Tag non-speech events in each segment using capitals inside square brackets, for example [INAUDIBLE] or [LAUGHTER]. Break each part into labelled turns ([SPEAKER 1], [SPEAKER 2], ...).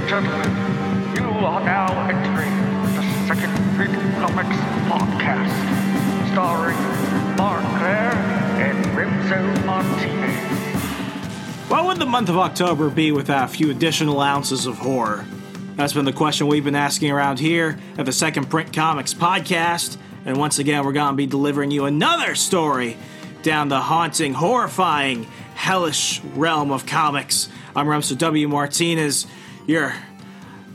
[SPEAKER 1] And gentlemen, you are now entering the Second Print Comics Podcast, starring Mark Claire and Remso Martinez.
[SPEAKER 2] What would the month of October be without a few additional ounces of horror? That's been the question we've been asking around here at the Second Print Comics podcast. And once again, we're going to be delivering you another story down the haunting, horrifying, hellish realm of comics. I'm Remso W. Martinez, your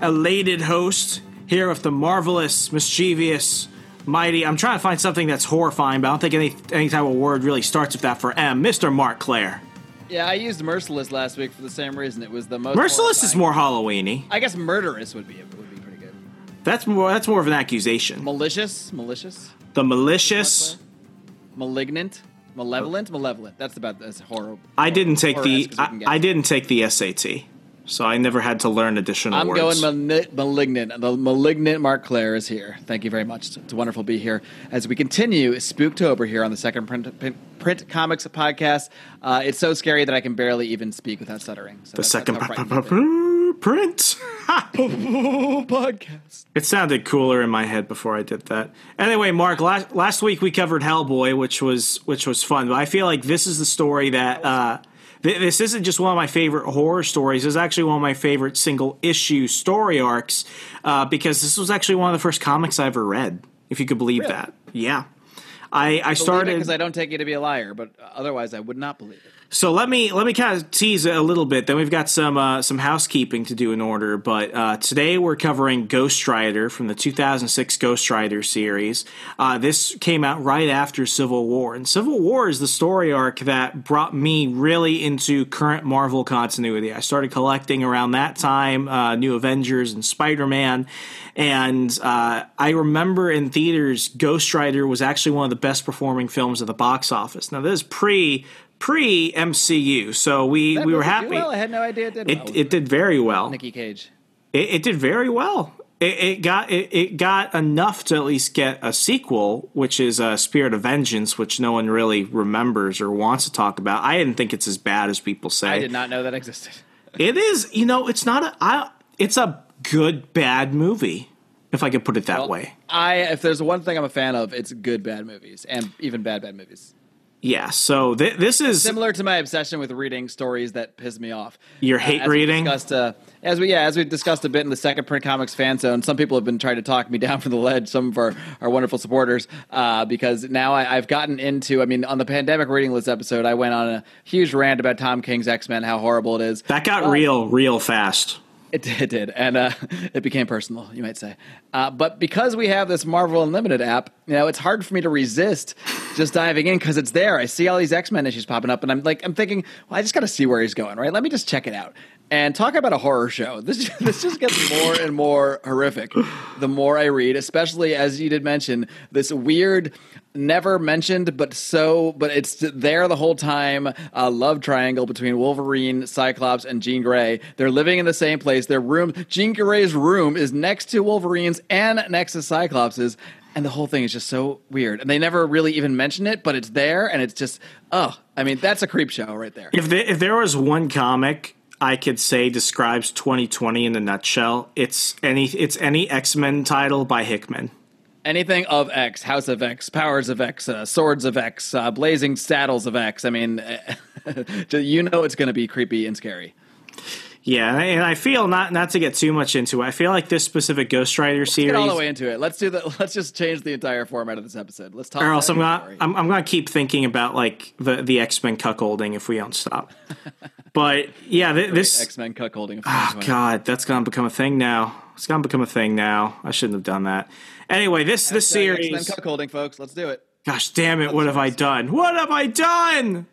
[SPEAKER 2] elated host, here with the marvelous, mischievous, mighty. I'm trying to find something that's horrifying, but I don't think any, any type of word really starts with that for M. Mr. Mark Claire.
[SPEAKER 3] Yeah, I used merciless last week for the same reason. It was the most
[SPEAKER 2] Merciless is more Halloweeny.
[SPEAKER 3] I guess murderous would be would be pretty good.
[SPEAKER 2] That's more. That's more of an accusation.
[SPEAKER 3] Malicious, malicious,
[SPEAKER 2] The malicious.
[SPEAKER 3] malignant, malevolent, malevolent. That's about as horrible.
[SPEAKER 2] I didn't take the.
[SPEAKER 3] horror-esque as we
[SPEAKER 2] I. I didn't take the SAT, so I never had to learn additional
[SPEAKER 3] I'm
[SPEAKER 2] words.
[SPEAKER 3] going mali- malignant. The malignant Mark Claire is here. Thank you very much. It's wonderful to be here as we continue Spooktober here on the Second Print, Print, Print Comics podcast. Uh, it's so scary that I can barely even speak without stuttering. So
[SPEAKER 2] the
[SPEAKER 3] that's-
[SPEAKER 2] second
[SPEAKER 3] that's how
[SPEAKER 2] p-
[SPEAKER 3] frightened
[SPEAKER 2] p-
[SPEAKER 3] I've been.
[SPEAKER 2] p- print. [LAUGHS]
[SPEAKER 3] podcast.
[SPEAKER 2] It sounded cooler in my head before I did that. Anyway, Mark, last last week we covered Hellboy, which was which was fun. But I feel like this is the story that uh, this isn't just one of my favorite horror stories. This is actually one of my favorite single issue story arcs uh, because this was actually one of the first comics I ever read. If you could believe
[SPEAKER 3] Really?
[SPEAKER 2] that, yeah. I, I started
[SPEAKER 3] because I don't take you to be a liar, but otherwise I would not believe it.
[SPEAKER 2] So let me let me kind of tease a little bit. Then we've got some uh, some housekeeping to do in order. But uh, today we're covering Ghost Rider from the 2006 Ghost Rider series. Uh, this came out right after Civil War, and Civil War is the story arc that brought me really into current Marvel continuity. I started collecting around that time, uh, New Avengers and Spider Man. And uh, I remember in theaters, Ghost Rider was actually one of the best performing films at the box office. Now, this is pre pre MCU, so we
[SPEAKER 3] That
[SPEAKER 2] we were happy.
[SPEAKER 3] Well, I had no idea it did. well.
[SPEAKER 2] It it did very well.
[SPEAKER 3] Nicky Cage.
[SPEAKER 2] It, it did very well. It, it got it, it got enough to at least get a sequel, which is uh, Spirit of Vengeance, which no one really remembers or wants to talk about. I didn't think it's as bad as people say.
[SPEAKER 3] I did not know that existed.
[SPEAKER 2] It is, you know, it's not a. I, it's a good bad movie, if I could put it that
[SPEAKER 3] Well,
[SPEAKER 2] way.
[SPEAKER 3] I if there's one thing I'm a fan of, it's good bad movies and even bad bad movies.
[SPEAKER 2] Yeah. So th- this is
[SPEAKER 3] Similar to my obsession with reading stories that piss me off.
[SPEAKER 2] Your
[SPEAKER 3] Uh,
[SPEAKER 2] hate
[SPEAKER 3] we
[SPEAKER 2] reading?
[SPEAKER 3] discussed, uh, as we yeah, as we discussed a bit in the second print comics fan zone. Some people have been trying to talk me [LAUGHS] down from the ledge. Some of our, our wonderful supporters, uh, because now I, I've gotten into. I mean, on the pandemic reading list episode, I went on a huge rant about Tom King's X Men, how horrible it is.
[SPEAKER 2] that got real, real fast.
[SPEAKER 3] It did, it did, and uh, it became personal, you might say. Uh, but because we have this Marvel Unlimited app, you know, it's hard for me to resist just diving in because it's there. I see all these X Men issues popping up, and I'm like, I'm thinking, well, I just got to see where he's going, right? Let me just check it out. And talk about a horror show. [LAUGHS] This this just gets more and more horrific the more I read, especially as you did mention this weird, never mentioned, but so, but it's there the whole time. Uh, love triangle between Wolverine, Cyclops, and Jean Grey. They're living in the same place. Their room, Jean Grey's room, is next to Wolverine's and next to Cyclops's. And the whole thing is just so weird. And they never really even mention it, but it's there, and it's just, oh, I mean, that's a creep show right there.
[SPEAKER 2] If there, if there was one comic I could say describes 2020 in a nutshell, it's any it's any X Men title by Hickman.
[SPEAKER 3] anything of X, House of X, Powers of X, uh, Swords of X, uh, Blazing Saddles of X. I mean, [LAUGHS] you know it's going to be creepy and scary.
[SPEAKER 2] Yeah, and I, feel not not to get too much into it. I feel like this specific Ghost Rider series.
[SPEAKER 3] Get all the way into it. Let's do the. [LAUGHS] Let's just change the entire format of this episode. Let's talk.
[SPEAKER 2] or else I'm
[SPEAKER 3] not.
[SPEAKER 2] I'm, I'm gonna keep thinking about like the the X Men cuckolding if we don't stop. but yeah, th- [LAUGHS] this
[SPEAKER 3] X Men cuckolding. of
[SPEAKER 2] oh god, that's gonna become a thing now. It's gonna become a thing now. I shouldn't have done that. Anyway, this this series X-Men
[SPEAKER 3] cuckolding, folks. Let's do it.
[SPEAKER 2] Gosh damn it! What have I done? What have I done?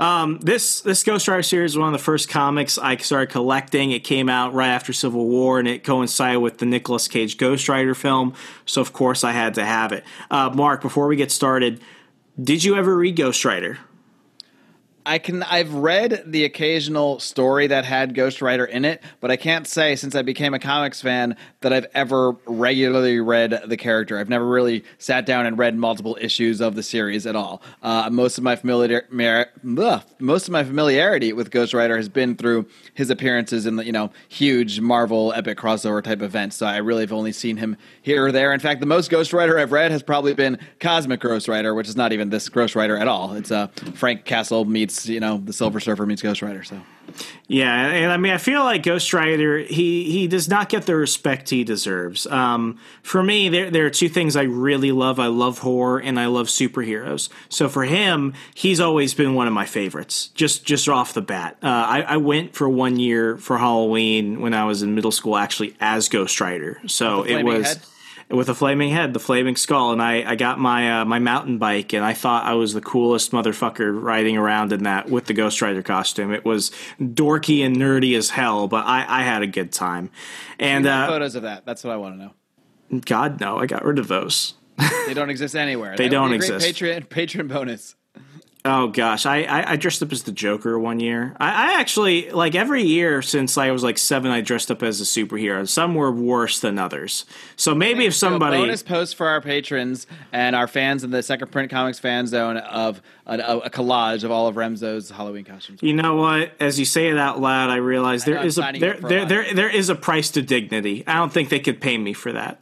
[SPEAKER 2] Um, this this Ghost Rider series was one of the first comics I started collecting. It came out right after Civil War, and it coincided with the Nicolas Cage Ghost Rider film. So of course I had to have it. Uh, Mark, before we get started, did you ever read Ghost Rider?
[SPEAKER 3] I can. I've read the occasional story that had Ghost Rider in it, but I can't say since I became a comics fan that I've ever regularly read the character. I've never really sat down and read multiple issues of the series at all. Uh, most of my familiar, ugh, most of my familiarity with Ghost Rider has been through his appearances in the you know huge Marvel epic crossover type events. So I really have only seen him here or there. In fact, the most Ghost Rider I've read has probably been Cosmic Ghost Rider, which is not even this Ghost Rider at all. It's uh, Frank Castle meets you know the Silver Surfer meets Ghost Rider. So.
[SPEAKER 2] Yeah, and I mean, I feel like Ghost Rider he he does not get the respect he deserves. Um, for me, there there are two things I really love. I love horror and I love superheroes. So for him, he's always been one of my favorites. Just just off the bat, uh, I, I went for one year for Halloween when I was in middle school, actually as Ghost Rider. So it was.
[SPEAKER 3] head?
[SPEAKER 2] With a flaming head, the flaming skull, and I, I got my uh, my mountain bike, and I thought I was the coolest motherfucker riding around in that with the Ghost Rider costume. It was dorky and nerdy as hell, but I, I had a good time. And uh,
[SPEAKER 3] photos of that. That's what I want to know.
[SPEAKER 2] God no, I got rid of those.
[SPEAKER 3] They don't exist anywhere. [LAUGHS]
[SPEAKER 2] They
[SPEAKER 3] That
[SPEAKER 2] don't
[SPEAKER 3] be a great
[SPEAKER 2] exist.
[SPEAKER 3] Patreon Patreon bonus.
[SPEAKER 2] Oh gosh, I, I, I dressed up as the Joker one year. I, I actually like every year since I was like seven. I dressed up as a superhero. Some were worse than others. So maybe if
[SPEAKER 3] So
[SPEAKER 2] somebody
[SPEAKER 3] bonus post for our patrons and our fans in the Second Print Comics fan zone of a, a collage of all of Remso's Halloween costumes.
[SPEAKER 2] You know what? As you say it out loud, I realize there is a there
[SPEAKER 3] a
[SPEAKER 2] there, there there is a price to dignity. I don't think they could pay me for that.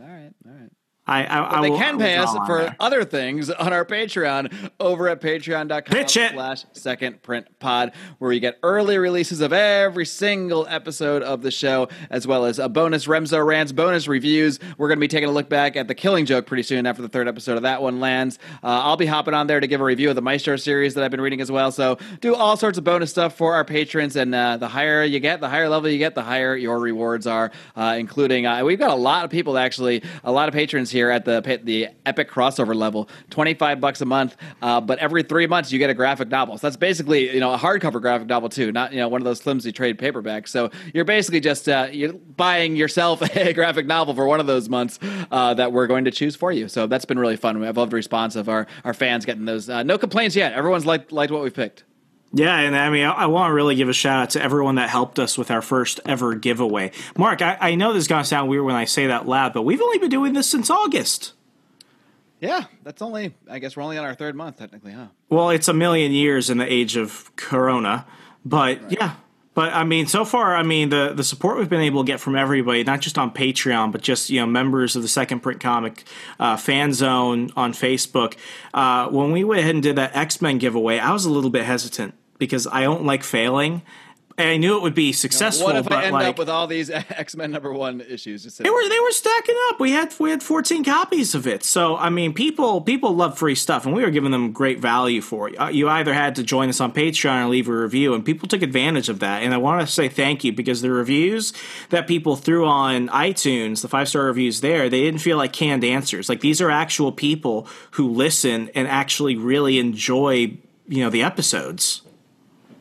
[SPEAKER 3] All right, all right.
[SPEAKER 2] I I, I
[SPEAKER 3] They
[SPEAKER 2] will-
[SPEAKER 3] can pay us for
[SPEAKER 2] there.
[SPEAKER 3] other things on our Patreon over at patreon.com slash second print pod, where you get early releases of every single episode of the show, as well as a bonus Remso rants, bonus reviews. We're going to be taking a look back at the Killing Joke pretty soon after the third episode of that one lands. Uh, I'll be hopping on there to give a review of the Maestro series that I've been reading as well. So do all sorts of bonus stuff for our patrons, and uh, the higher you get, the higher level you get, the higher your rewards are. Uh, including, uh, we've got a lot of people actually, a lot of patrons here at the the epic crossover level, twenty five bucks a month. Uh, but every three months you get a graphic novel. So that's basically you know a hardcover graphic novel too, not you know one of those flimsy trade paperbacks. So you're basically just uh, you're buying yourself [LAUGHS] a graphic novel for one of those months uh, that we're going to choose for you. So that's been really fun. I've loved the response of our our fans getting those. Uh, no complaints yet. Everyone's liked liked what we've picked.
[SPEAKER 2] Yeah, and I mean, I, I want to really give a shout out to everyone that helped us with our first ever giveaway. Mark, I, I know this is going to sound weird when I say that loud, but we've only been doing this since August.
[SPEAKER 3] Yeah, that's only. I guess we're only on our third month technically, huh?
[SPEAKER 2] Well, it's a million years in the age of Corona, but yeah. But I mean, so far, I mean, the the support we've been able to get from everybody, not just on Patreon, but just you know, members of the Second Print Comic uh, fan zone on Facebook. Uh, when we went ahead and did that X Men giveaway, I was a little bit hesitant because I don't like failing. And I knew it would be successful,
[SPEAKER 3] What if
[SPEAKER 2] but
[SPEAKER 3] I end
[SPEAKER 2] like,
[SPEAKER 3] up with all these [LAUGHS] X Men number one issues? Just
[SPEAKER 2] they were they were stacking up. We had we had 14 copies of it. So I mean, people people love free stuff, and we were giving them great value for it. Uh, You either had to join us on Patreon or leave a review, and people took advantage of that. And I want to say thank you because the reviews that people threw on iTunes, the five star reviews there, they didn't feel like canned answers. Like these are actual people who listen and actually really enjoy you know the episodes.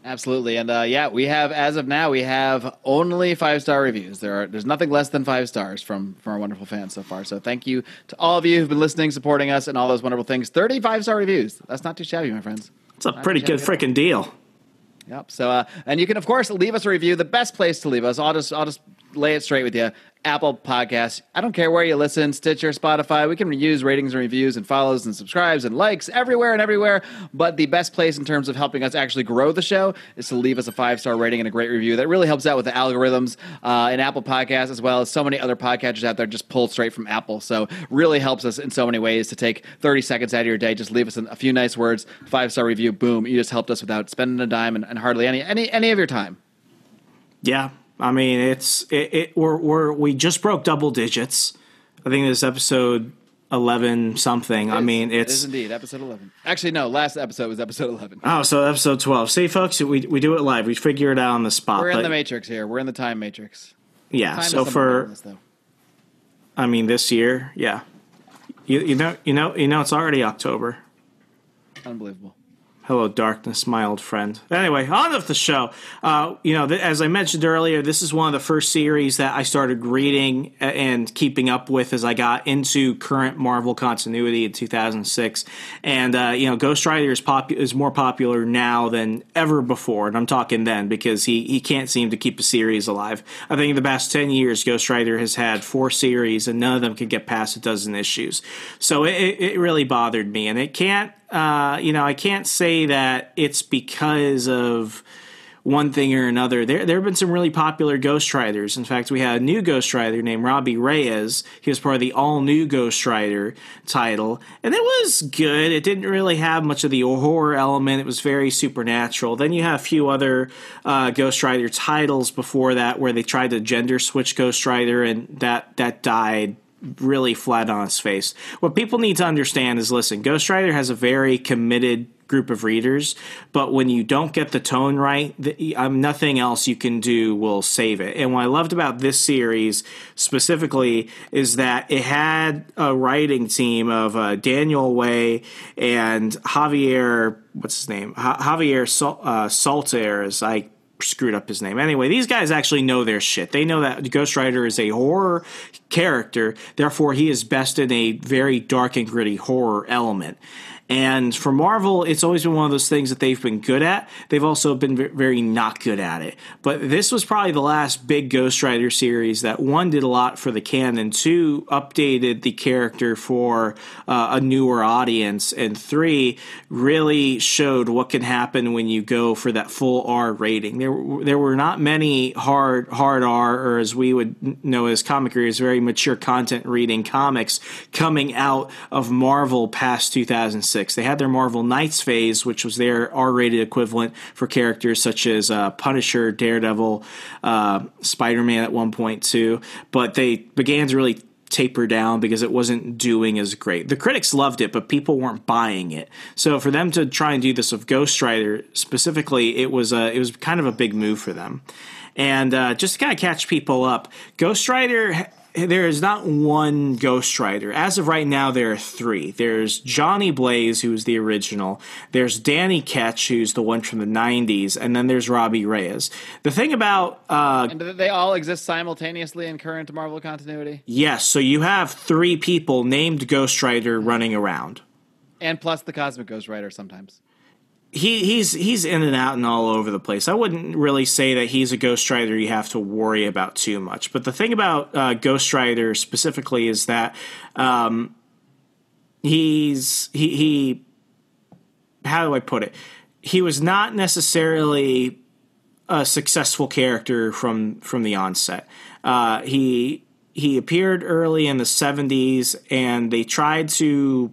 [SPEAKER 3] Absolutely, and uh, yeah, we have as of now we have only five star reviews. There are there's nothing less than five stars from from our wonderful fans so far. So thank you to all of you who've been listening, supporting us, and all those wonderful things. Thirty five star reviews. That's not too shabby, my friends.
[SPEAKER 2] It's a pretty good
[SPEAKER 3] shabby at all.
[SPEAKER 2] freaking deal.
[SPEAKER 3] Yep. So, uh, and you can of course leave us a review. The best place to leave us, I'll just I'll just lay it straight with you. Apple Podcasts. I don't care where you listen, Stitcher, Spotify. We can use ratings and reviews and follows and subscribes and likes everywhere and everywhere. But the best place in terms of helping us actually grow the show is to leave us a five star rating and a great review. That really helps out with the algorithms uh, in Apple Podcasts as well as so many other podcatchers out there just pulled straight from Apple. So really helps us in so many ways to take 30 seconds out of your day. Just leave us a few nice words, five star review, boom. You just helped us without spending a dime and, and hardly any, any any of your time.
[SPEAKER 2] Yeah, I mean, it's it, it we're, we're we just broke double digits. I think this episode eleven something. I mean,
[SPEAKER 3] It
[SPEAKER 2] it's
[SPEAKER 3] indeed episode 11. Actually, no, last episode was episode 11.
[SPEAKER 2] oh, so episode twelve. See, folks, we we do it live. We figure it out on the spot.
[SPEAKER 3] We're in the matrix here. We're in the time matrix.
[SPEAKER 2] yeah.
[SPEAKER 3] Time
[SPEAKER 2] So for. I mean, this year, yeah. You you know you know you know it's already October.
[SPEAKER 3] unbelievable.
[SPEAKER 2] Hello, darkness, my old friend. Anyway, on with the show. Uh, you know, th- as I mentioned earlier, this is one of the first series that I started reading and keeping up with as I got into current Marvel continuity in 2006. And uh, you know, Ghost Rider is pop- is more popular now than ever before, and I'm talking then because he he can't seem to keep a series alive. I think in the past 10 years, Ghost Rider has had four series, and none of them could get past a dozen issues. So it, it it really bothered me, and it can't uh, you know, I can't say that it's because of one thing or another. There, there have been some really popular Ghost Riders. In fact, we had a new Ghost Rider named Robbie Reyes. He was part of the all new Ghost Rider title, and it was good. It didn't really have much of the horror element. It was very supernatural. Then you have a few other uh, Ghost Rider titles before that where they tried to gender switch Ghost Rider, and that that died really flat on its face. What people need to understand is listen, Ghost Rider has a very committed group of readers, but when you don't get the tone right, the, um, nothing else you can do will save it. And what I loved about this series specifically is that it had a writing team of uh, Daniel Way and Javier, what's his name? Ja- Javier Sol- uh, Salter, as I screwed up his name. Anyway, these guys actually know their shit. They know that Ghost Rider is a horror character, therefore, he is best in a very dark and gritty horror element. And for Marvel, it's always been one of those things that they've been good at. They've also been very not good at it. But this was probably the last big Ghost Rider series that one did a lot for the canon, two updated the character for uh, a newer audience, and three really showed what can happen when you go for that full R rating. There, there were not many hard hard R, or as we would know as comic readers, very mature content reading comics coming out of Marvel past 2006. They had their Marvel Knights phase, which was their R rated equivalent for characters such as uh, Punisher, Daredevil, uh, Spider Man at one point too. But they began to really taper down because it wasn't doing as great. The critics loved it, but people weren't buying it. So for them to try and do this with Ghost Rider specifically, it was a, it was kind of a big move for them. And uh, just to kind of catch people up, Ghost Rider there is not one Ghost Rider. As of right now, there are three. There's Johnny Blaze, who's the original. There's Danny Ketch, who's the one from the '90s, and then there's Robbie Reyes. The thing about uh,
[SPEAKER 3] And they all exist simultaneously in current Marvel continuity?
[SPEAKER 2] yes, so you have three people named Ghost Rider running around.
[SPEAKER 3] And plus the Cosmic Ghost Rider sometimes.
[SPEAKER 2] He he's he's in and out and all over the place. I wouldn't really say that he's a Ghost Rider you have to worry about too much. But the thing about uh, Ghost Rider specifically is that um, he's he he how do I put it? He was not necessarily a successful character from from the onset. Uh, he he appeared early in the 70s and they tried to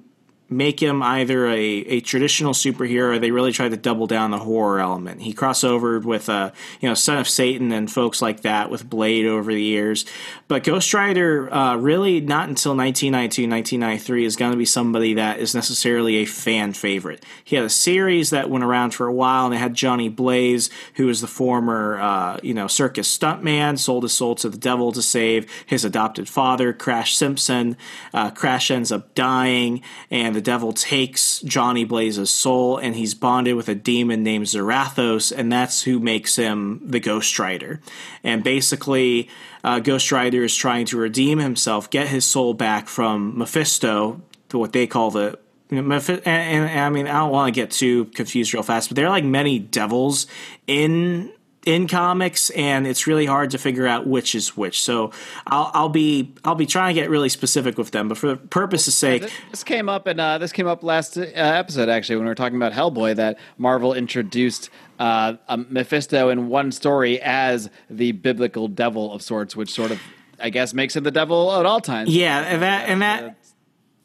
[SPEAKER 2] make him either a, a traditional superhero or they really tried to double down the horror element. He crossovered with uh, you know Son of Satan and folks like that with Blade over the years. But Ghost Rider uh, really not until 1992, 1993 is going to be somebody that is necessarily a fan favorite. He had a series that went around for a while and they had Johnny Blaze, who was the former uh, you know circus stuntman, sold his soul to the devil to save his adopted father, Crash Simpson. Uh, Crash ends up dying and the devil takes Johnny Blaze's soul and he's bonded with a demon named Zarathos, and that's who makes him the Ghost Rider. And basically, uh, Ghost Rider is trying to redeem himself, get his soul back from Mephisto, to what they call the and, and, and I mean, I don't want to get too confused real fast, but there are like many devils in in comics, and it's really hard to figure out which is which. So I'll, I'll be I'll be trying to get really specific with them. But for the purpose's sake,
[SPEAKER 3] this came up and uh, this came up last uh, episode actually when we were talking about Hellboy that Marvel introduced uh, um, Mephisto in one story as the biblical devil of sorts, which sort of I guess makes him the devil at all times.
[SPEAKER 2] Yeah, and that and that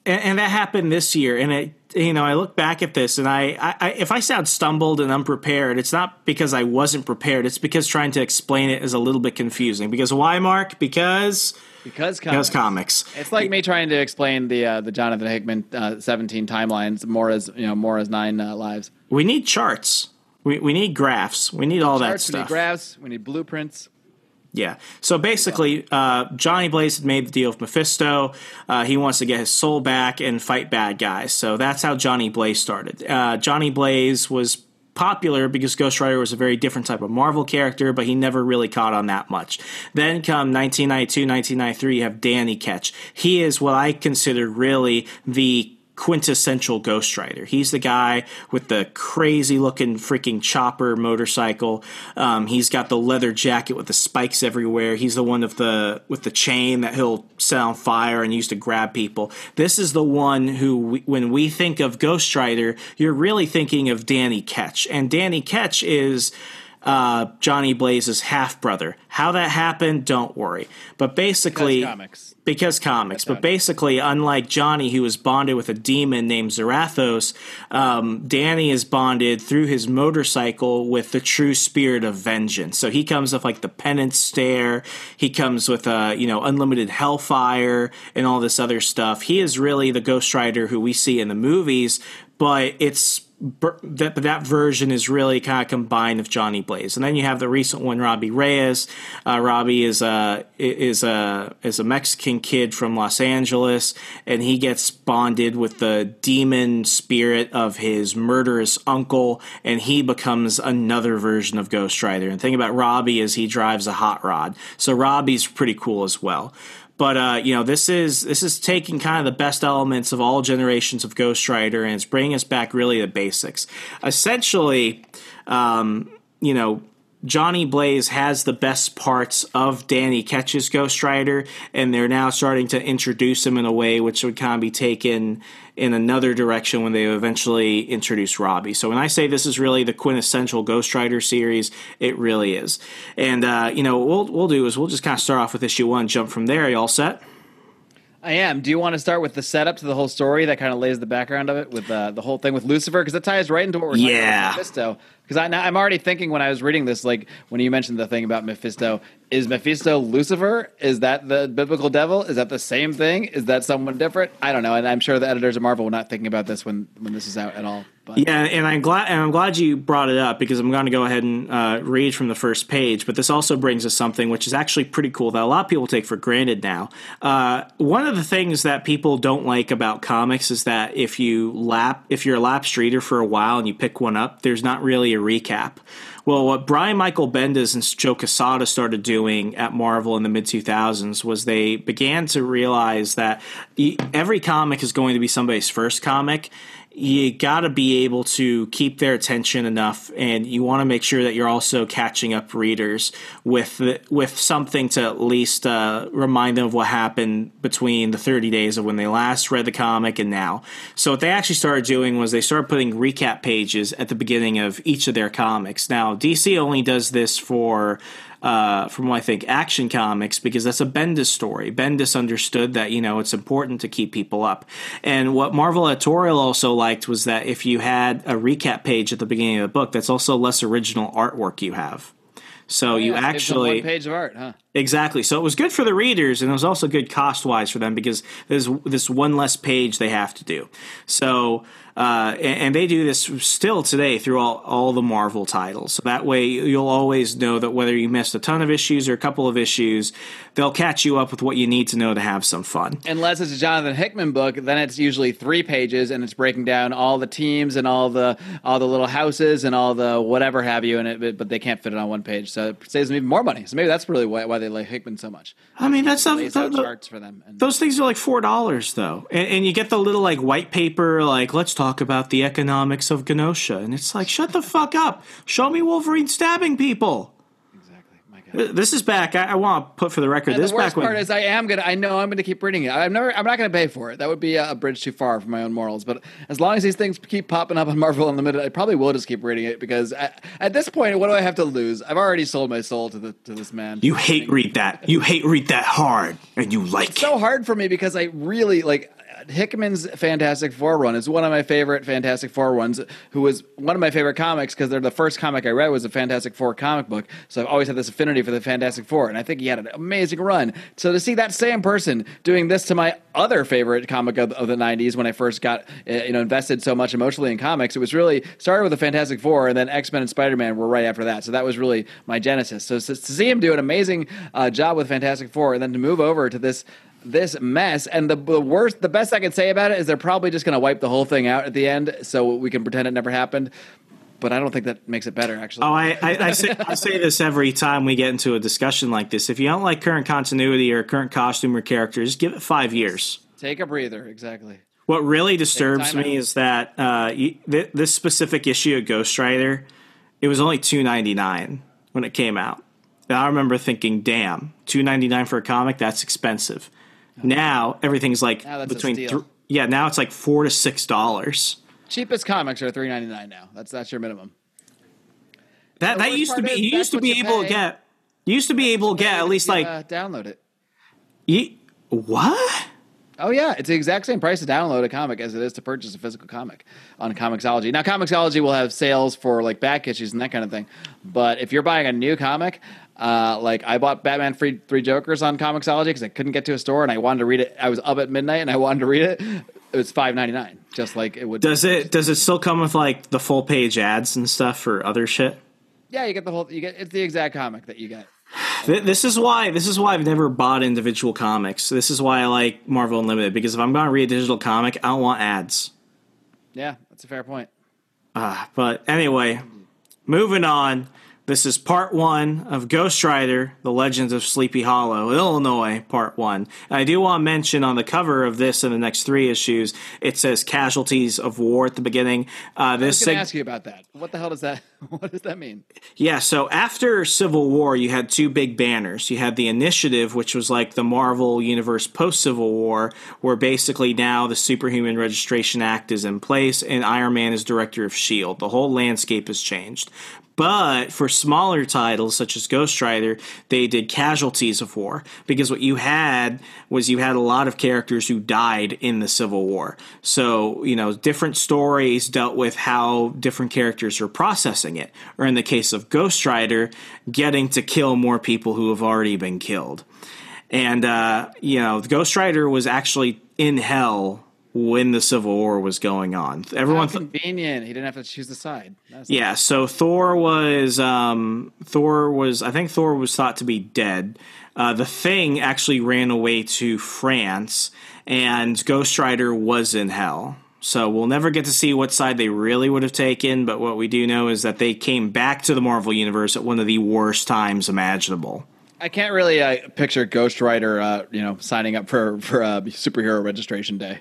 [SPEAKER 2] and, and that happened this year, and it you know, I look back at this and I, I, if I sound stumbled and unprepared, it's not because I wasn't prepared. It's because trying to explain it is a little bit confusing. Because why, Mark? Because
[SPEAKER 3] because
[SPEAKER 2] because
[SPEAKER 3] comics.
[SPEAKER 2] comics.
[SPEAKER 3] It's like me trying to explain the uh, the Jonathan Hickman uh, seventeen timelines more as you know more as nine uh, lives.
[SPEAKER 2] We need charts. We we need graphs. We need all that
[SPEAKER 3] Charts, we need graphs, we need blueprints.
[SPEAKER 2] Yeah. So basically, uh, Johnny Blaze had made the deal with Mephisto. Uh, he wants to get his soul back and fight bad guys. So that's how Johnny Blaze started. Uh, Johnny Blaze was popular because Ghost Rider was a very different type of Marvel character, but he never really caught on that much. Then come 1992, 1993, you have Danny Ketch. He is what I consider really the quintessential Ghost Rider. He's the guy with the crazy looking freaking chopper motorcycle. Um, he's got the leather jacket with the spikes everywhere. He's the one with the with the chain that he'll set on fire and use to grab people. This is the one who, we, when we think of Ghost Rider, you're really thinking of Danny Ketch, and Danny Ketch is. Uh, Johnny Blaze's half brother. How that happened, don't worry. But basically,
[SPEAKER 3] Because comics.
[SPEAKER 2] because comics. But basically, unlike Johnny, who was bonded with a demon named Zarathos, um, Danny is bonded through his motorcycle with the true spirit of vengeance. So he comes with like the penance stare. He comes with uh, you know unlimited hellfire and all this other stuff. He is really the Ghost Rider who we see in the movies, but it's that that version is really kind of combined with Johnny Blaze, and then you have the recent one, Robbie Reyes. Uh, Robbie is a is a is a Mexican kid from Los Angeles, and he gets bonded with the demon spirit of his murderous uncle, and he becomes another version of Ghost Rider. And the thing about Robbie is he drives a hot rod, so Robbie's pretty cool as well. But uh, you know, this is this is taking kind of the best elements of all generations of Ghost Rider, and it's bringing us back really to basics. Essentially, um, you know, Johnny Blaze has the best parts of Danny Ketch's Ghost Rider, and they're now starting to introduce him in a way which would kind of be taken in another direction when they eventually introduce Robbie. So when I say this is really the quintessential Ghost Rider series, it really is. And uh, you know, what we'll we'll do is we'll just kind of start off with issue one, jump from there. You all set?
[SPEAKER 3] I am. Do you want to start with the setup to the whole story that kind of lays the background of it with uh, the whole thing with Lucifer? Because that ties right into what we're talking
[SPEAKER 2] Yeah.
[SPEAKER 3] about with Mephisto. Because I'm already thinking when I was reading this, like when you mentioned the thing about Mephisto, is Mephisto Lucifer? Is that the biblical devil? Is that the same thing? Is that someone different? I don't know, and I'm sure the editors of Marvel were not thinking about this when when this is out at all. But
[SPEAKER 2] Yeah, and I'm glad and I'm glad you brought it up because I'm going to go ahead and uh, read from the first page. But this also brings us something which is actually pretty cool that a lot of people take for granted now. Uh, one of the things that people don't like about comics is that if you lap if you're a lapsed reader for a while and you pick one up, there's not really a recap. Well, what Brian Michael Bendis and Joe Quesada started doing at Marvel in the mid 2000s was they began to realize that every comic is going to be somebody's first comic. You got to be able to keep their attention enough, and you want to make sure that you're also catching up readers with with something to at least uh, remind them of what happened between the 30 days of when they last read the comic and now. So what they actually started doing was they started putting recap pages at the beginning of each of their comics. Now DC only does this for uh, from what I think Action Comics because that's a Bendis story. Bendis understood that you know it's important to keep people up, and what Marvel Editorial also liked was that if you had a recap page at the beginning of the book, that's also less original artwork you have. So you
[SPEAKER 3] Yeah, them
[SPEAKER 2] actually
[SPEAKER 3] one page of art, huh?
[SPEAKER 2] Exactly. So it was good for the readers, and it was also good cost wise for them because there's this one less page they have to do. So, uh, and, and they do this still today through all, all the Marvel titles. So that way you'll always know that whether you missed a ton of issues or a couple of issues, they'll catch you up with what you need to know to have some fun.
[SPEAKER 3] Unless it's a Jonathan Hickman book, then it's usually three pages and it's breaking down all the teams and all the all the little houses and all the whatever have you in it, but they can't fit it on one page, so it saves them even more money. So maybe that's really why, why they like Hickman so much.
[SPEAKER 2] I mean, that's not,
[SPEAKER 3] charts for them. And
[SPEAKER 2] Those things are like four dollars though, and, and you get the little like white paper, like let's talk about the economics of Genosha, and it's like shut the fuck up, show me Wolverine stabbing people. Uh, this is back. I, I want to put for the record.
[SPEAKER 3] And
[SPEAKER 2] this
[SPEAKER 3] the worst
[SPEAKER 2] back
[SPEAKER 3] part is, I am gonna. I know I'm gonna keep reading it. I'm never. I'm not gonna pay for it. That would be a, a bridge too far for my own morals. But as long as these things keep popping up on Marvel Unlimited, I probably will just keep reading it because at, at this point, what do I have to lose? I've already sold my soul to the to this man.
[SPEAKER 2] you hate read that. You hate read that hard, and you like
[SPEAKER 3] It's so hard for me because I really like Hickman's Fantastic Four run is one of my favorite Fantastic Four runs. Who was one of my favorite comics because they're the first comic I read was a Fantastic Four comic book. So I've always had this affinity for the Fantastic Four, and I think he had an amazing run. So to see that same person doing this to my other favorite comic of, of the '90s when I first got uh, you know invested so much emotionally in comics, it was really started with the Fantastic Four, and then X Men and Spider Man were right after that. So that was really my genesis. So, so to see him do an amazing uh, job with Fantastic Four, and then to move over to this this mess. And the, the worst, the best I can say about it is they're probably just going to wipe the whole thing out at the end, so we can pretend it never happened. But I don't think that makes it better. Actually,
[SPEAKER 2] Oh, I, I, I, say, I say this every time we get into a discussion like this. If you don't like current continuity or current costume or characters, give it five years.
[SPEAKER 3] take a breather. Exactly.
[SPEAKER 2] What really disturbs me
[SPEAKER 3] out.
[SPEAKER 2] is that uh, you, th- this specific issue of Ghost Rider, it was only two ninety nine when it came out. And I remember thinking, "Damn, two ninety nine for a comic? That's expensive." Now everything's like
[SPEAKER 3] Now
[SPEAKER 2] between thr- yeah. Now it's like four to six dollars.
[SPEAKER 3] Cheapest comics are three ninety nine now. That's that's your minimum.
[SPEAKER 2] That that used to be. You used to be
[SPEAKER 3] you
[SPEAKER 2] able to get. You used to be able to get at least like
[SPEAKER 3] uh, download it.
[SPEAKER 2] you, what?
[SPEAKER 3] Oh yeah, it's the exact same price to download a comic as it is to purchase a physical comic on Comixology. Now Comixology will have sales for like back issues and that kind of thing. But if you're buying a new comic, uh, like I bought Batman Free Three Jokers on Comixology because I couldn't get to a store and I wanted to read it. I was up at midnight and I wanted to read it. It was five ninety nine, just like it would.
[SPEAKER 2] Does it does it still come with like the full page ads and stuff for other shit?
[SPEAKER 3] Yeah, you get the whole. You get it's the exact comic that you get. [SIGHS]
[SPEAKER 2] This is why this is why I've never bought individual comics. This is why I like Marvel Unlimited because if I'm going to read a digital comic, I don't want ads.
[SPEAKER 3] Yeah, that's a fair point.
[SPEAKER 2] Uh, but anyway, moving on. This is part one of Ghost Rider: The Legends of Sleepy Hollow, Illinois, part one. And I do want to mention on the cover of this and the next three issues, it says "Casualties of War" at the beginning. Uh,
[SPEAKER 3] I
[SPEAKER 2] this
[SPEAKER 3] was going
[SPEAKER 2] seg-
[SPEAKER 3] to ask you about that. What the hell does that? [LAUGHS] What does that mean?
[SPEAKER 2] Yeah, so after Civil War, you had two big banners. You had the Initiative, which was like the Marvel Universe post Civil War, where basically now the Superhuman Registration Act is in place and Iron Man is director of S.H.I.E.L.D. The whole landscape has changed. But for smaller titles such as Ghost Rider, they did casualties of war because what you had was you had a lot of characters who died in the Civil War. So, you know, different stories dealt with how different characters are processing it. Or in the case of Ghost Rider, getting to kill more people who have already been killed. And, uh, you know, Ghost Rider was actually in hell when the Civil War was going on. Everyone
[SPEAKER 3] How convenient. He didn't have to choose the side. That's
[SPEAKER 2] yeah, so Thor was um, Thor was I think Thor was thought to be dead. Uh, the Thing actually ran away to France, and Ghost Rider was in hell. So we'll never get to see what side they really would have taken, but what we do know is that they came back to the Marvel universe at one of the worst times imaginable.
[SPEAKER 3] I can't really uh, picture Ghost Rider, uh, you know, signing up for for uh, superhero registration day.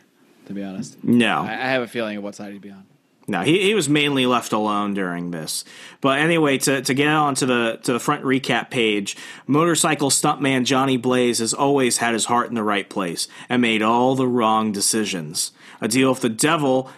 [SPEAKER 3] To be honest,
[SPEAKER 2] No,
[SPEAKER 3] I, I have a feeling of what side he'd be on.
[SPEAKER 2] No, he, he was mainly left alone during this. But anyway, to, to get on to the to the front recap page, motorcycle stuntman Johnny Blaze has always had his heart in the right place and made all the wrong decisions. A deal with the devil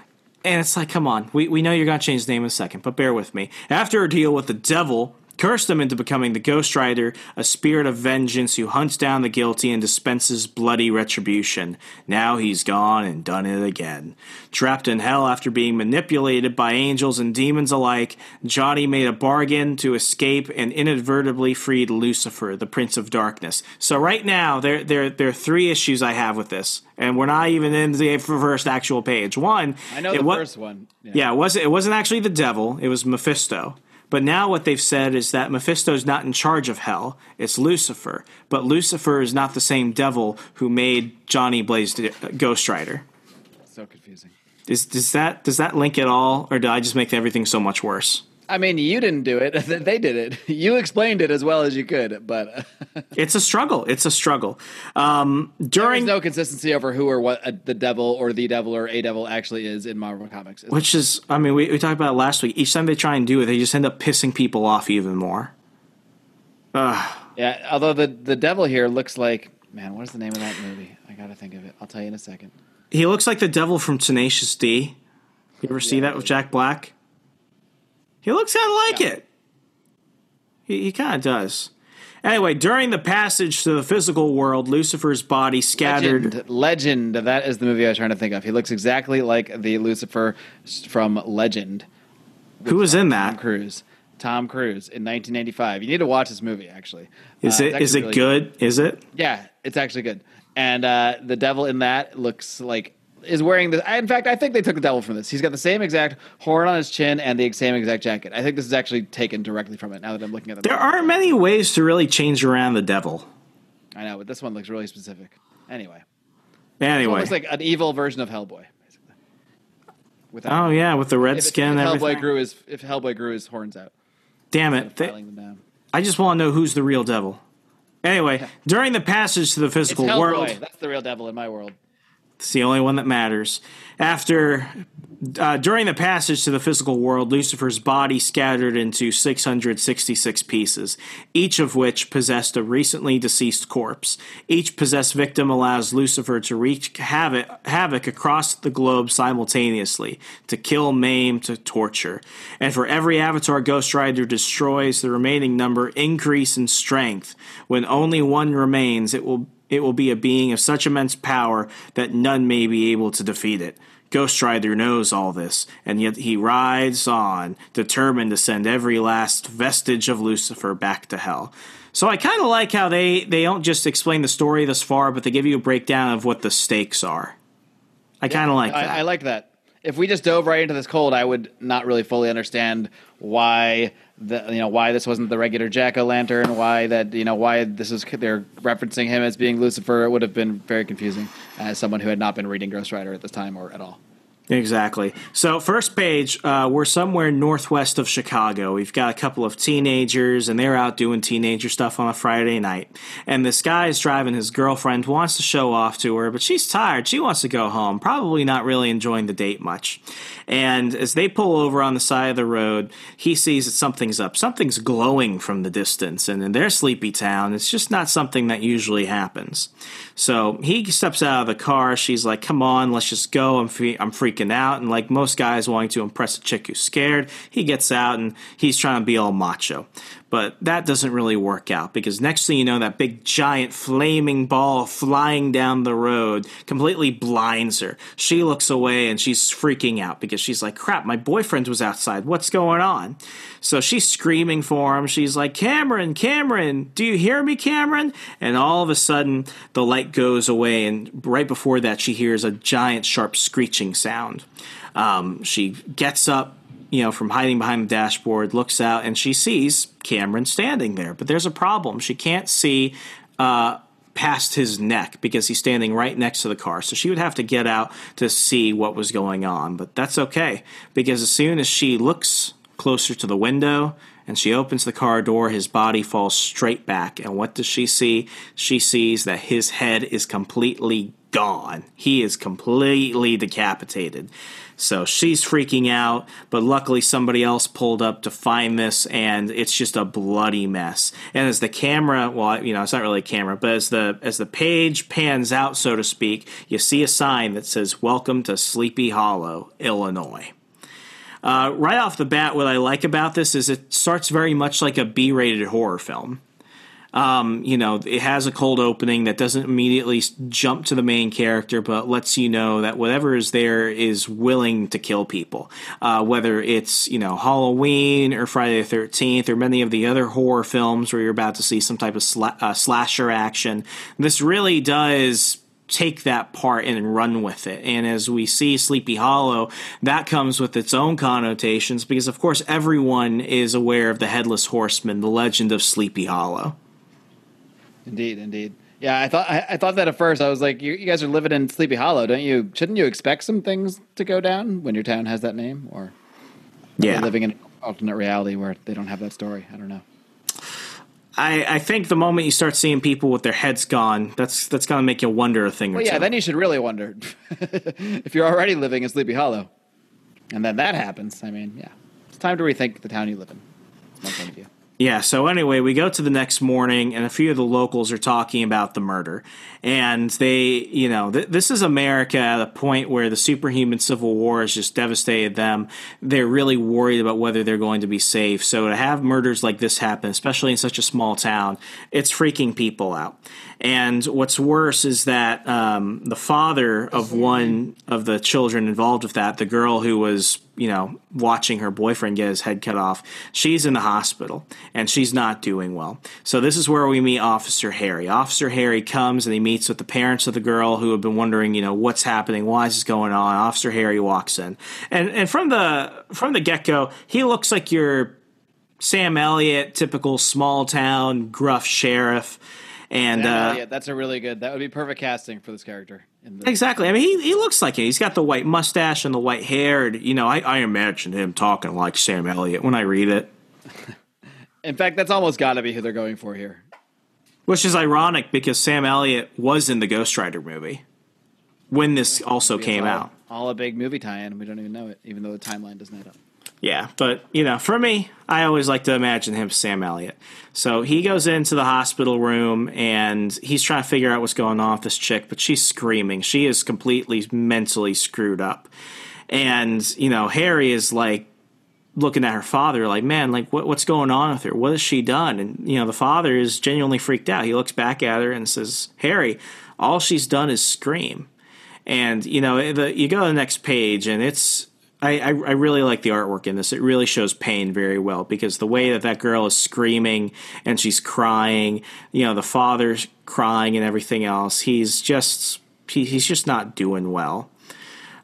[SPEAKER 2] and it's like, come on, we, we know you're gonna change his name in a second, but bear with me. After a deal with the devil, cursed them into becoming the Ghost Rider, a spirit of vengeance who hunts down the guilty and dispenses bloody retribution. Now he's gone and done it again. Trapped in hell after being manipulated by angels and demons alike, Johnny made a bargain to escape and inadvertently freed Lucifer, the Prince of Darkness. So right now, there there there are three issues I have with this, and we're not even in the first actual page. One,
[SPEAKER 3] I know
[SPEAKER 2] it
[SPEAKER 3] the
[SPEAKER 2] wa-
[SPEAKER 3] first one.
[SPEAKER 2] yeah, it wasn't. It wasn't actually the devil. It was Mephisto. But now what they've said is that Mephisto's not in charge of hell. It's Lucifer. But Lucifer is not the same devil who made Johnny Blaze uh, Ghost Rider.
[SPEAKER 3] so confusing.
[SPEAKER 2] Is does that does that link at all, or did I just make everything so much worse?
[SPEAKER 3] I mean, you didn't do it; [LAUGHS] they did it. You explained it as well as you could, but [LAUGHS]
[SPEAKER 2] It's a struggle. It's a struggle. Um, during
[SPEAKER 3] no consistency over who or what uh, the devil or the devil or a devil actually is in Marvel Comics.
[SPEAKER 2] which is, I mean, we, we talked about it last week. Each time they try and do it, they just end up pissing people off even more. Ugh.
[SPEAKER 3] Yeah, although the the devil here looks like man, what is the name of that movie? I gotta think of it. I'll tell you in a second.
[SPEAKER 2] He looks like the devil from Tenacious D. You ever see that with Jack Black? He looks kind of like
[SPEAKER 3] Yeah.
[SPEAKER 2] it. He, he kind of does. Anyway, during the passage to the physical world, Lucifer's body scattered.
[SPEAKER 3] Legend, Legend. That is the movie I was trying to think of. He looks exactly like the Lucifer from Legend.
[SPEAKER 2] Who was in that? Tom?
[SPEAKER 3] Cruise. Tom Cruise in 1995. You need to watch this movie. Actually,
[SPEAKER 2] Is
[SPEAKER 3] Uh,
[SPEAKER 2] it is it
[SPEAKER 3] really
[SPEAKER 2] good? Is it?
[SPEAKER 3] Yeah, it's actually good. And uh, the devil in that looks like is wearing this. I- In fact, I think they took the devil from this. He's got the same exact horn on his chin and the same exact jacket. I think this is actually taken directly from it. Now that I'm looking at the
[SPEAKER 2] There aren't many ways to really change around the devil.
[SPEAKER 3] I know, but this one looks really specific. Anyway,
[SPEAKER 2] Anyway.
[SPEAKER 3] it looks like an evil version of Hellboy, basically. Without
[SPEAKER 2] oh yeah, with the red
[SPEAKER 3] if,
[SPEAKER 2] skin and
[SPEAKER 3] if Hellboy
[SPEAKER 2] everything.
[SPEAKER 3] grew his if Hellboy grew his horns out,
[SPEAKER 2] Damn it! Th-
[SPEAKER 3] filing them down.
[SPEAKER 2] I just want to know who's the real devil. Anyway, [LAUGHS] during the passage to the physical world,
[SPEAKER 3] That's the real devil in my world.
[SPEAKER 2] It's the only one that matters. After, uh, during the passage to the physical world, Lucifer's body scattered into 666 pieces, each of which possessed a recently deceased corpse. Each possessed victim allows Lucifer to wreak havoc, havoc across the globe simultaneously, to kill, maim, to torture. And for every avatar Ghost Rider destroys, the remaining number increase in strength. When only one remains, it will it will be a being of such immense power that none may be able to defeat it. Ghost Rider knows all this, and yet he rides on, determined to send every last vestige of Lucifer back to hell. So I kind of like how they, they don't just explain the story this far, but they give you a breakdown of what the stakes are. I kind of like
[SPEAKER 3] I,
[SPEAKER 2] that.
[SPEAKER 3] I like that. If we just dove right into this cold, I would not really fully understand why the you know why this wasn't the regular Jack o' Lantern, why that you know why this is they're referencing him as being Lucifer. It would have been very confusing as someone who had not been reading Ghost Rider at this time or at all.
[SPEAKER 2] Exactly. So, first page, uh, we're somewhere northwest of Chicago. We've got a couple of teenagers, and they're out doing teenager stuff on a Friday night. And this guy is driving his girlfriend, wants to show off to her, but she's tired. She wants to go home, probably not really enjoying the date much. And as they pull over on the side of the road, he sees that something's up. Something's glowing from the distance. And in their sleepy town, it's just not something that usually happens. So he steps out of the car. She's like, "Come on, let's just go." I'm fe- I'm freaking out, and like most guys wanting to impress a chick who's scared, he gets out and he's trying to be all macho. But that doesn't really work out because next thing you know, that big giant flaming ball flying down the road completely blinds her. She looks away and she's freaking out because she's like, "Crap, my boyfriend was outside. What's going on?" So she's screaming for him. She's like, Cameron, Cameron, do you hear me, Cameron? And all of a sudden, the light goes away, and right before that, she hears a giant, sharp screeching sound. Um, she gets up, you know, from hiding behind the dashboard, looks out, and she sees Cameron standing there. But there's a problem. She can't see. Uh, past his neck because he's standing right next to the car. So she would have to get out to see what was going on. But that's okay because as soon as she looks closer to the window and she opens the car door, his body falls straight back. And what does she see? She sees that his head is completely gone. He is completely decapitated. So she's freaking out, but luckily somebody else pulled up to find this, and it's just a bloody mess. And as the camera, well, you know, it's not really a camera, but as the as the page pans out, so to speak, you see a sign that says "Welcome to Sleepy Hollow, Illinois." Uh, right off the bat, what I like about this is it starts very much like a B-rated horror film. Um, you know, it has a cold opening that doesn't immediately jump to the main character, but lets you know that whatever is there is willing to kill people. Uh, whether it's, you know, Halloween or Friday the 13th or many of the other horror films where you're about to see some type of sla- uh, slasher action, this really does take that part and run with it. And as we see Sleepy Hollow, that comes with its own connotations because, of course, everyone is aware of the Headless Horseman, the legend of Sleepy Hollow.
[SPEAKER 3] Indeed, indeed. Yeah, I thought I, I thought that at first. I was like, you, you guys are living in Sleepy Hollow, don't you? Shouldn't you expect some things to go down when your town has that name? Or are they living in an alternate reality where they don't have that story? I don't know.
[SPEAKER 2] I, I think the moment you start seeing people with their heads gone, that's that's gonna make you wonder a thing or
[SPEAKER 3] Well, yeah,
[SPEAKER 2] two.
[SPEAKER 3] then you should really wonder [LAUGHS] if you're already living in Sleepy Hollow, and then that happens. I mean, yeah, it's time to rethink the town you live in. That's my point of view.
[SPEAKER 2] Yeah, so anyway, we go to the next morning, and a few of the locals are talking about the murder. And they, you know, th- this is America at a point where the superhuman civil war has just devastated them. They're really worried about whether they're going to be safe. So to have murders like this happen, especially in such a small town, it's freaking people out. And what's worse is that um, the father of one of the children involved with that, the girl who was, you know, watching her boyfriend get his head cut off, she's in the hospital and she's not doing well. So this is where we meet Officer Harry. Officer Harry comes and he meets with the parents of the girl who have been wondering, you know, what's happening, why is this going on? Officer Harry walks in, and and from the from the get go, he looks like your Sam Elliott, typical small town gruff sheriff. And
[SPEAKER 3] Sam
[SPEAKER 2] uh,
[SPEAKER 3] that's a really good. That would be perfect casting for this character. The,
[SPEAKER 2] Exactly. I mean, he, he looks like it. He's got the white mustache and the white hair. And, you know, I, I imagine him talking like Sam Elliott when I read it, [LAUGHS]
[SPEAKER 3] in fact, that's almost got to be who they're going for here.
[SPEAKER 2] Which is ironic because Sam Elliott was in the Ghost Rider movie when this also came
[SPEAKER 3] all,
[SPEAKER 2] out.
[SPEAKER 3] All a big movie tie-in. We don't even know it, even though the timeline doesn't add up.
[SPEAKER 2] Yeah, but you know, for me, I always like to imagine him Sam Elliott. So he goes into the hospital room and he's trying to figure out what's going on with this chick, but she's screaming. She is completely mentally screwed up. And, you know, Harry is like looking at her father like, man, like what, what's going on with her? What has she done? And, you know, the father is genuinely freaked out. He looks back at her and says, Harry, all she's done is scream. And, you know, the, you go to the next page and it's, I, I, I really like the artwork in this. It really shows pain very well because the way that that girl is screaming and she's crying, you know, the father's crying and everything else. He's just he, he's just not doing well.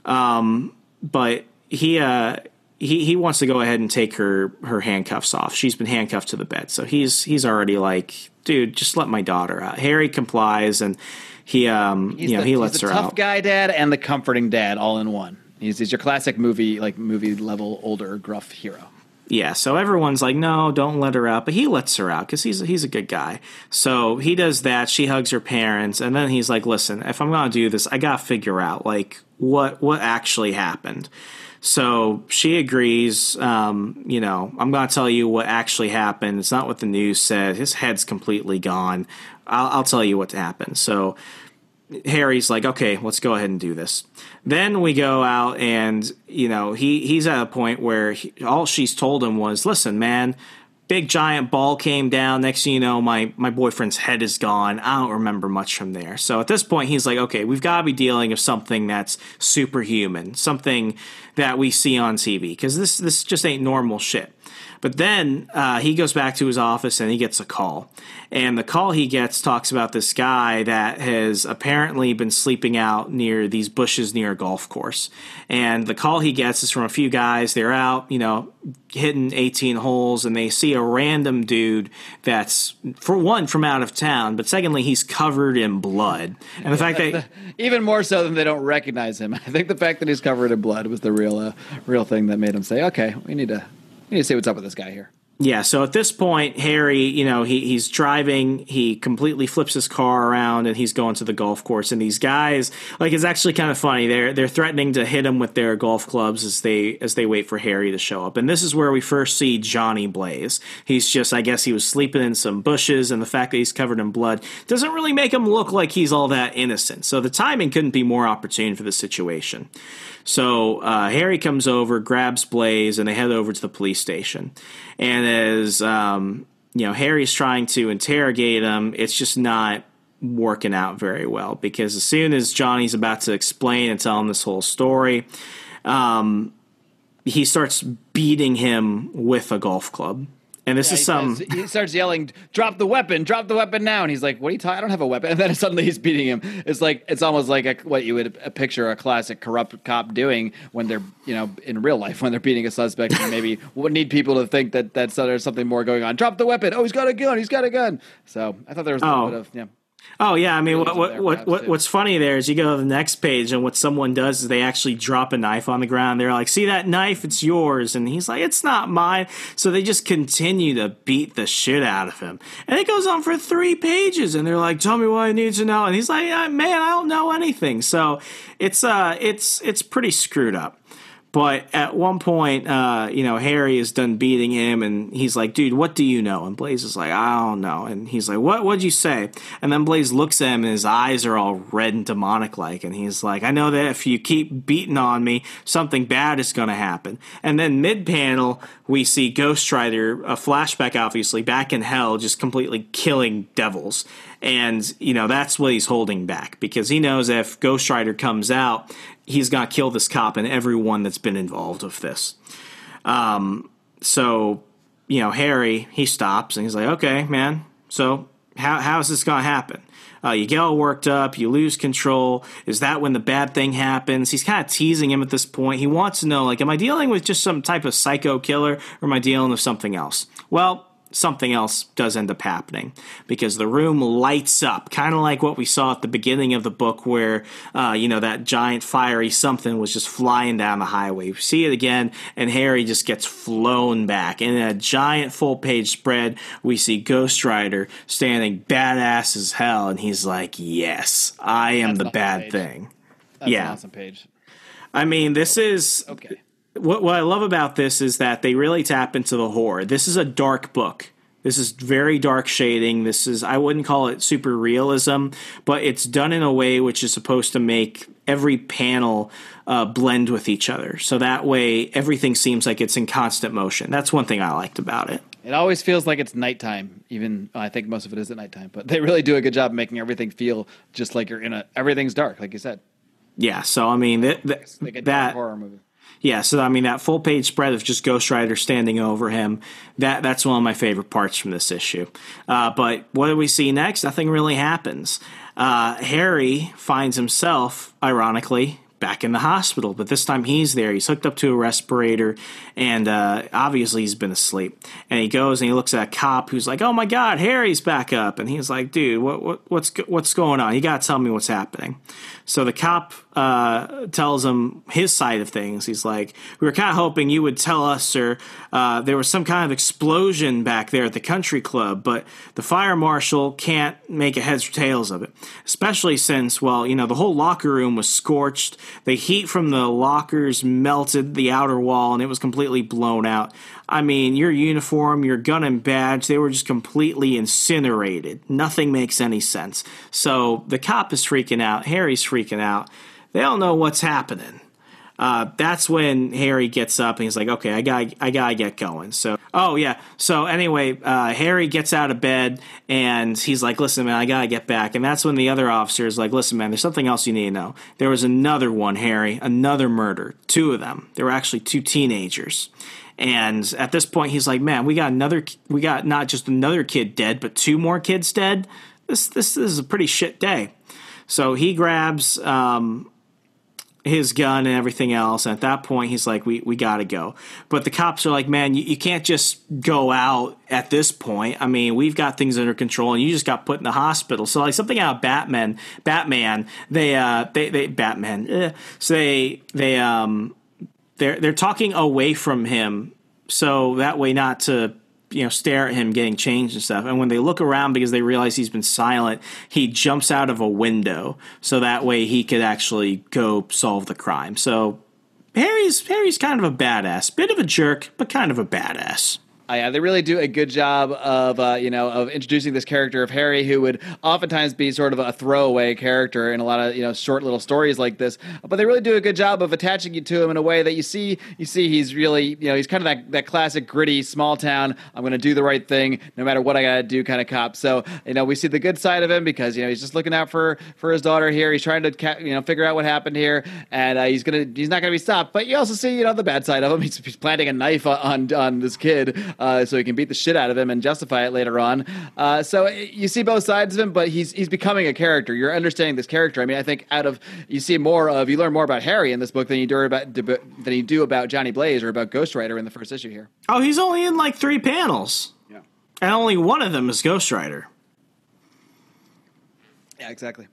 [SPEAKER 2] Um, but he uh he he wants to go ahead and take her her handcuffs off. She's been handcuffed to the bed, so he's he's already like, dude, just let my daughter out. Harry complies and he um
[SPEAKER 3] He's
[SPEAKER 2] you know
[SPEAKER 3] the,
[SPEAKER 2] he
[SPEAKER 3] he's
[SPEAKER 2] lets
[SPEAKER 3] the
[SPEAKER 2] her
[SPEAKER 3] tough
[SPEAKER 2] out.
[SPEAKER 3] guy dad and the comforting dad all in one. He's, he's your classic movie like movie level older gruff hero.
[SPEAKER 2] Yeah, so everyone's like, no, don't let her out, but he lets her out because he's he's a good guy. So he does that. She hugs her parents, and then he's like, listen, if I'm gonna do this, I gotta figure out like what what actually happened. So she agrees. Um, you know, I'm gonna tell you what actually happened. It's not what the news said. His head's completely gone. I'll, I'll tell you what happened. So Harry's like, okay, let's go ahead and do this. Then we go out, and you know, he he's at a point where he, all she's told him was, "Listen, man, big giant ball came down. Next thing you know, my my boyfriend's head is gone. I don't remember much from there." So at this point, he's like, "Okay, we've got to be dealing with something that's superhuman, something that we see on TV, because this this just ain't normal shit." But then uh, he goes back to his office and he gets a call. And the call he gets talks about this guy that has apparently been sleeping out near these bushes near a golf course. And the call he gets is from a few guys. They're out, you know, hitting 18 holes and they see a random dude that's, for one, from out of town, but secondly, he's covered in blood. And the fact that. [LAUGHS]
[SPEAKER 3] Even more so than they don't recognize him. [LAUGHS] I think the fact that he's covered in blood was the real uh, real thing that made him say, "Okay, we need to we need to see what's up with this guy here."
[SPEAKER 2] Yeah, so at this point, Harry, you know, he, he's driving, he completely flips his car around and he's going to the golf course. And these guys, like, it's actually kind of funny. They're they're threatening to hit him with their golf clubs as they as they wait for Harry to show up. And this is where we first see Johnny Blaze. He's just, I guess, he was sleeping in some bushes, and the fact that he's covered in blood doesn't really make him look like he's all that innocent. So the timing couldn't be more opportune for the situation. So uh, Harry comes over, grabs Blaze, and they head over to the police station. And as um, you know, Harry's trying to interrogate him, it's just not working out very well because as soon as Johnny's about to explain and tell him this whole story, um, he starts beating him with a golf club. And this
[SPEAKER 3] Yeah,
[SPEAKER 2] is
[SPEAKER 3] he
[SPEAKER 2] some.
[SPEAKER 3] says- he starts yelling, "Drop the weapon! Drop the weapon now!" And he's like, "What are you talking? I don't have a weapon." [LAUGHS] And then suddenly he's beating him. It's like it's almost like a, what you would uh, picture a classic corrupt cop doing when they're you know in real life when they're beating a suspect and maybe [LAUGHS] would need people to think that that's there's something more going on. Drop the weapon! Oh, he's got a gun! He's got a gun! So I thought there was a
[SPEAKER 2] Oh.
[SPEAKER 3] little bit of yeah.
[SPEAKER 2] Oh yeah, I mean, what what what, what what's funny there is you go to the next page and what someone does is they actually drop a knife on the ground. They're like, "See that knife? It's yours," and he's like, "It's not mine." So they just continue to beat the shit out of him, and it goes on for three pages. And they're like, "Tell me what I need to know," and he's like, "Uh, "Man, I don't know anything." So it's uh, it's it's pretty screwed up. But at one point, uh, you know, Harry is done beating him, and he's like, "Dude, what do you know?" And Blaze is like, "I don't know." And he's like, "What? What'd you say?" And then Blaze looks at him, and his eyes are all red and demonic like, and he's like, "I know that if you keep beating on me, something bad is going to happen." And then mid panel, we see Ghost Rider, a flashback, obviously back in hell, just completely killing devils. And, you know, that's what he's holding back because he knows if Ghost Rider comes out, he's going to kill this cop and everyone that's been involved with this. Um, so, you know, Harry, he stops and he's like, okay, man, so how, how is this going to happen? Uh, you get all worked up, you lose control. Is that when the bad thing happens? He's kind of teasing him at this point. He wants to know, like, am I dealing with just some type of psycho killer or am I dealing with something else? Well, something else does end up happening because the room lights up, kind of like what we saw at the beginning of the book, where uh, you know that giant fiery something was just flying down the highway. We see it again, and Harry just gets flown back. And in a giant full page spread, we see Ghost Rider standing badass as hell, and he's like, "Yes, I am
[SPEAKER 3] That's
[SPEAKER 2] the bad
[SPEAKER 3] page.
[SPEAKER 2] thing."
[SPEAKER 3] That's
[SPEAKER 2] Yeah.
[SPEAKER 3] awesome page.
[SPEAKER 2] I mean, this is
[SPEAKER 3] Okay.
[SPEAKER 2] What, what I love about this is that they really tap into the horror. This is a dark book. This is very dark shading. This is I wouldn't call it super realism, but it's done in a way which is supposed to make every panel uh, blend with each other. So that way everything seems like it's in constant motion. That's one thing I liked about it.
[SPEAKER 3] It always feels like it's nighttime, even I think most of it is at nighttime, but they really do a good job making everything feel just like you're in a everything's dark, like you said.
[SPEAKER 2] Yeah, so I mean that that,
[SPEAKER 3] Like a dark
[SPEAKER 2] that
[SPEAKER 3] horror movie.
[SPEAKER 2] Yeah, so I mean that full page spread of just Ghost Rider standing over him. That that's one of my favorite parts from this issue. Uh, but what do we see next? Nothing really happens. Uh, Harry finds himself, ironically, back in the hospital, but this time he's there. He's hooked up to a respirator, and uh, obviously he's been asleep. And he goes and he looks at a cop who's like, "Oh my God, Harry's back up!" And he's like, "Dude, what, what what's what's going on? You got to tell me what's happening." So the cop uh, tells him his side of things. He's like, "We were kind of hoping you would tell us, sir. Uh, there was some kind of explosion back there at the country club, but the fire marshal can't make a heads or tails of it. Especially since, well, you know, the whole locker room was scorched. The heat from the lockers melted the outer wall, and it was completely blown out. I mean, your uniform, your gun and badge, they were just completely incinerated. Nothing makes any sense. So the cop is freaking out. Harry's freaking out. They don't know what's happening. Uh, that's when Harry gets up and he's like, "Okay, I got, I gotta get going." So, oh yeah. So anyway, uh, Harry gets out of bed and he's like, "Listen, man, I gotta get back." And that's when the other officer is like, "Listen, man, there's something else you need to know. There was another one, Harry, another murder. Two of them. There were actually two teenagers." And at this point, he's like, "Man, we got another. We got not just another kid dead, but two more kids dead. This, this, this is a pretty shit day." So he grabs um, his gun and everything else. And at that point, he's like, "We we got to go." But the cops are like, "Man, you, you can't just go out at this point. I mean, we've got things under control, and you just got put in the hospital." So like something out of Batman, Batman, they uh they they Batman, eh. so they they um they're they're talking away from him, so that way not to you know stare at him getting changed and stuff. And when they look around because they realize he's been silent, he jumps out of a window so that way he could actually go solve the crime. So Harry's Harry's kind of a badass, bit of a jerk, but kind of a badass.
[SPEAKER 3] Uh, yeah, they really do a good job of uh, you know of introducing this character of Harry, who would oftentimes be sort of a throwaway character in a lot of you know short little stories like this. But they really do a good job of attaching you to him in a way that you see you see he's really you know he's kind of that that classic gritty small town. I'm going to do the right thing no matter what I got to do kind of cop. So you know we see the good side of him because you know he's just looking out for for his daughter here. He's trying to ca- you know figure out what happened here, and uh, he's gonna he's not gonna be stopped. But you also see you know the bad side of him. He's, he's planting a knife on on this kid uh, so he can beat the shit out of him and justify it later on. Uh, so you see both sides of him, but he's he's becoming a character. You're understanding this character. I mean, I think out of you see more of you learn more about Harry in this book than you do about than you do about Johnny Blaze or about Ghost Rider in the first issue here.
[SPEAKER 2] Oh, he's only in like three panels,
[SPEAKER 3] Yeah.
[SPEAKER 2] and only one of them is Ghost Rider.
[SPEAKER 3] Yeah, exactly.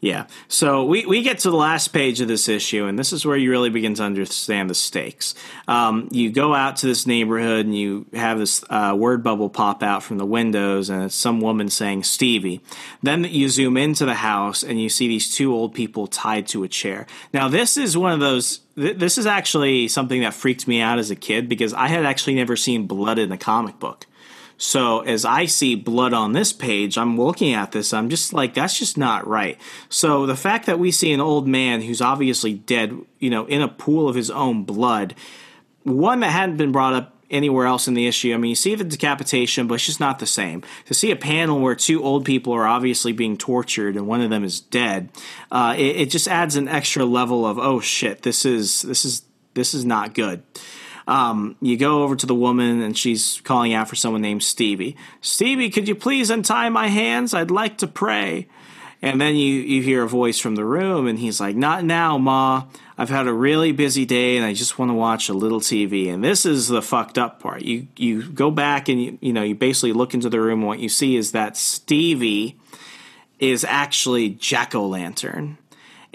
[SPEAKER 2] Yeah. So we, we get to the last page of this issue, and this is where you really begin to understand the stakes. Um, you go out to this neighborhood and you have this uh, word bubble pop out from the windows, and it's some woman saying Stevie. Then you zoom into the house and you see these two old people tied to a chair. Now, this is one of those. This is actually something that freaked me out as a kid because I had actually never seen blood in a comic book. So as I see blood on this page, I'm looking at this, I'm just like, that's just not right. So the fact that we see an old man who's obviously dead, you know, in a pool of his own blood, one that hadn't been brought up anywhere else in the issue. I mean, you see the decapitation, but it's just not the same. To see a panel where two old people are obviously being tortured and one of them is dead, uh, it, it just adds an extra level of oh shit, this is this is this is not good. Um, you go over to the woman and she's calling out for someone named Stevie. Stevie, could you please untie my hands? I'd like to pray. And then you, you hear a voice from the room, and he's like, Not now, Ma. I've had a really busy day, and I just want to watch a little TV. And this is the fucked up part. You you go back and you, you know you basically look into the room, and what you see is that Stevie is actually Jack O' Lantern,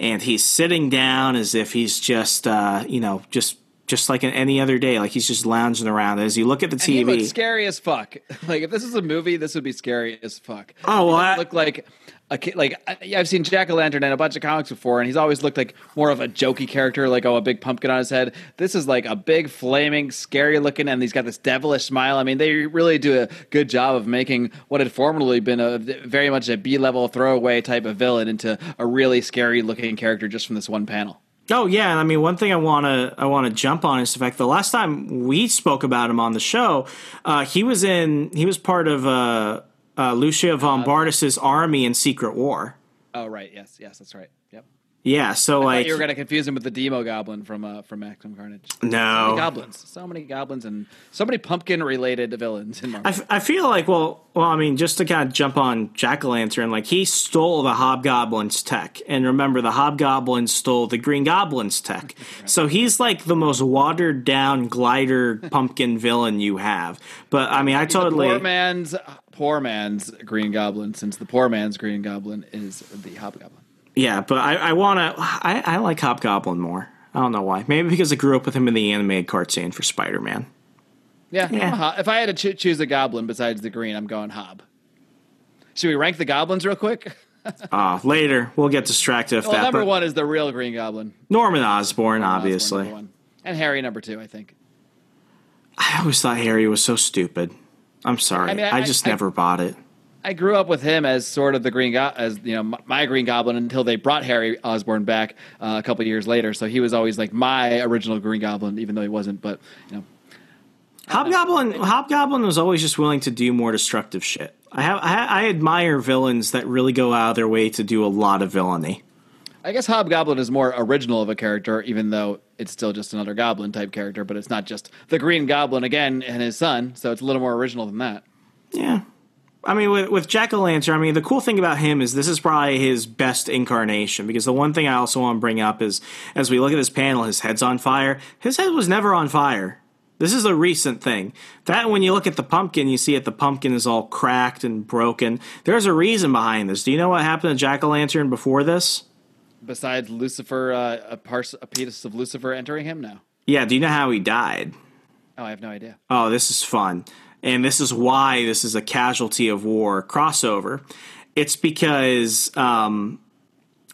[SPEAKER 2] and he's sitting down as if he's just uh, you know just just like in any other day. Like he's just lounging around. As you look at the
[SPEAKER 3] And he
[SPEAKER 2] TV,
[SPEAKER 3] scary as fuck. [LAUGHS] Like if this is a movie, this would be scary as fuck.
[SPEAKER 2] Oh, well, I-
[SPEAKER 3] look like a kid. Like I've seen Jack o' Lantern in a bunch of comics before, and he's always looked like more of a jokey character, like oh, a big pumpkin on his head. This is like a big, flaming, scary looking, and he's got this devilish smile. I mean, they really do a good job of making what had formerly been a very much a B level throwaway type of villain into a really scary looking character just from this one panel.
[SPEAKER 2] Oh yeah, and I mean one thing I want to I want to jump on is the fact the last time we spoke about him on the show, uh, he was in he was part of uh, uh, Lucia von Bardas's army in Secret War.
[SPEAKER 3] Oh right, yes, yes, that's right. Yep.
[SPEAKER 2] Yeah, so
[SPEAKER 3] I thought
[SPEAKER 2] like
[SPEAKER 3] you were going to confuse him with the Demogoblin from uh, from Maximum Carnage. So many
[SPEAKER 2] no,
[SPEAKER 3] goblins, so many goblins, and so many pumpkin related villains in Marvel.
[SPEAKER 2] I, f- I feel like well well I mean just to kind of jump on Jack o' Lantern like he stole the Hobgoblin's tech and remember the Hobgoblin stole the Green Goblin's tech [LAUGHS] so he's like the most watered down glider pumpkin villain you have but I mean I totally
[SPEAKER 3] poor man's poor man's Green Goblin, since the poor man's Green Goblin is the Hobgoblin.
[SPEAKER 2] Yeah, but I, I want to. I, I like Hobgoblin more. I don't know why. Maybe because I grew up with him in the animated cartoon for Spider Man.
[SPEAKER 3] Yeah,
[SPEAKER 2] Yeah.
[SPEAKER 3] If I had to cho- choose a goblin besides the green, I'm going Hob. Should we rank the goblins real quick?
[SPEAKER 2] Uh, [LAUGHS] later, we'll get distracted with
[SPEAKER 3] Well,
[SPEAKER 2] that.
[SPEAKER 3] number one is the real Green Goblin.
[SPEAKER 2] Norman Osborn,
[SPEAKER 3] Osborn,
[SPEAKER 2] obviously.
[SPEAKER 3] one. and Harry number two, I think.
[SPEAKER 2] I always thought Harry was so stupid. I'm sorry. I,
[SPEAKER 3] I mean, I-
[SPEAKER 2] just
[SPEAKER 3] I-
[SPEAKER 2] never bought it.
[SPEAKER 3] I grew up with him as sort of the Green Go- as you know my, Green Goblin until they brought Harry Osborn back uh, a couple years later. So he was always like my original Green Goblin, even though he wasn't. But you know,
[SPEAKER 2] Hobgoblin, Hobgoblin was always just willing to do more destructive shit. I have, I, I admire villains that really go out of their way to do a lot of villainy.
[SPEAKER 3] I guess Hobgoblin is more original of a character, even though it's still just another Goblin type character. But it's not just the Green Goblin again and his son, so it's a little more original than that.
[SPEAKER 2] Yeah. I mean, with, with Jack o' Lantern, I mean, the cool thing about him is this is probably his best incarnation because the one thing I also want to bring up is as we look at this panel, his head's on fire. His head was never on fire. This is a recent thing. That when you look at the pumpkin, you see it, the pumpkin is all cracked and broken. There's a reason behind this. Do you know what happened to Jack o' Lantern before this?
[SPEAKER 3] Besides Lucifer, uh, a, pars- a piece of Lucifer entering him, no.
[SPEAKER 2] Yeah, do you know how he died?
[SPEAKER 3] Oh, I have no idea.
[SPEAKER 2] Oh, this is fun. And this is why this is a casualty of war crossover. It's because um,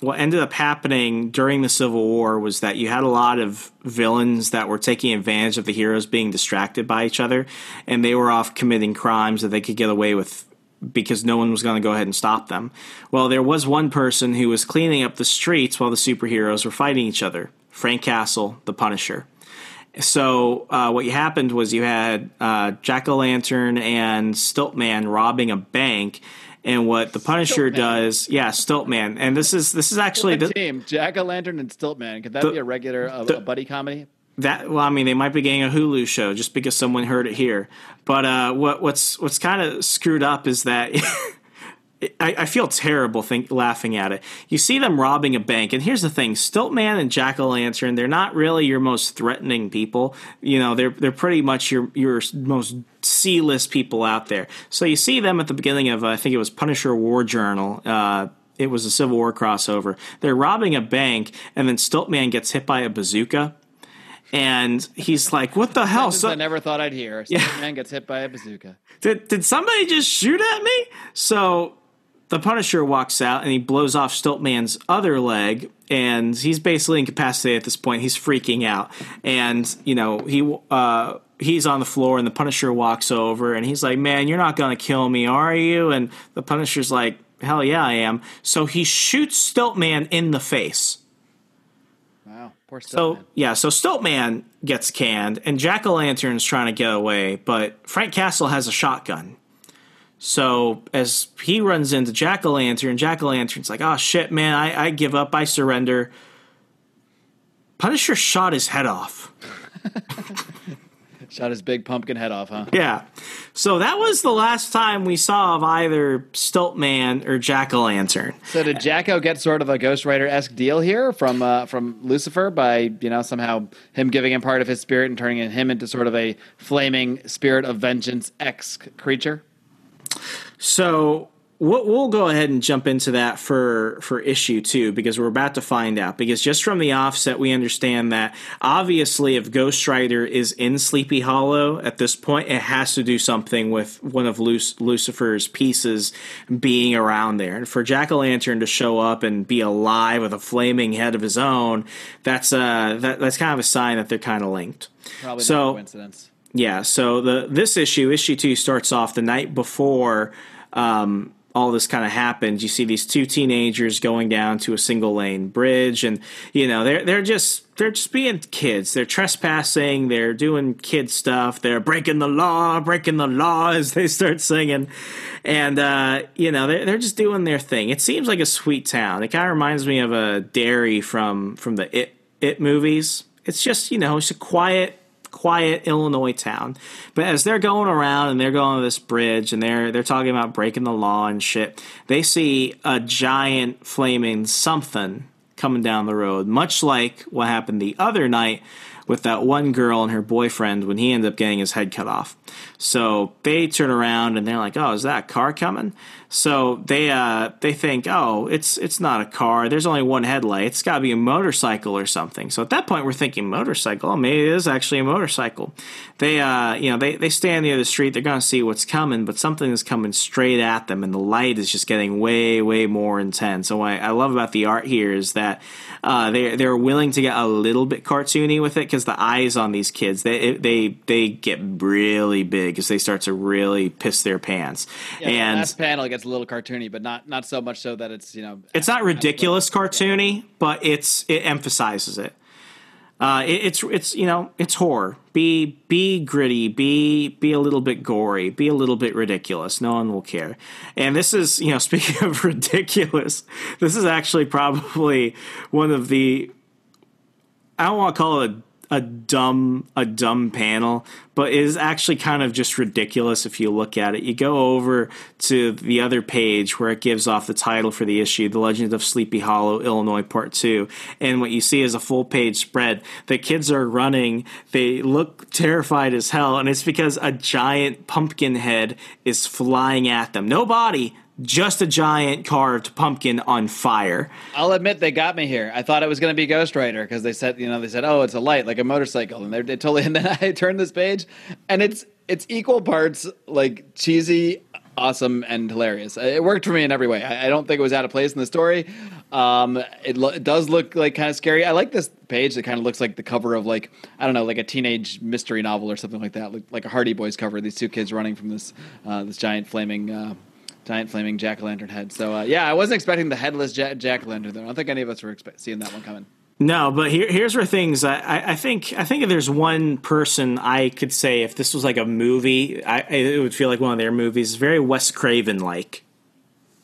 [SPEAKER 2] what ended up happening during the Civil War was that you had a lot of villains that were taking advantage of the heroes being distracted by each other, and they were off committing crimes that they could get away with because no one was going to go ahead and stop them. Well, there was one person who was cleaning up the streets while the superheroes were fighting each other Frank Castle, the Punisher. So uh, what happened was you had uh, Jack o' Lantern and Stiltman robbing a bank, and what the Punisher
[SPEAKER 3] Stiltman.
[SPEAKER 2] does, yeah, Stiltman, and this is this is actually
[SPEAKER 3] The team Jack o' Lantern and Stiltman. Could that
[SPEAKER 2] The-
[SPEAKER 3] be a regular a,
[SPEAKER 2] the-
[SPEAKER 3] a buddy comedy?
[SPEAKER 2] that. Well, I mean, they might be getting a Hulu show just because someone heard it here. But uh, what what's what's kind of screwed up is that. [LAUGHS] I, I feel terrible think, laughing at it. You see them robbing a bank, and here's the thing: Stiltman and Jack o' Lantern, they're not really your most threatening people. You know, they're they're pretty much your your most C-list people out there. So you see them at the beginning of uh, I think it was Punisher War Journal. Uh, it was a Civil War crossover. They're robbing a bank, and then Stiltman gets hit by a bazooka, and he's like, "What the hell?" So,
[SPEAKER 3] I never thought I'd hear. Yeah. man gets hit by a bazooka.
[SPEAKER 2] did did somebody just shoot at me? So the Punisher walks out and he blows off Stiltman's other leg, and he's basically incapacitated at this point. He's freaking out, and you know he uh, he's on the floor, and the Punisher walks over, and he's like, "Man, you're not gonna kill me, are you?" And the Punisher's like, "Hell yeah, I am." So he shoots Stiltman in the face.
[SPEAKER 3] Wow, poor stuff.
[SPEAKER 2] So yeah, so Stiltman gets canned, and Jack o' Lantern's trying to get away, but Frank Castle has a shotgun. So as he runs into Jack o' Lantern, Jack o' Lantern's like, "Oh shit, man, I, I give up, I surrender." Punisher shot his head off. [LAUGHS]
[SPEAKER 3] Shot his big pumpkin head off, huh?
[SPEAKER 2] Yeah, so that was the last time we saw of either Stiltman or Jack o' Lantern.
[SPEAKER 3] So did Jacko get sort of a Ghost Rider esque deal here from uh, from Lucifer by you know somehow him giving him part of his spirit and turning him into sort of a flaming spirit of vengeance X creature?
[SPEAKER 2] So we'll, we'll go ahead and jump into that for for issue two because we're about to find out. Because just from the offset, we understand that obviously, if Ghost Rider is in Sleepy Hollow at this point, it has to do something with one of Luc- Lucifer's pieces being around there. And for Jack o' Lantern to show up and be alive with a flaming head of his own, that's uh that, that's kind of a sign that they're kind of linked.
[SPEAKER 3] Probably
[SPEAKER 2] So-
[SPEAKER 3] not a coincidence.
[SPEAKER 2] Yeah, so the this issue, issue two, starts off the night before um, all this kind of happened. You see these two teenagers going down to a single lane bridge, and you know they're they're just they're just being kids. They're trespassing. They're doing kid stuff. They're breaking the law, breaking the law [LAUGHS] as they start singing, and uh, you know they're they're just doing their thing. It seems like a sweet town. It kind of reminds me of a Derry from from the it it movies. It's just you know it's a quiet quiet Illinois town. But as they're going around and they're going to this bridge and they're they're talking about breaking the law and shit, they see a giant flaming something coming down the road, much like what happened the other night with that one girl and her boyfriend when he ended up getting his head cut off. So they turn around and they're like, "Oh, is that car coming?" So they uh, they think, "Oh, it's it's not a car. There's only one headlight. It's got to be a motorcycle or something." So at that point, we're thinking motorcycle. Oh, maybe it is actually a motorcycle. They uh, you know they they stand near the street. They're going to see what's coming, but something is coming straight at them, and the light is just getting way way more intense. So what I love about the art here is that uh, they they're willing to get a little bit cartoony with it because the eyes on these kids they they they get really big as they start to really piss their pants.
[SPEAKER 3] Yeah, the
[SPEAKER 2] and
[SPEAKER 3] last panel gets a little cartoony, but not not so much so that it's you know
[SPEAKER 2] it's not ridiculous cartoony, but it's it emphasizes it. Uh, it, it's it's you know it's horror. Be be gritty. Be be a little bit gory. Be a little bit ridiculous. No one will care. And this is you know [LAUGHS] speaking of ridiculous, this is actually probably one of the I don't want to call it a, dumb a dumb panel, but it is actually kind of just ridiculous if you look at it. You go over to the other page where it gives off the title for the issue, The Legend of Sleepy Hollow, Illinois Part 2, and what you see is a full page spread. The kids are running, they look terrified as hell, and it's because a giant pumpkin head is flying at them. No body, just a giant carved pumpkin on fire.
[SPEAKER 3] I'll admit they got me here. I thought it was going to be Ghost Rider because they said, you know, they said, "Oh, it's a light like a motorcycle," and they they totally. [LAUGHS] And then I turned this page, and it's it's equal parts like cheesy, awesome, and hilarious. It worked for me in every way. I, I don't think it was out of place in the story. Um, it, lo- it does look like kind of scary. I like this page. It kind of looks like the cover of like I don't know, like a teenage mystery novel or something like that, like, like a Hardy Boys cover. These two kids running from this uh, this giant flaming. Uh, Giant flaming jack o' lantern head. So uh, yeah, I wasn't expecting the headless jack o' lantern. Though I don't think any of us were expect- seeing that one coming.
[SPEAKER 2] No, but here, here's where things. I, I- I think. I think if there's one person I could say if this was like a movie, I, it would feel like one of their movies. Very Wes Craven like.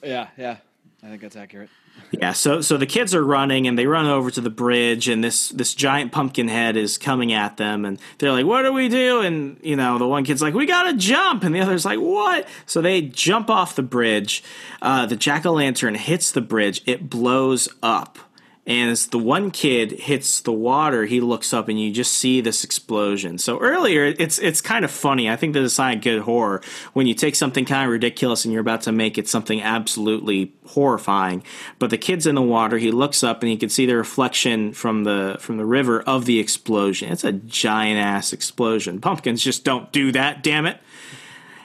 [SPEAKER 3] Yeah, yeah, I think that's accurate.
[SPEAKER 2] Yeah. So so the kids are running and they run over to the bridge and this this giant pumpkin head is coming at them and they're like, "What do we do?" And you know the one kid's like, "We gotta jump," and the other's like, "What?" So they jump off the bridge. Uh, the jack o' lantern hits the bridge. It blows up. And as the one kid hits the water, he looks up and you just see this explosion. So earlier, it's it's kind of funny. I think this is a sign of good horror when you take something kind of ridiculous and you're about to make it something absolutely horrifying. But the kid's in the water. He looks up and he can see the reflection from the from the river of the explosion. It's a giant ass explosion. Pumpkins just don't do that. Damn it.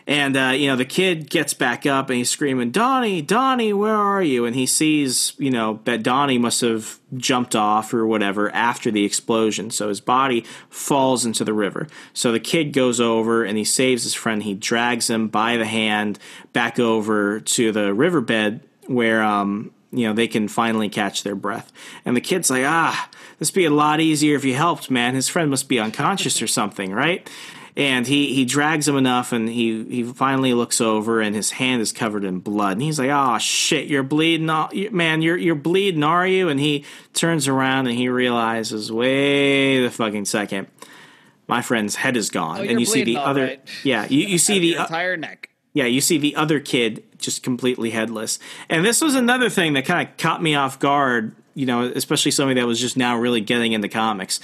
[SPEAKER 2] And uh, you know, the kid gets back up and he's screaming, "Donnie, Donnie, where are you?" And he sees, you know, that Donnie must have jumped off or whatever after the explosion. So his body falls into the river. So the kid goes over and he saves his friend. He drags him by the hand back over to the riverbed where um, you know, they can finally catch their breath. And the kid's like, "Ah, this would be a lot easier if you helped, man. His friend must be unconscious or something, right?" And he he drags him enough and he he finally looks over and his hand is covered in blood and he's like oh shit you're bleeding man you're you're bleeding are you and he turns around and he realizes wait the fucking second my friend's head is gone
[SPEAKER 3] Oh,
[SPEAKER 2] and you see the other
[SPEAKER 3] right.
[SPEAKER 2] yeah you, you see [LAUGHS] the
[SPEAKER 3] entire neck.
[SPEAKER 2] yeah, you see the other kid just completely headless. And this was another thing that kind of caught me off guard, you know, especially somebody that was just now really getting into comics.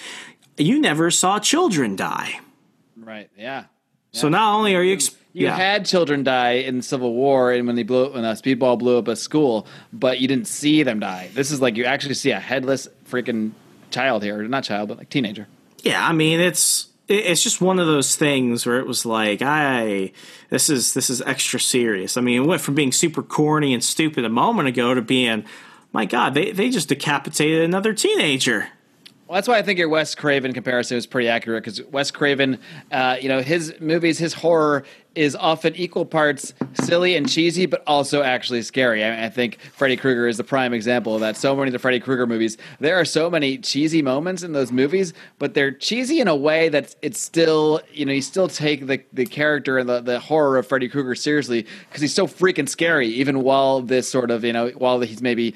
[SPEAKER 2] You never saw children die.
[SPEAKER 3] Right. Yeah.
[SPEAKER 2] So not only are you, ex-
[SPEAKER 3] You
[SPEAKER 2] yeah,
[SPEAKER 3] had children die in the Civil War and when they blew when a speedball blew up a school, but you didn't see them die. This is like you actually see a headless freaking child here, not child, but like teenager.
[SPEAKER 2] yeah, I mean, it's it's just one of those things where it was like, I this is this is extra serious. I mean, it went from being super corny and stupid a moment ago to being, my God, they they just decapitated another teenager.
[SPEAKER 3] Well, that's why I think your Wes Craven comparison is pretty accurate because Wes Craven, uh, you know, his movies, his horror is often equal parts silly and cheesy, but also actually scary. I, I think Freddy Krueger is the prime example of that. So many of the Freddy Krueger movies, there are so many cheesy moments in those movies, but they're cheesy in a way that it's still, you know, you still take the, the character and the, the horror of Freddy Krueger seriously because he's so freaking scary, even while this sort of, you know, while he's maybe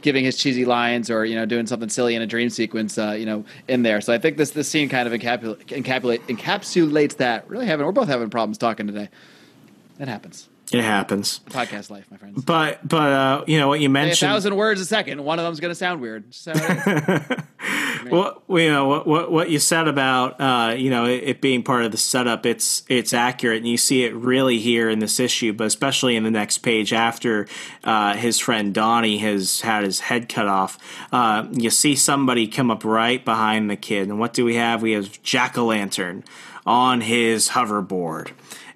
[SPEAKER 3] giving his cheesy lines or, you know, doing something silly in a dream sequence, uh, you know, in there. So I think this, this scene kind of encapsulate, encapsulates that. Really having, we're both having problems talking today. It happens.
[SPEAKER 2] It happens.
[SPEAKER 3] Podcast life, my friends.
[SPEAKER 2] But but uh, you know what you
[SPEAKER 3] Say a
[SPEAKER 2] mentioned.
[SPEAKER 3] thousand words a second. One of them's going to sound weird. It is.
[SPEAKER 2] Well, you know what what what you said about uh, you know it, it being part of the setup. It's it's accurate, and you see it really here in this issue, but especially in the next page after uh, his friend Donnie has had his head cut off. Uh, you see somebody come up right behind the kid, and what do we have? We have Jack o' Lantern on his hoverboard.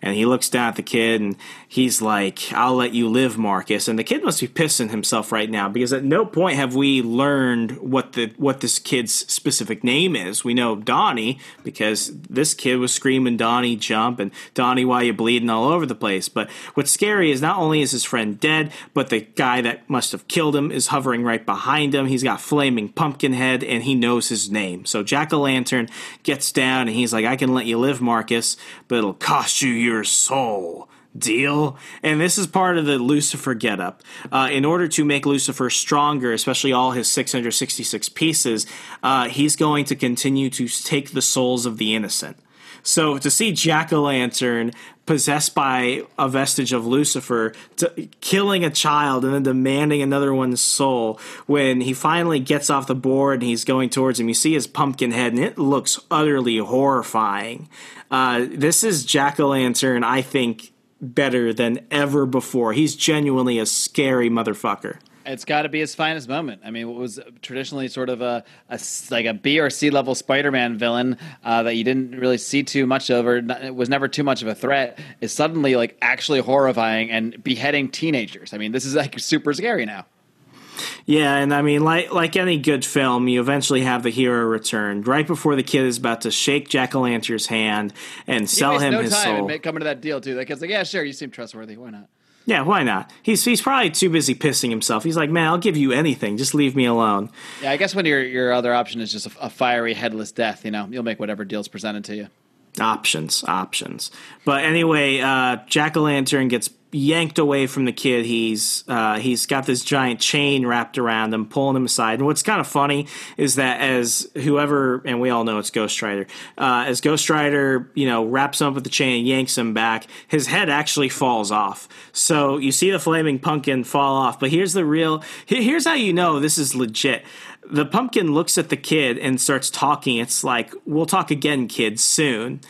[SPEAKER 2] And he looks down at the kid and he's like, I'll let you live, Marcus. And the kid must be pissing himself right now because at no point have we learned what the what this kid's specific name is. We know Donnie because this kid was screaming Donnie jump and Donnie why you bleeding all over the place. But what's scary is not only is his friend dead, but the guy that must have killed him is hovering right behind him. He's got flaming pumpkin head and he knows his name. So Jack o' Lantern gets down and he's like, I can let you live, Marcus, but it'll cost you your soul. Deal? And this is part of the Lucifer getup. Uh, in order to make Lucifer stronger, especially all his 666 pieces, uh, he's going to continue to take the souls of the innocent. So to see Jack o' Lantern possessed by a vestige of Lucifer, killing a child and then demanding another one's soul, when he finally gets off the board and he's going towards him, you see his pumpkin head and it looks utterly horrifying. Uh, this is Jack o' Lantern, I think, better than ever before. He's genuinely a scary motherfucker.
[SPEAKER 3] It's got to be his finest moment. I mean, what was traditionally sort of a, a like a B or C level Spider-Man villain uh, that you didn't really see too much of, or not, was never too much of a threat, is suddenly like actually horrifying and beheading teenagers. I mean, this is like super scary now.
[SPEAKER 2] Yeah, and I mean, like like any good film, you eventually have the hero return right before the kid is about to shake Jack o' Lantern's hand and sell him
[SPEAKER 3] no
[SPEAKER 2] his
[SPEAKER 3] time
[SPEAKER 2] soul.
[SPEAKER 3] in ma- coming to that deal too. Like, it's like, yeah, sure, you seem trustworthy. Why not?
[SPEAKER 2] yeah, why not? He's he's probably too busy pissing himself. He's like, man, I'll give you anything, just leave me alone.
[SPEAKER 3] Yeah, I guess when your your other option is just a, a fiery headless death, you know, you'll make whatever deal's presented to you.
[SPEAKER 2] Options, options. But anyway, uh, Jack o' Lantern gets yanked away from the kid. He's uh, he's got this giant chain wrapped around him, pulling him aside. And what's kind of funny is that as whoever, and we all know it's Ghost Rider, uh, as Ghost Rider, you know, wraps him up with the chain and yanks him back, his head actually falls off. So you see the flaming pumpkin fall off. But here's the real. Here's how you know this is legit. The pumpkin looks at the kid and starts talking. It's like, "We'll talk again, kid, soon."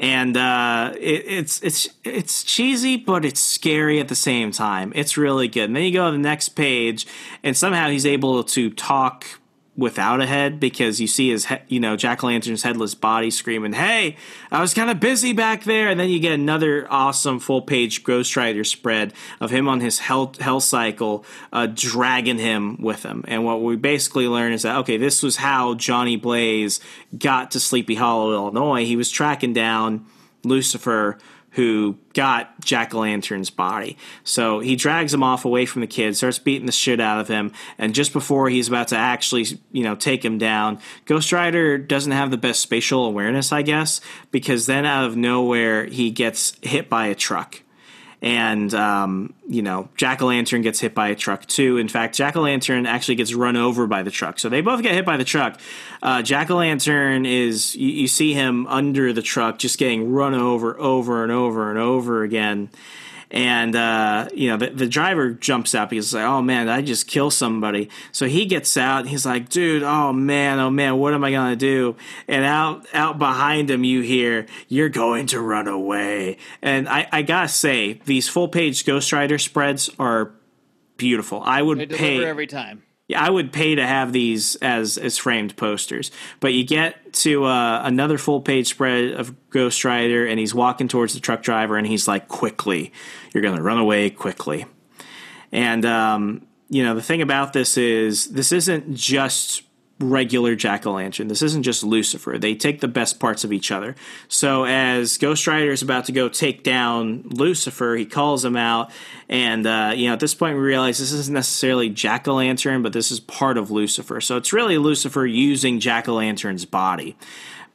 [SPEAKER 2] and uh, it, it's it's it's cheesy, but it's scary at the same time. It's really good. And then you go to the next page, and somehow he's able to talk without a head because you see his, he- you know, Jack Lantern's headless body screaming, "Hey, I was kind of busy back there." And then you get another awesome full page Ghost Rider spread of him on his hell, hell cycle, uh, dragging him with him. And what we basically learn is that okay, this was how Johnny Blaze got to Sleepy Hollow, Illinois. He was tracking down Lucifer who got Jack o' Lantern's body. So he drags him off away from the kid, starts beating the shit out of him, and just before he's about to actually, you know, take him down, Ghost Rider doesn't have the best spatial awareness, I guess, because then out of nowhere he gets hit by a truck and um, you know Jack o' Lantern gets hit by a truck too. In fact, Jack o' Lantern actually gets run over by the truck, so they both get hit by the truck. Uh, Jack o' Lantern is you, you see him under the truck, just getting run over, over and over and over again and uh, you know the, the, driver jumps out because like, oh man, I just kill somebody. So he gets out. he's like, dude, oh man, oh man, what am I gonna do? And out out behind him, you hear, you're going to run away. And I, I gotta say, these full page Ghost Rider spreads are beautiful. I would pay
[SPEAKER 3] every time.
[SPEAKER 2] I would pay to have these as as framed posters. But you get to uh, another full page spread of Ghost Rider, and he's walking towards the truck driver, and he's like, "Quickly, you're going to run away quickly." And um, you know the thing about this is this isn't just regular jack o' lantern. This isn't just Lucifer. They take the best parts of each other. So as Ghost Rider is about to go take down Lucifer, he calls him out, and uh, you know at this point we realize this isn't necessarily jack o' lantern, but this is part of Lucifer. So it's really Lucifer using jack o' lantern's body.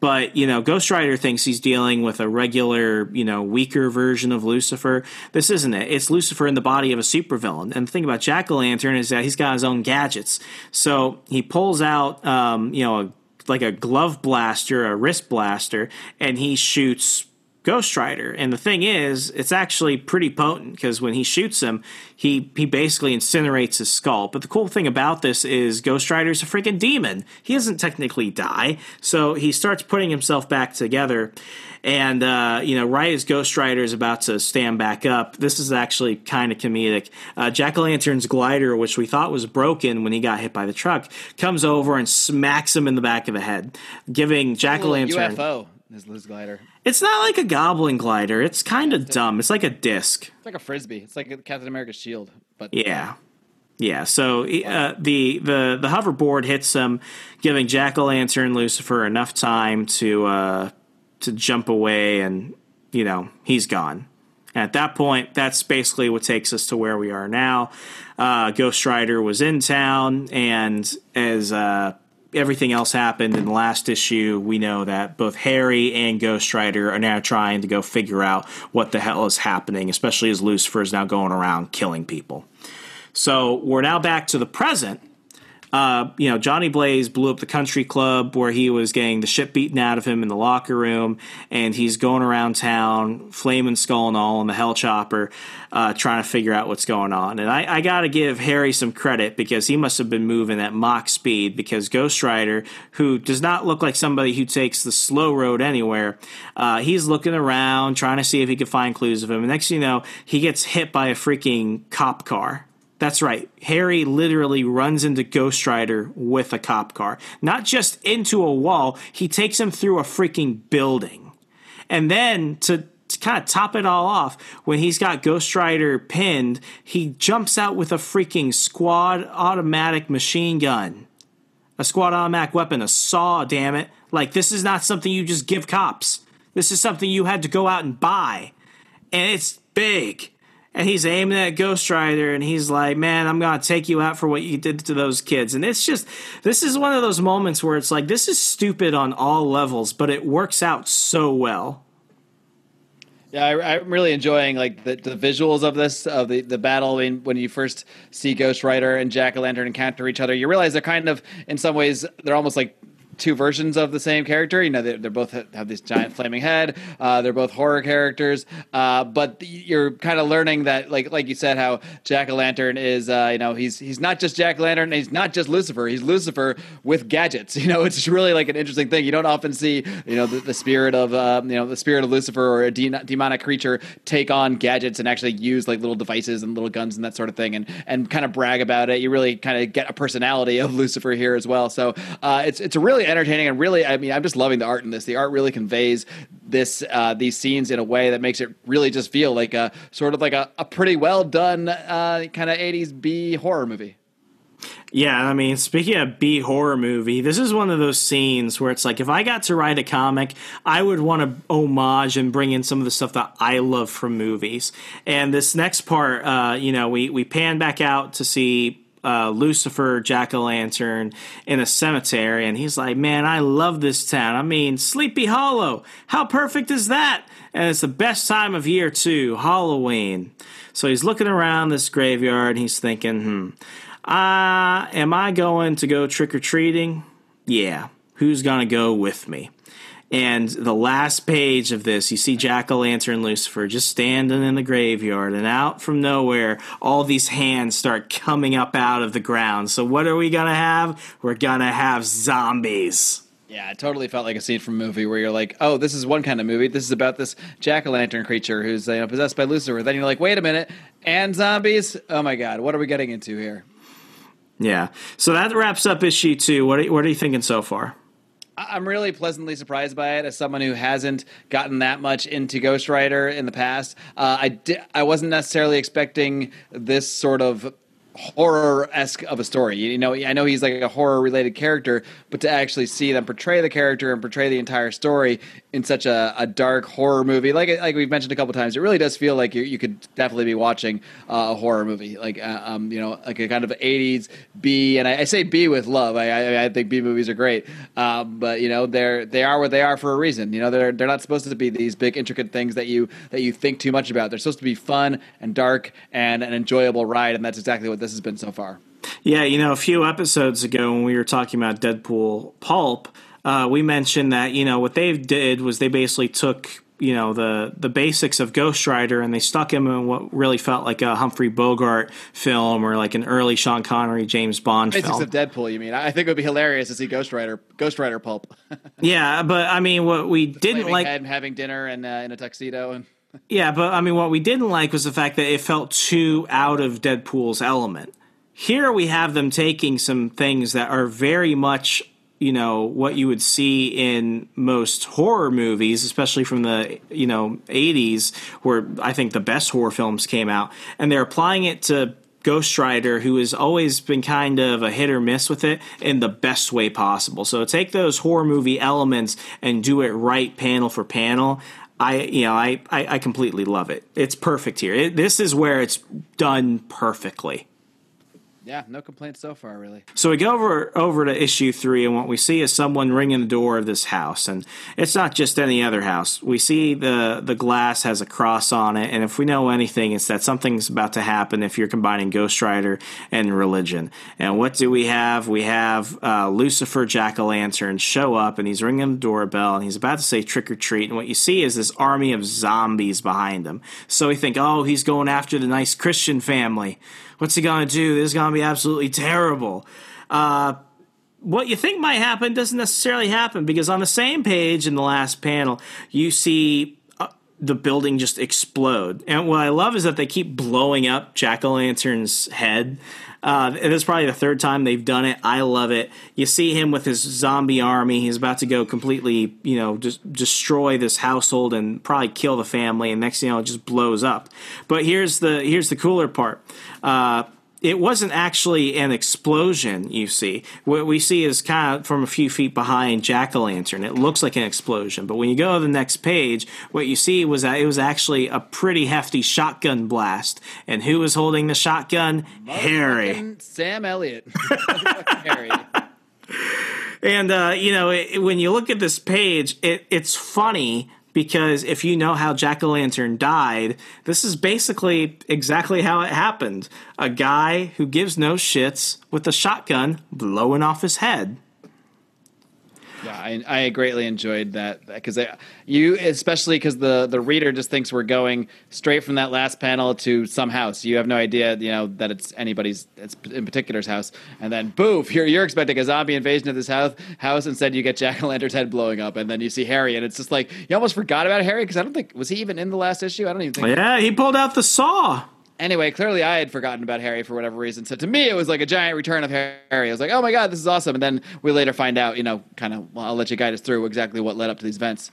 [SPEAKER 2] But, you know, Ghost Rider thinks he's dealing with a regular, you know, weaker version of Lucifer. This isn't it. It's Lucifer in the body of a supervillain. And the thing about Jack o' Lantern is that he's got his own gadgets. So he pulls out, um, you know, a, like a glove blaster, a wrist blaster, and he shoots Ghost Rider. And the thing is, it's actually pretty potent because when he shoots him, he he basically incinerates his skull. But the cool thing about this is Ghost Rider's a freaking demon. He doesn't technically die, so he starts putting himself back together. And uh, you know, right as Ghost Rider is about to stand back up, this is actually kind of comedic. Uh, Jack o' Lantern's glider, which we thought was broken when he got hit by the truck, comes over and smacks him in the back of the head, giving Jack o' Lantern
[SPEAKER 3] UFO. His Liz glider.
[SPEAKER 2] It's not like a goblin glider. It's kind of dumb. It's like a disc.
[SPEAKER 3] It's like a frisbee. It's like a Captain America's shield. But
[SPEAKER 2] yeah, yeah. So uh, the the the hoverboard hits him, giving Jack o' Lantern Lucifer enough time to uh, to jump away, and you know he's gone. And at that point, that's basically what takes us to where we are now. Uh, Ghost Rider was in town, and as uh, everything else happened in the last issue, we know that both Harry and Ghost Rider are now trying to go figure out what the hell is happening, especially as Lucifer is now going around killing people. So we're now back to the present uh, you know, Johnny Blaze blew up the country club where he was getting the shit beaten out of him in the locker room, and he's going around town, flaming skull and all, in the hell chopper, uh, trying to figure out what's going on. And I, I got to give Harry some credit because he must have been moving at Mach speed because Ghost Rider, who does not look like somebody who takes the slow road anywhere, uh, he's looking around trying to see if he can find clues of him. And next thing you know, he gets hit by a freaking cop car that's right. Harry literally runs into Ghost Rider with a cop car. Not just into a wall, he takes him through a freaking building. And then to, to kind of top it all off, when he's got Ghost Rider pinned, he jumps out with a freaking squad automatic machine gun. A squad automatic weapon, a saw, damn it. Like, this is not something you just give cops. This is something you had to go out and buy. And it's big and he's aiming at Ghost Rider and he's like, "Man, I'm to take you out for what you did to those kids." And it's just this is one of those moments where it's like this is stupid on all levels, but it works out so well.
[SPEAKER 3] Yeah, I, I'm really enjoying like the, the visuals of this of the, the battle. I mean, when you first see Ghost Rider and Jack o' Lantern encounter each other, you realize they're kind of in some ways they're almost like two versions of the same character. You know, they, they're both have this giant flaming head. Uh, they're both horror characters, uh, but you're kind of learning that, like like you said, how Jack o' Lantern is. Uh, you know, he's he's not just Jack Lantern. He's not just Lucifer. He's Lucifer with gadgets. [LAUGHS] You know, it's really like an interesting thing. You don't often see you know the, the spirit of uh, you know the spirit of Lucifer or a de- demonic creature take on gadgets and actually use like little devices and little guns and that sort of thing, and and kind of brag about it. You really kind of get a personality of Lucifer here as well. So uh, it's it's a really entertaining and really, I mean, I'm just loving the art in this. The art really conveys this uh, these scenes in a way that makes it really just feel like a sort of like a, a pretty well done uh, kind of 80s B horror movie.
[SPEAKER 2] Yeah, I mean, speaking of B horror movie, this is one of those scenes where it's like if I got to write a comic, I would want to homage and bring in some of the stuff that I love from movies. And this next part, uh, you know, we we pan back out to see uh, Lucifer, Jack o' Lantern in a cemetery, and he's like, "Man, I love this town. I mean, Sleepy Hollow. How perfect is that? And it's the best time of year too, Halloween." So he's looking around this graveyard, and he's thinking, "Hmm, uh, am I going to go trick or treating? Yeah. Who's gonna go with me?" And the last page of this, you see Jack o' Lantern Lucifer just standing in the graveyard, and out from nowhere, all these hands start coming up out of the ground. So, what are we gonna have? We're gonna have zombies.
[SPEAKER 3] Yeah, it totally felt like a scene from a movie where you're like, oh, this is one kind of movie. This is about this jack o' lantern creature who's you know, possessed by Lucifer. Then you're like, wait a minute, and zombies? Oh my god, what are we getting into here?
[SPEAKER 2] Yeah. So that wraps up issue two. What are, what are you thinking so far?
[SPEAKER 3] I'm really pleasantly surprised by it as someone who hasn't gotten that much into Ghost Rider in the past. Uh, I di- I wasn't necessarily expecting this sort of horror esque of a story. You know, I know he's like a horror related character, but to actually see them portray the character and portray the entire story in such a, a dark horror movie, like like we've mentioned a couple times, it really does feel like you, you could definitely be watching uh, a horror movie, like uh, um, you know, like a kind of '80s B. And I, I say B with love. I, I, I think B movies are great, um, but you know, they're they are what they are for a reason. You know, they're they're not supposed to be these big intricate things that you that you think too much about. They're supposed to be fun and dark and an enjoyable ride, and that's exactly what this has been so far.
[SPEAKER 2] Yeah, you know, a few episodes ago when we were talking about Deadpool Pulp, uh, we mentioned that you know what they did was they basically took you know the the basics of Ghost Rider and they stuck him in what really felt like a Humphrey Bogart film or like an early Sean Connery James Bond
[SPEAKER 3] Basics
[SPEAKER 2] film.
[SPEAKER 3] of Deadpool, you mean? I think it would be hilarious to see Ghost Rider, Ghost Rider pulp, [LAUGHS]
[SPEAKER 2] yeah, but I mean, what we didn't like,
[SPEAKER 3] head, having dinner and uh, in a tuxedo, and [LAUGHS]
[SPEAKER 2] yeah, but I mean, what we didn't like was the fact that it felt too out of Deadpool's element. Here we have them taking some things that are very much you know what you would see in most horror movies especially from the you know 80s where i think the best horror films came out and they're applying it to Ghost Rider, who has always been kind of a hit or miss with it in the best way possible. So take those horror movie elements and do it right panel for panel. I you know I I, I completely love it. It's perfect here. It, this is where it's done perfectly.
[SPEAKER 3] Yeah, no complaints so far, really.
[SPEAKER 2] So we go over over to issue three, and what we see is someone ringing the door of this house, and it's not just any other house. We see the the glass has a cross on it, and if we know anything, it's that something's about to happen if you're combining Ghost Rider and religion. And what do we have? We have uh, Lucifer Jack o' Lantern show up, and he's ringing the doorbell, and he's about to say trick or treat, and what you see is this army of zombies behind him. So we think, oh, he's going after the nice Christian family. What's he gonna do? This is gonna be absolutely terrible. Uh, what you think might happen doesn't necessarily happen because on the same page in the last panel, you see the building just explode. And what I love is that they keep blowing up Jack o' Lantern's head. Uh, it is probably the third time they've done it. I love it. You see him with his zombie army. He's about to go completely, you know, just destroy this household and probably kill the family. And next thing you know, it just blows up. But here's the here's the cooler part. Uh, it wasn't actually an explosion, you see. What we see is kind of from a few feet behind Jack o' Lantern. It looks like an explosion. But when you go to the next page, what you see was that it was actually a pretty hefty shotgun blast. And who was holding the shotgun? Harry.
[SPEAKER 3] Sam Elliott. [LAUGHS] Harry.
[SPEAKER 2] And, uh, you know, it, when you look at this page, it, it's funny because if you know how Jack o' Lantern died, this is basically exactly how it happened. A guy who gives no shits with a shotgun blowing off his head.
[SPEAKER 3] Yeah, I, I greatly enjoyed that because you, especially because the the reader just thinks we're going straight from that last panel to some house. You have no idea, you know, that it's anybody's, it's in particular's house, and then boof, you're you're expecting a zombie invasion of this house. House instead, you get Jack o' Lantern's head blowing up, and then you see Harry, and it's just like you almost forgot about Harry because I don't think was he even in the last issue. I don't even think.
[SPEAKER 2] Yeah, he pulled out the saw.
[SPEAKER 3] Anyway, clearly I had forgotten about Harry for whatever reason. So to me, it was like a giant return of Harry. I was like, oh my God, this is awesome. And then we later find out, you know, kind of, well, I'll let you guide us through exactly what led up to these events.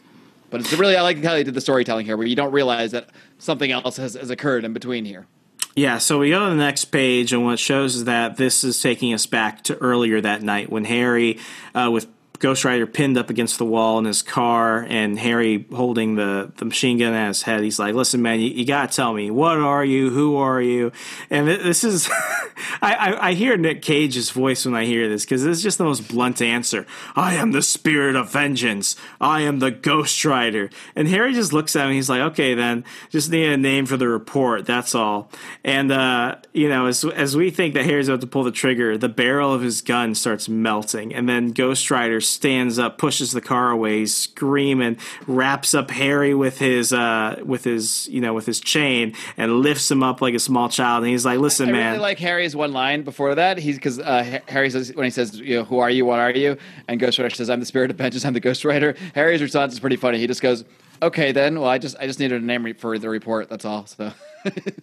[SPEAKER 3] But it's really, I like how they did the storytelling here, where you don't realize that something else has, has occurred in between here.
[SPEAKER 2] Yeah, so we go to the next page, and what shows is that this is taking us back to earlier that night when Harry, uh, with Ghost Rider pinned up against the wall in his car, and Harry holding the, the machine gun at his head. He's like, "Listen, man, you, you gotta tell me what are you? Who are you?" And this is, [LAUGHS] I, I, I hear Nick Cage's voice when I hear this because this is just the most blunt answer. I am the spirit of vengeance. I am the Ghost Rider. And Harry just looks at me. He's like, "Okay, then, just need a name for the report. That's all." And uh, you know, as as we think that Harry's about to pull the trigger, the barrel of his gun starts melting, and then Ghost Rider stands up, pushes the car away, screaming, wraps up Harry with his uh, with his you know with his chain and lifts him up like a small child. And he's like, "Listen, man
[SPEAKER 3] I
[SPEAKER 2] man."
[SPEAKER 3] really like Harry's one line before that. He's because uh, Harry says when he says, you know, "Who are you? What are you?" and Ghost Rider says, "I'm the Spirit of Vengeance. I'm the Ghost Rider." Harry's response is pretty funny. He just goes, "Okay, then. Well, I just I just needed a name re- for the report. That's all." So.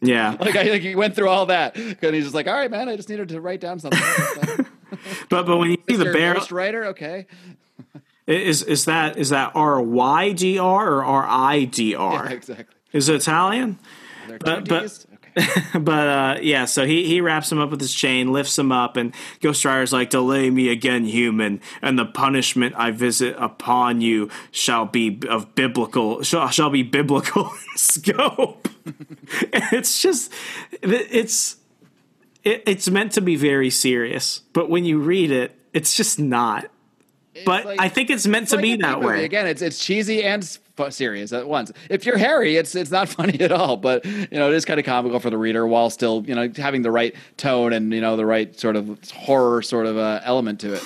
[SPEAKER 2] yeah, [LAUGHS]
[SPEAKER 3] like I think he went through all that, and he's just like, "All right, man, I just needed to write down something." [LAUGHS] [LAUGHS]
[SPEAKER 2] but but when you see the barrel,
[SPEAKER 3] Ghost Rider, okay.
[SPEAKER 2] is is that is that R Y D R or R I D R?
[SPEAKER 3] Yeah, exactly.
[SPEAKER 2] Is it Italian? But- but-
[SPEAKER 3] okay. [LAUGHS]
[SPEAKER 2] but uh, yeah, so he, he wraps him up with his chain, lifts him up, and Ghost Rider's like, "Delay me again, human, and the punishment I visit upon you shall be of biblical shall, shall be biblical [LAUGHS] scope." it's just it's it, it's meant to be very serious, but when you read it, it's just not. But
[SPEAKER 3] like-
[SPEAKER 2] I think it's meant
[SPEAKER 3] It's
[SPEAKER 2] to
[SPEAKER 3] like
[SPEAKER 2] be that way.
[SPEAKER 3] Again, it's it's cheesy and serious at once. If you're Harry, it's it's not [LAUGHS] funny at all. But you know, it is kind of comical for the reader while still you know having the right tone and you know the right sort of horror sort of uh, element to it.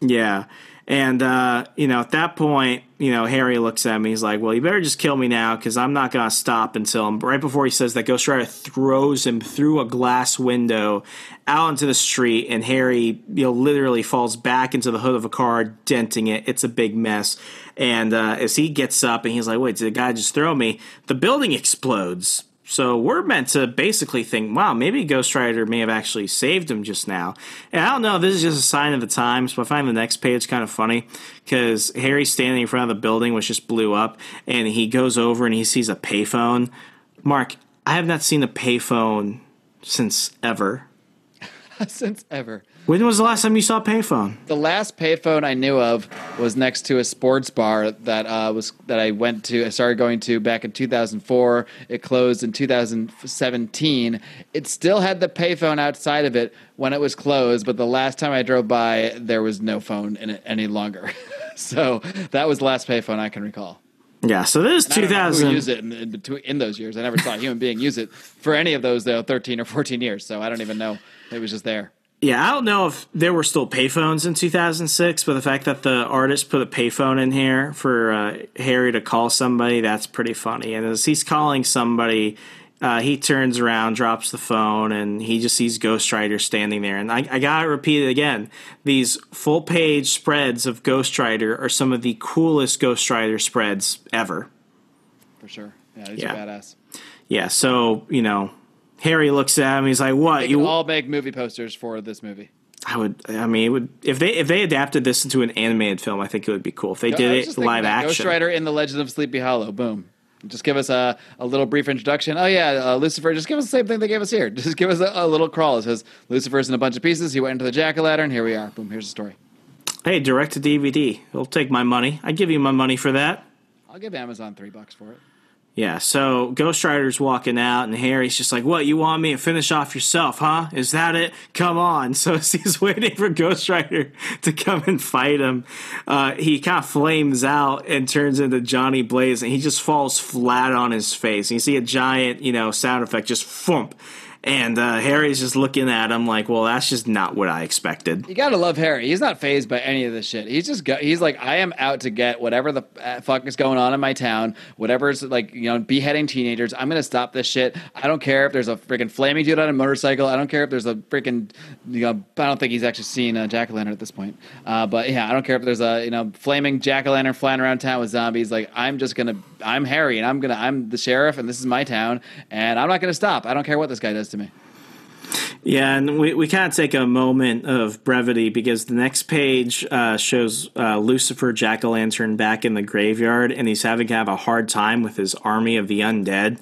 [SPEAKER 2] Yeah. And, uh, you know, at that point, you know, Harry looks at me. He's like, well, you better just kill me now because I'm not to stop until. Right before he says that, Ghost Rider throws him through a glass window out into the street. And Harry, you know, literally falls back into the hood of a car, denting it. It's a big mess. And uh, as he gets up and he's like, wait, did the guy just throw me? The building explodes. So we're meant to basically think, wow, maybe Ghost Rider may have actually saved him just now. And I don't know, this is just a sign of the times, but I find the next page kind of funny because Harry's standing in front of the building, which just blew up, and he goes over and he sees a payphone. Mark, I have not seen a payphone since ever. [LAUGHS]
[SPEAKER 3] Since ever.
[SPEAKER 2] When was the last time you saw a payphone?
[SPEAKER 3] The last payphone I knew of was next to a sports bar that uh, was that I went to. I started going to back in 2004. It closed in 2017. It still had the payphone outside of it when it was closed, but the last time I drove by, there was no phone in it any longer. [LAUGHS] so that was the last payphone I can recall.
[SPEAKER 2] Yeah, so this is
[SPEAKER 3] I don't know who
[SPEAKER 2] 2000.
[SPEAKER 3] used it in, in between in those years. I never saw a human being use it for any of those though 13 or 14 years. So I don't even know. It was just there.
[SPEAKER 2] Yeah, I don't know if there were still payphones in 2006, but the fact that the artist put a payphone in here for uh, Harry to call somebody, that's pretty funny. And as he's calling somebody, uh, he turns around, drops the phone, and he just sees Ghost Rider standing there. And I, I gotta repeat it again: these full page spreads of Ghost Rider are some of the coolest Ghost Rider spreads ever.
[SPEAKER 3] For sure. Yeah, these
[SPEAKER 2] Yeah.
[SPEAKER 3] are badass.
[SPEAKER 2] Yeah, so you know, Harry looks at him. He's like, "What you?"
[SPEAKER 3] all make movie posters for this movie.
[SPEAKER 2] I would. I mean, it would if they if they adapted this into an animated film. I think it would be cool if they
[SPEAKER 3] I
[SPEAKER 2] did it live
[SPEAKER 3] that. Ghost
[SPEAKER 2] action.
[SPEAKER 3] Rider in the Legend of Sleepy Hollow. Boom. Just give us a, a little brief introduction. Oh yeah, uh, Lucifer. Just give us the same thing they gave us here. [LAUGHS] Just give us a, a little crawl. It says Lucifer's in a bunch of pieces. He went into the jack o' lantern. Here we are. Boom. Here's the story.
[SPEAKER 2] Hey, direct to DVD. They'll take my money. I give you my money for that.
[SPEAKER 3] I'll give Amazon three bucks for it.
[SPEAKER 2] Yeah, so Ghost Rider's walking out, and Harry's just like, What, you want me to finish off yourself, huh? Is that it? Come on. [LAUGHS] So as he's waiting for Ghost Rider [LAUGHS] to come and fight him, uh, he kind of flames out and turns into Johnny Blaze, and he just falls flat on his face. And you see a giant, you know, sound effect just thump and uh, Harry's just looking at him like, well, that's just not what I expected.
[SPEAKER 3] You gotta love Harry. He's not phased by any of this shit. He's just go- he's like, I am out to get whatever the uh, fuck is going on in my town, whatever's like, you know, beheading teenagers. I'm gonna stop this shit. I don't care if there's a freaking flaming dude on a motorcycle. I don't care if there's a freaking, you know, I don't think he's actually seen a jack o' lantern at this point. Uh, but yeah, I don't care if there's a you know flaming jack o' lantern flying around town with zombies. Like, I'm just gonna, I'm Harry, and I'm gonna, I'm the sheriff, and this is my town, and I'm not gonna stop. I don't care what this guy does to me.
[SPEAKER 2] Yeah, and we, we of take a moment of brevity because the next page uh, shows uh, Lucifer Jack o' Lantern back in the graveyard, and he's having to have a hard time with his army of the undead.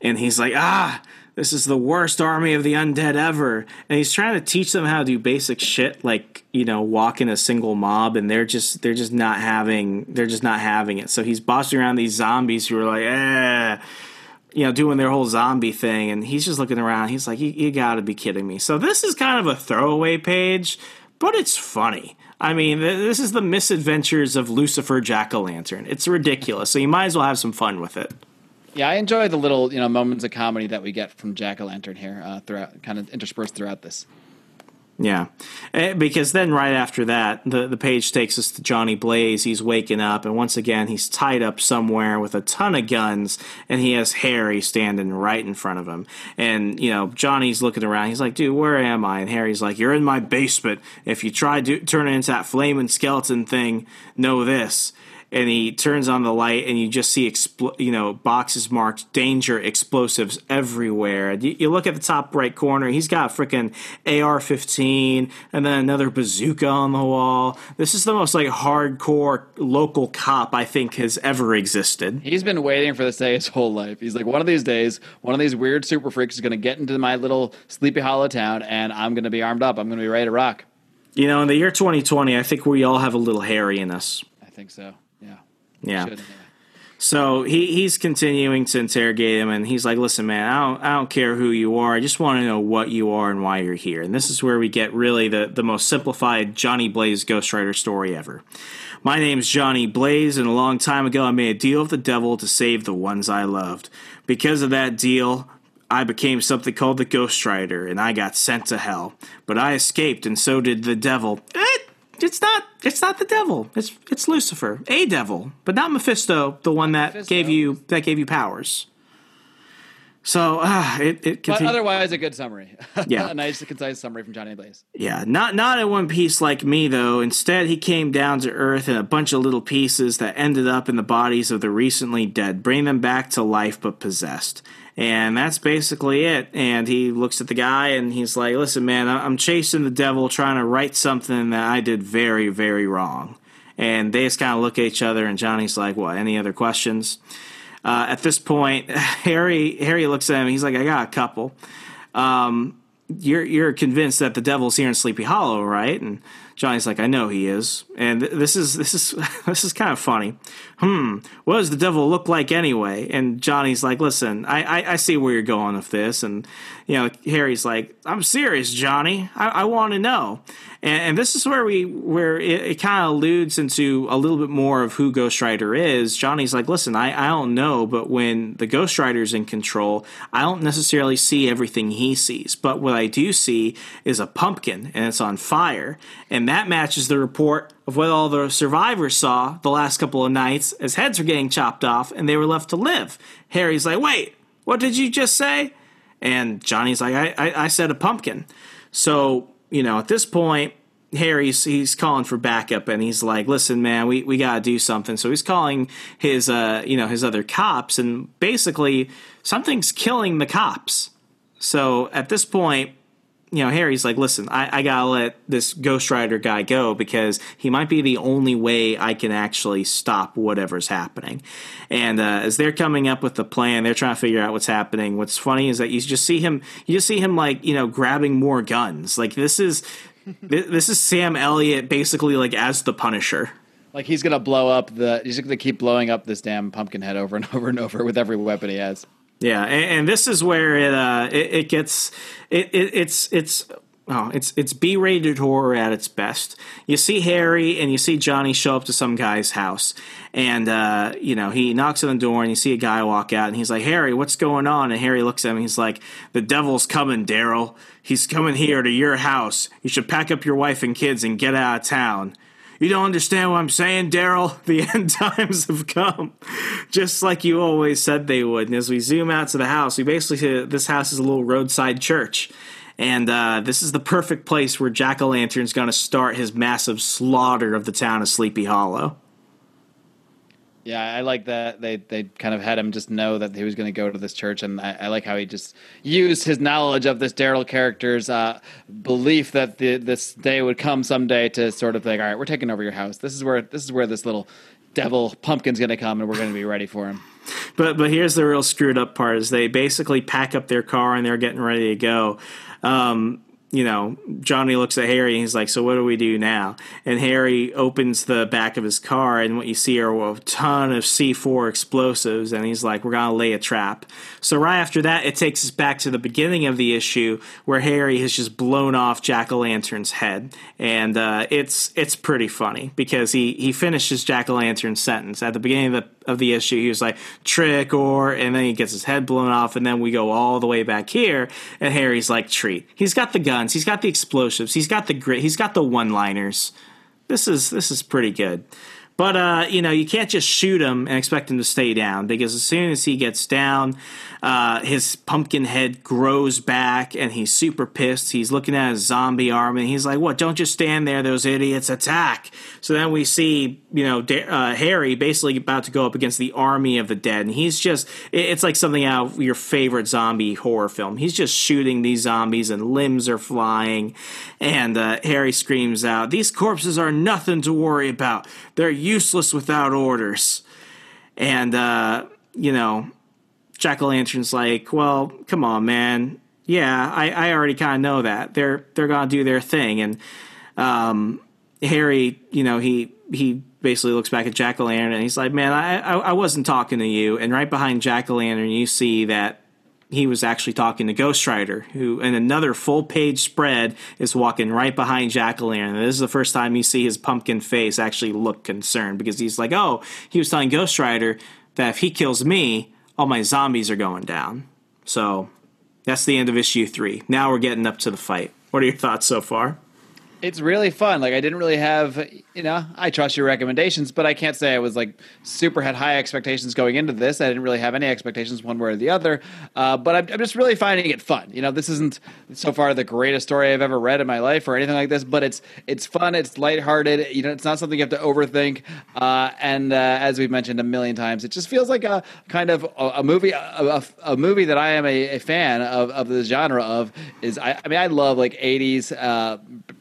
[SPEAKER 2] And he's like, ah, this is the worst army of the undead ever. And he's trying to teach them how to do basic shit like, you know, walk in a single mob, and they're just they're just not having they're just not having it. So he's bossing around these zombies who are like, eh you know, doing their whole zombie thing, and he's just looking around. He's like, "You, got to be kidding me!" So this is kind of a throwaway page, but it's funny. I mean, th- this is the misadventures of Lucifer Jack o' Lantern. It's ridiculous, so you might as well have some fun with it.
[SPEAKER 3] Yeah, I enjoy the little you know moments of comedy that we get from Jack o' Lantern here, uh, throughout, kind of interspersed throughout this.
[SPEAKER 2] Yeah, Eh, because then right after that, the the page takes us to Johnny Blaze. He's waking up, and once again, he's tied up somewhere with a ton of guns, and he has Harry standing right in front of him. And you know, Johnny's looking around. He's like, "Dude, where am I?" And Harry's like, "You're in my basement. If you try to turn into that flaming skeleton thing, know this." And he turns on the light and you just see expl- you know boxes marked danger explosives everywhere you, you look at the top right corner he's got a freaking ar-15 and then another bazooka on the wall this is the most like hardcore local cop i think has ever existed
[SPEAKER 3] He's been waiting for this day his whole life. He's like, one of these days, one of these weird super freaks is going to get into my little Sleepy Hollow town, and I'm going to be armed up. I'm going to be ready to rock.
[SPEAKER 2] you know in the year 2020 i think we all have a little harry in us
[SPEAKER 3] I think so. Yeah.
[SPEAKER 2] yeah
[SPEAKER 3] Should, anyway.
[SPEAKER 2] So he, he's continuing to interrogate him, and he's like, "Listen, man, I don't I don't care who you are. I just want to know what you are and why you're here." And this is where we get really the the most simplified Johnny Blaze Ghost Rider story ever. My name's Johnny Blaze, and a long time ago, I made a deal with the devil to save the ones I loved. Because of that deal, I became something called the Ghost Rider, and I got sent to hell. But I escaped, and so did the devil. Eh, It's not. It's not the devil. It's it's Lucifer, a devil, but not Mephisto, the one that
[SPEAKER 3] Mephisto.
[SPEAKER 2] gave you that gave you powers. So uh, it it
[SPEAKER 3] But otherwise, a good summary. [LAUGHS]
[SPEAKER 2] Yeah.
[SPEAKER 3] a nice, concise summary from Johnny Blaze.
[SPEAKER 2] Yeah, not not in one piece like me though. Instead, he came down to earth in a bunch of little pieces that ended up in the bodies of the recently dead, bringing them back to life but possessed. And that's basically it. And he looks at the guy and he's like, "Listen, man, I'm chasing the devil, trying to right something that I did very, very wrong." And they just kind of look at each other, and Johnny's like, "What? Any other questions?" Uh, at this point, [LAUGHS] Harry Harry looks at him. He's like, "I got a couple." Um, you're you're convinced that the devil's here in Sleepy Hollow, right? And Johnny's like, I know he is. And th- this is this is [LAUGHS] this is kind of funny. Hmm, what does the devil look like anyway? And Johnny's like, Listen, I I, I see where you're going with this. And you know, Harry's like, I'm serious, Johnny. I, I want to know. And, and this is where we where it, it kind of alludes into a little bit more of who Ghost Rider is. Johnny's like, Listen, I I don't know, but when the Ghost Rider's in control, I don't necessarily see everything he sees. But what I do see is a pumpkin, and it's on fire, and that matches the report of what all the survivors saw the last couple of nights as heads were getting chopped off and they were left to live. Harry's like, wait, what did you just say? And Johnny's like, I, I, I said a pumpkin. So, you know, at this point, Harry's he's calling for backup and he's like, listen, man, we, we gotta do something. So he's calling his uh you know, his other cops and basically something's killing the cops. So at this point, you know, Harry's like, listen, I, I gotta let this Ghost Rider guy go because he might be the only way I can actually stop whatever's happening. And uh, as they're coming up with the plan, they're trying to figure out what's happening. What's funny is that you just see him, you just see him like, you know, grabbing more guns. Like this is, [LAUGHS] this is Sam Elliott basically like as the Punisher.
[SPEAKER 3] Like he's gonna blow up the. He's gonna keep blowing up this damn pumpkin head over and [LAUGHS] over and over with every weapon he has.
[SPEAKER 2] Yeah, and, and this is where it uh it, it gets it, it it's it's oh it's it's B rated horror at its best. You see Harry and you see Johnny show up to some guy's house, and uh, you know he knocks on the door and you see a guy walk out and he's like Harry, what's going on? And Harry looks at him. and He's like, the devil's coming, Daryl. He's coming here to your house. You should pack up your wife and kids and get out of town. You don't understand what I'm saying, Daryl? [LAUGHS] The end times have come. Just like you always said they would. And as we zoom out to the house, we basically see this house is a little roadside church. And uh, this is the perfect place where Jack o' Lantern's going to start his massive slaughter of the town of Sleepy Hollow.
[SPEAKER 3] Yeah, I like that they they kind of had him just know that he was going to go to this church, and I, I, like how he just used his knowledge of this Daryl character's uh, belief that the, this day would come someday to sort of think, all right, we're taking over your house. This is where this is where this little devil pumpkin's going to come, and we're going to be ready for him.
[SPEAKER 2] But but here's the real screwed up part: is they basically pack up their car and they're getting ready to go. Um, you know, Johnny looks at Harry and he's like, So what do we do now? And Harry opens the back of his car, and what you see are a ton of C4 explosives. And he's like, We're to lay a trap. So, right after that, it takes us back to the beginning of the issue where Harry has just blown off Jack o' Lantern's head. And uh, it's it's pretty funny because he, he finishes Jack o' Lantern's sentence. At the beginning of the of the issue. He was like trick or, and then he gets his head blown off, and then we go all the way back here, and Harry's like treat. He's got the guns, he's got the explosives, he's got the grit, he's got the one liners. This is this is pretty good. But uh, you know, you can't just shoot him and expect him to stay down because as soon as he gets down, uh, his pumpkin head grows back and he's super pissed. He's looking at his zombie arm and he's like, "What? Don't just stand there, those idiots! Attack!" So then we see, you know, uh, Harry basically about to go up against the army of the dead, and he's just—it's like something out of your favorite zombie horror film. He's just shooting these zombies and limbs are flying, and uh, Harry screams out, "These corpses are nothing to worry about. They're useless without orders." And uh, you know, Jack o' Lantern's like, well, come on, man. Yeah, I, I already kind of know that they're they're gonna do their thing, and um, Harry, you know, he he basically looks back at Jack o' Lantern and he's like, man, I, I, I wasn't talking to you. And right behind Jack o' Lantern, you see that he was actually talking to Ghost Rider, who in another full page spread is walking right behind o' Lantern. This is the first time you see his pumpkin face actually look concerned because he's like, oh, he was telling Ghost Rider that if he kills me, all my zombies are going down. So that's the end of issue three. Now we're getting up to the fight. What are your thoughts so far?
[SPEAKER 3] It's really fun. Like I didn't really have, you know, I trust your recommendations, but I can't say I was like super had high expectations going into this. I didn't really have any expectations one way or the other. Uh, but I'm, I'm, just really finding it fun. You know, this isn't so far the greatest story I've ever read in my life or anything like this, but it's it's fun. It's lighthearted. You know, it's not something you have to overthink. Uh, and uh, as we've mentioned a million times, it just feels like a kind of a, a movie, a, a, a, movie that I am a, fan of of the genre of. Is I, I mean, I love like '80s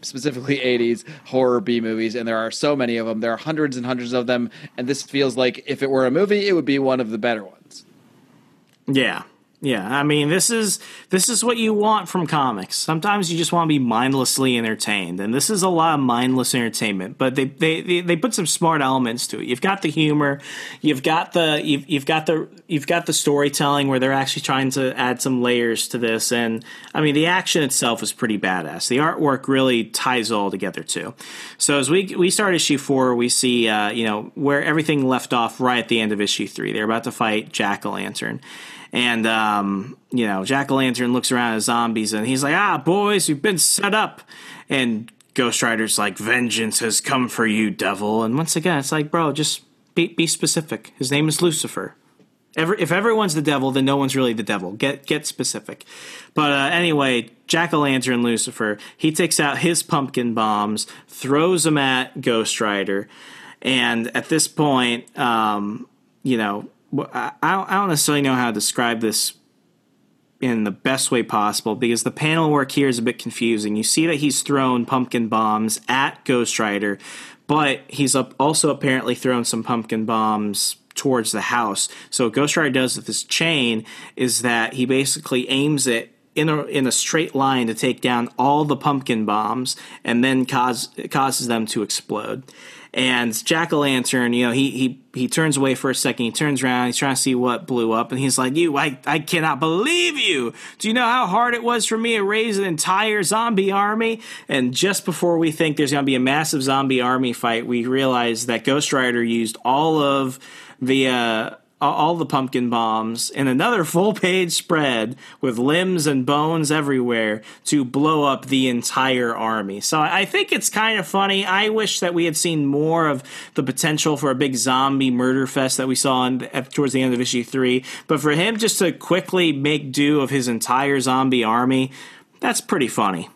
[SPEAKER 3] specifically specifically 80s horror B movies, and there are so many of them. There are hundreds and hundreds of them, and this feels like if it were a movie, it would be one of the better ones.
[SPEAKER 2] Yeah, yeah, I mean this is this is what you want from comics. Sometimes you just want to be mindlessly entertained, and this is a lot of mindless entertainment. But they they, they, they put some smart elements to it. You've got the humor, you've got the you've, you've got the you've got the storytelling where they're actually trying to add some layers to this. And I mean the action itself is pretty badass. The artwork really ties all together too. So as we we start issue four, we see uh, you know where everything left off right at the end of issue three. They're about to fight Jack o' Lantern. And, um, you know, Jack o' Lantern looks around at zombies and he's like, ah, boys, we've been set up. And Ghost Rider's like, vengeance has come for you, devil. And once again, it's like, bro, just be, be specific. His name is Lucifer. Every, if everyone's the devil, then no one's really the devil. Get get specific. But uh, anyway, Jack o' Lantern Lucifer, he takes out his pumpkin bombs, throws them at Ghost Rider, and at this point, um, you know, I, I don't necessarily know how to describe this in the best way possible because the panel work here is a bit confusing. You see that he's thrown pumpkin bombs at Ghost Rider, but he's also apparently thrown some pumpkin bombs towards the house. So what Ghost Rider does with this chain is that he basically aims it in a in a straight line to take down all the pumpkin bombs and then cause causes them to explode. And Jack o' Lantern, you know, he he he turns away for a second. He turns around. He's trying to see what blew up, and he's like, "You, I, I cannot believe you. Do you know how hard it was for me to raise an entire zombie army?" And just before we think there's going to be a massive zombie army fight, we realize that Ghost Rider used all of the. Uh, all the pumpkin bombs in another full page spread with limbs and bones everywhere to blow up the entire army. So I think it's kind of funny. I wish that we had seen more of the potential for a big zombie murder fest that we saw in, towards the end of issue three. But for him just to quickly make do of his entire zombie army, that's pretty funny.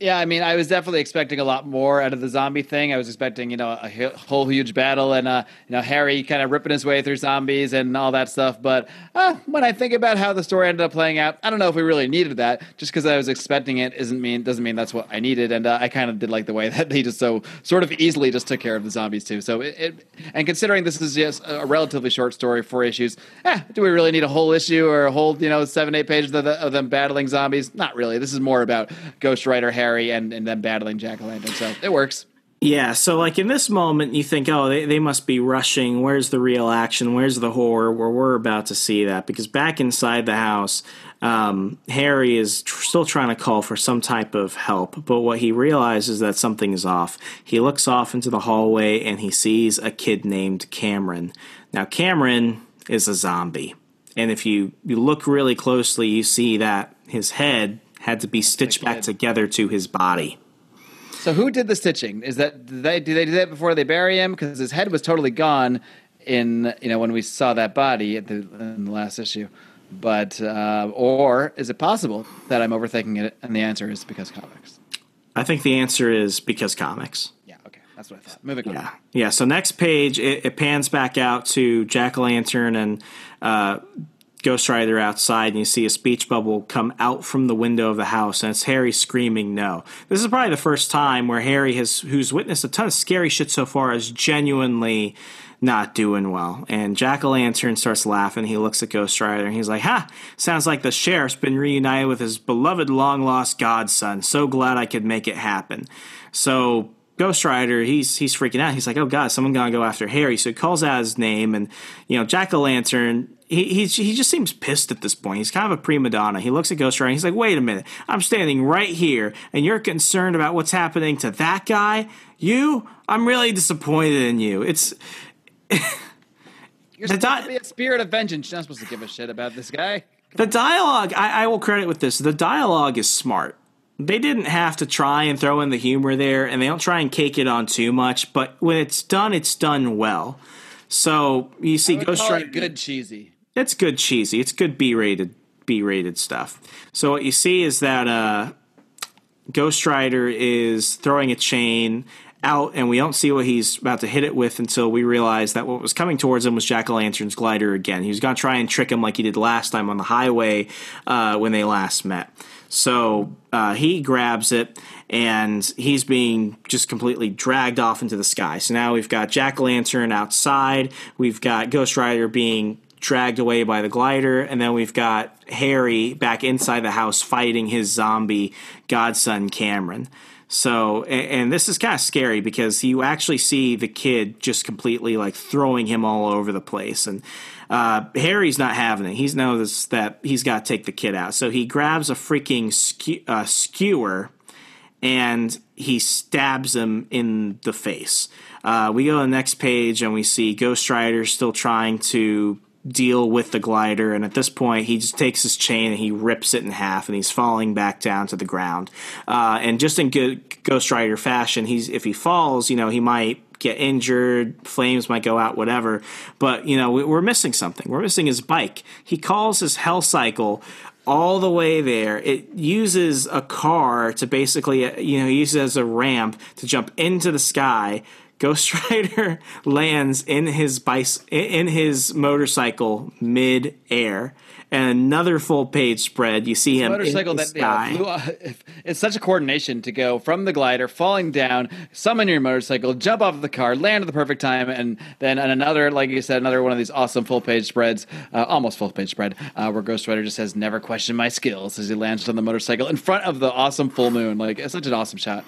[SPEAKER 3] Yeah, I mean, I was definitely expecting a lot more out of the zombie thing. I was expecting, you know, a whole huge battle and, uh, you know, Harry kind of ripping his way through zombies and all that stuff. But uh, when I think about how the story ended up playing out, I don't know if we really needed that. Just because I was expecting it isn't mean doesn't mean that's what I needed. And uh, I kind of did like the way [LAUGHS] that they just so sort of easily just took care of the zombies too. So it, it and considering this is just a relatively short story, four issues, eh, do we really need a whole issue or a whole, you know, seven eight pages of, the, of them battling zombies? Not really. This is more about Ghost Rider Harry And, and then battling Jack o' Lantern. So it works.
[SPEAKER 2] Yeah, so like in this moment, you think, oh, they, they must be rushing. Where's the real action? Where's the horror? Where we're about to see that because back inside the house, um, Harry is tr- still trying to call for some type of help, but what he realizes that something is off. He looks off into the hallway and he sees a kid named Cameron. Now, Cameron is a zombie, and if you you look really closely, you see that his head had to be stitched back together to his body.
[SPEAKER 3] So who did the stitching? Is that did they do they do that before they bury him? Because his head was totally gone in you know when we saw that body at the, in the last issue. But uh, or is it possible that I'm overthinking it? And the answer is because comics.
[SPEAKER 2] I think the answer is because comics.
[SPEAKER 3] Yeah. Okay. That's what I thought. Moving
[SPEAKER 2] on.
[SPEAKER 3] Yeah.
[SPEAKER 2] Yeah. So next page, it, it pans back out to Jack o' Lantern and uh, Ghost Rider outside and you see a speech bubble come out from the window of the house and it's Harry screaming no. This is probably the first time where Harry has who's witnessed a ton of scary shit so far is genuinely not doing well. And Jack o' Lantern starts laughing. He looks at Ghost Rider and he's like, Ha! Sounds like the sheriff's been reunited with his beloved long lost godson. So glad I could make it happen. So Ghost Rider, he's he's freaking out. He's like, "Oh God, someone gonna go after Harry." So he calls out his name, and you know, Jack o' Lantern he he's, he just seems pissed at this point. He's kind of a prima donna. He looks at Ghost Rider. he's like, "Wait a minute! I'm standing right here, and you're concerned about what's happening to that guy. You? I'm really disappointed in you. It's." [LAUGHS]
[SPEAKER 3] You're supposed di- to be a spirit of vengeance. You're not supposed to give a shit about this guy.
[SPEAKER 2] The dialogue, I, I will credit with this. The dialogue is smart. They didn't have to try and throw in the humor there, and they don't try and cake it on too much. But when it's done, it's done well. So you see,
[SPEAKER 3] Ghost Rider, good cheesy.
[SPEAKER 2] It's good cheesy. It's good B rated B rated stuff. So what you see is that uh, Ghost Rider is throwing a chain out, and we don't see what he's about to hit it with until we realize that what was coming towards him was Jack o' Lantern's glider again. He was going to try and trick him like he did last time on the highway uh, when they last met. So uh, he grabs it and he's being just completely dragged off into the sky. So now we've got Jack Lantern outside, we've got Ghost Rider being dragged away by the glider, and then we've got Harry back inside the house fighting his zombie godson Cameron. So, and, this is kind of scary because you actually see the kid just completely like throwing him all over the place. And uh, Harry's not having it. He knows that he's got to take the kid out. So he grabs a freaking uh, skewer and he stabs him in the face. Uh, we go to the next page and we see Ghost Rider still trying to deal with the glider and at this point he just takes his chain and he rips it in half and he's falling back down to the ground. Uh, and just in good ghost rider fashion he's if he falls you know he might get injured flames might go out whatever. But you know we're missing something. We're missing his bike. He calls his hell cycle all the way there. It uses a car to basically, you know, uses as a ramp to jump into the sky, Ghost [LAUGHS] Rider lands in his bice in his motorcycle mid air, and another full page spread. You see him
[SPEAKER 3] motorcycle
[SPEAKER 2] in the
[SPEAKER 3] that yeah, flew, [LAUGHS] it's such a coordination to go from the glider, falling down, summon your motorcycle, jump off of the car, land at the perfect time, and then another, like you said, another one of these awesome full page spreads, uh, almost full page spread, uh, where Ghost Rider just says, "Never question my skills" as he lands on the motorcycle in front of the awesome full moon. Like it's such an awesome shot.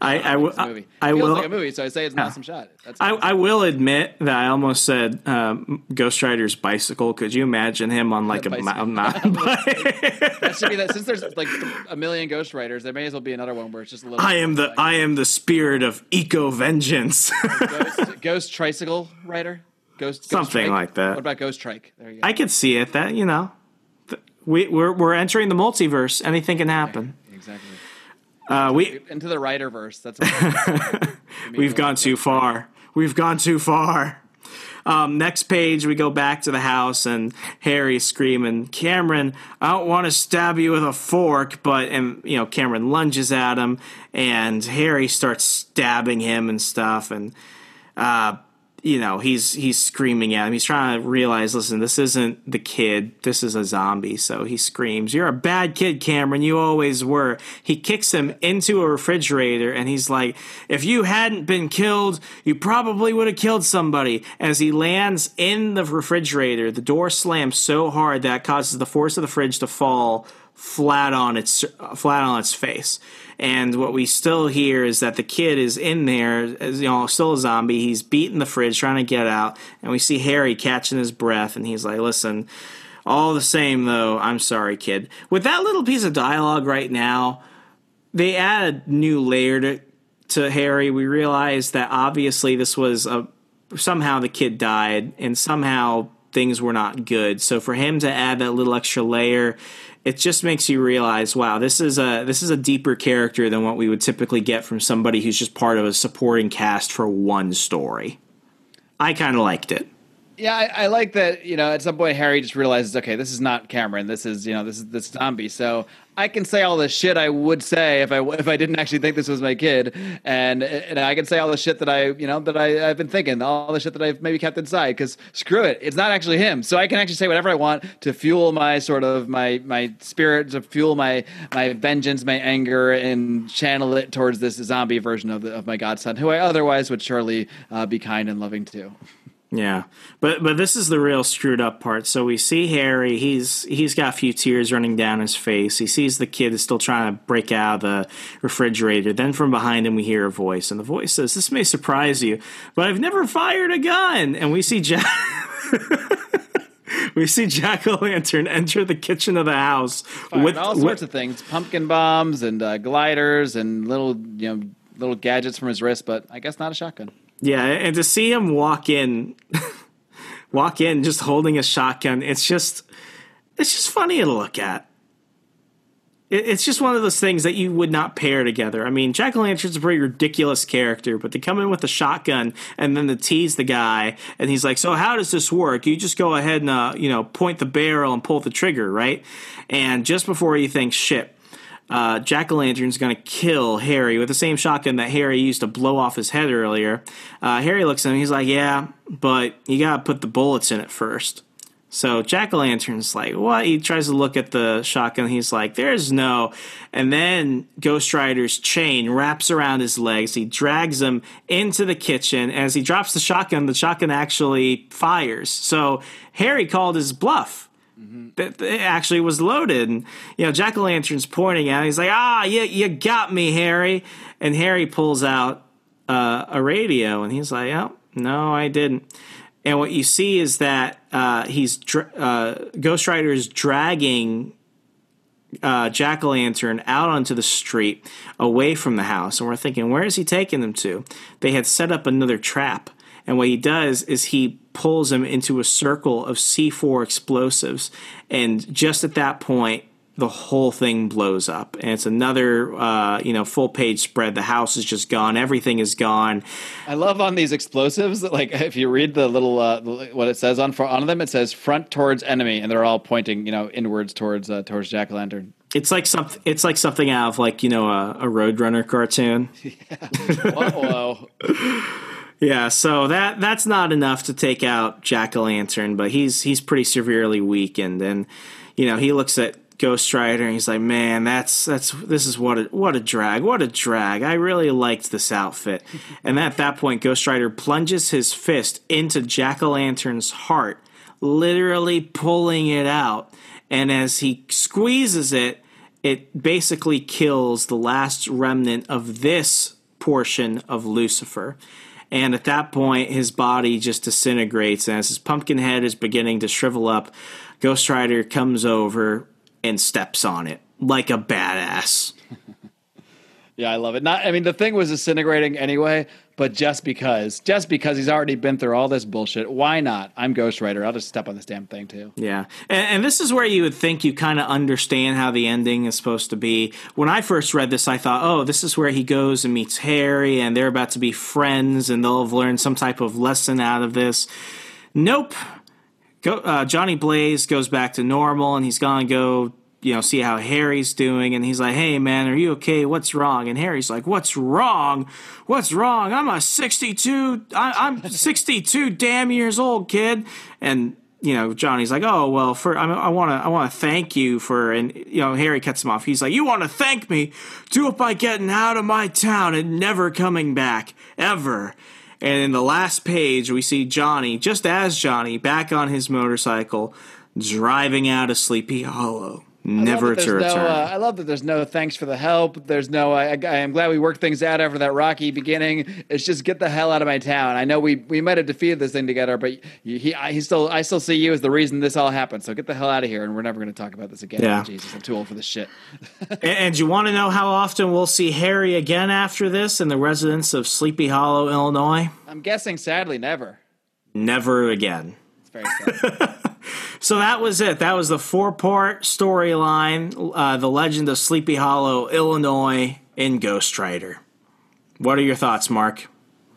[SPEAKER 2] I, I, w-
[SPEAKER 3] It's a movie.
[SPEAKER 2] I will.
[SPEAKER 3] like a movie, so I say it's an awesome shot. That's
[SPEAKER 2] I, I will admit that I almost said um, Ghost Rider's bicycle. Could you imagine him on like a
[SPEAKER 3] Bicycle.
[SPEAKER 2] Mou- mountain bike?
[SPEAKER 3] that should be [LAUGHS] that. Since there's like a million Ghost Riders, there may as well be another one where it's just a little.
[SPEAKER 2] I am the I am the spirit of eco vengeance. [LAUGHS]
[SPEAKER 3] Ghost, Ghost Tricycle Rider? Ghost, Ghost
[SPEAKER 2] Something
[SPEAKER 3] Trike?
[SPEAKER 2] like that.
[SPEAKER 3] What about Ghost Trike? There you go.
[SPEAKER 2] I could see it. That you know, th- we we're we're entering the multiverse. Anything can happen.
[SPEAKER 3] exactly.
[SPEAKER 2] Uh, we
[SPEAKER 3] Into the Rider verse. That's what [LAUGHS]
[SPEAKER 2] we've gone too far. We've gone too far. Um, next page, we go back to the house, and Harry's screaming, "Cameron, I don't want to stab you with a fork," but and you know Cameron lunges at him, and Harry starts stabbing him and stuff, and uh, you know he's he's screaming at him. He's trying to realize, listen, this isn't the kid. This is a zombie. So he screams, "You're a bad kid, Cameron. You always were." He kicks him into a refrigerator, and he's like, "If you hadn't been killed, you probably would have killed somebody." As he lands in the refrigerator, the door slams so hard that causes the force of the fridge to fall flat on its flat on its face. And what we still hear is that the kid is in there, you know, still a zombie. He's beating the fridge, trying to get out, and we see Harry catching his breath, and he's like, "Listen, all the same though, I'm sorry, kid." With that little piece of dialogue right now, they add a new layer to to Harry. We realize that obviously this was a somehow the kid died, and somehow things were not good. So for him to add that little extra layer, it just makes you realize, wow, this is a this is a deeper character than what we would typically get from somebody who's just part of a supporting cast for one story. I kind of liked it.
[SPEAKER 3] Yeah, I, I like that. You know, at some point Harry just realizes, okay, this is not Cameron. This is you know, this is this zombie. So I can say all the shit I would say if I if I didn't actually think this was my kid, and and I can say all the shit that I you know that I I've been thinking, all the shit that I've maybe kept inside. Because screw it, it's not actually him. So I can actually say whatever I want to fuel my sort of my my spirit, to fuel my my vengeance, my anger, and channel it towards this zombie version of the, of my godson, who I otherwise would surely uh, be kind and loving to.
[SPEAKER 2] Yeah, but but this is the real screwed up part. So we see Harry. He's he's got a few tears running down his face. He sees the kid is still trying to break out of the refrigerator. Then from behind him we hear a voice, and the voice says, "This may surprise you, but I've never fired a gun." And we see Jack. [LAUGHS] we see Jack O' Lantern enter the kitchen of the house
[SPEAKER 3] with all sorts of things, pumpkin bombs and uh, gliders and little you know little gadgets from his wrist, but I guess not a shotgun.
[SPEAKER 2] Yeah, and to see him walk in, [LAUGHS] walk in just holding a shotgun, it's just, it's just funny to look at. It's just one of those things that you would not pair together. I mean, Jack Lantern's a pretty ridiculous character, but to come in with a shotgun and then to tease the guy, and he's like, "So how does this work? You just go ahead and uh, you know point the barrel and pull the trigger, right?" And just before you think, "Shit." Uh, Jack o' Lantern's going to kill Harry with the same shotgun that Harry used to blow off his head earlier. Uh, Harry looks at him. He's like, "Yeah, but you got to put the bullets in it first. So Jack o' Lantern's like, "What?" He tries to look at the shotgun. He's like, "There's no." And then Ghost Rider's chain wraps around his legs. He drags him into the kitchen. As he drops the shotgun, the shotgun actually fires. So Harry called his bluff that it actually was loaded. And, you know, Jack o' Lantern's pointing at him. He's like, ah, you, you got me, Harry. And Harry pulls out uh, a radio and he's like, oh, no, I didn't. And what you see is that uh, he's dra- uh, Ghost Rider is dragging uh, Jack o' Lantern out onto the street away from the house. And we're thinking, where is he taking them to? They had set up another trap. And what he does is he pulls him into a circle of C4 explosives. And just at that point, the whole thing blows up. And it's another, uh, you know, full page spread. The house is just gone. Everything is gone.
[SPEAKER 3] I love on these explosives. Like if you read the little uh, what it says on on them, it says front towards enemy, and they're all pointing, you know, inwards towards uh, towards Jack o' Lantern.
[SPEAKER 2] It's like something. It's like something out of like you know a, a Roadrunner cartoon. [LAUGHS]
[SPEAKER 3] Whoa, whoa. [LAUGHS]
[SPEAKER 2] Yeah, so that that's not enough to take out Jack o' Lantern, but he's he's pretty severely weakened, and you know, he looks at Ghost Rider and he's like, "Man, that's that's this is what a what a drag, what a drag. I really liked this outfit." and at that point, Ghost Rider plunges his fist into Jack o' Lantern's heart, literally pulling it out. And as he squeezes it, it basically kills the last remnant of this portion of Lucifer. And at that point, his body just disintegrates. And as his pumpkin head is beginning to shrivel up, Ghost Rider comes over and steps on it like a badass.
[SPEAKER 3] Yeah, I love it. Not, I mean, the thing was disintegrating anyway, but just because, just because he's already been through all this bullshit, why not? I'm Ghost Rider. I'll just step on this damn thing too.
[SPEAKER 2] Yeah, and, and this is where you would think you kind of understand how the ending is supposed to be. When I first read this, I thought, oh, this is where he goes and meets Harry, and they're about to be friends, and they'll have learned some type of lesson out of this. Nope. Go, uh, Johnny Blaze goes back to normal, and he's gonna go you know, see how Harry's doing, and he's like, "Hey, man, are you okay? What's wrong?" And Harry's like, "What's wrong? What's wrong? I'm a 62. I, am 62 damn years old, kid." And you know, Johnny's like, "Oh, well, for I want to, I want to thank you for," and you know, Harry cuts him off. He's like, "You want to thank me? Do it by getting out of my town and never coming back ever." And in the last page, we see Johnny, just as Johnny, back on his motorcycle, driving out of Sleepy Hollow never to return.
[SPEAKER 3] No, uh, I love that there's no thanks for the help. There's no. I, I, am glad we worked things out after that rocky beginning. It's just get the hell out of my town. I know we we might have defeated this thing together, but he he still I still see you as the reason this all happened. So get the hell out of here, and we're never going to talk about this again.
[SPEAKER 2] Yeah.
[SPEAKER 3] Jesus, I'm too old for this shit. [LAUGHS]
[SPEAKER 2] and, and you want to know how often we'll see Harry again after this in the residence of Sleepy Hollow, Illinois?
[SPEAKER 3] I'm guessing, sadly, never.
[SPEAKER 2] Never again.
[SPEAKER 3] It's very sad. [LAUGHS]
[SPEAKER 2] So that was it. That was the four part storyline uh, The Legend of Sleepy Hollow, Illinois, in Ghost Rider. What are your thoughts, Mark?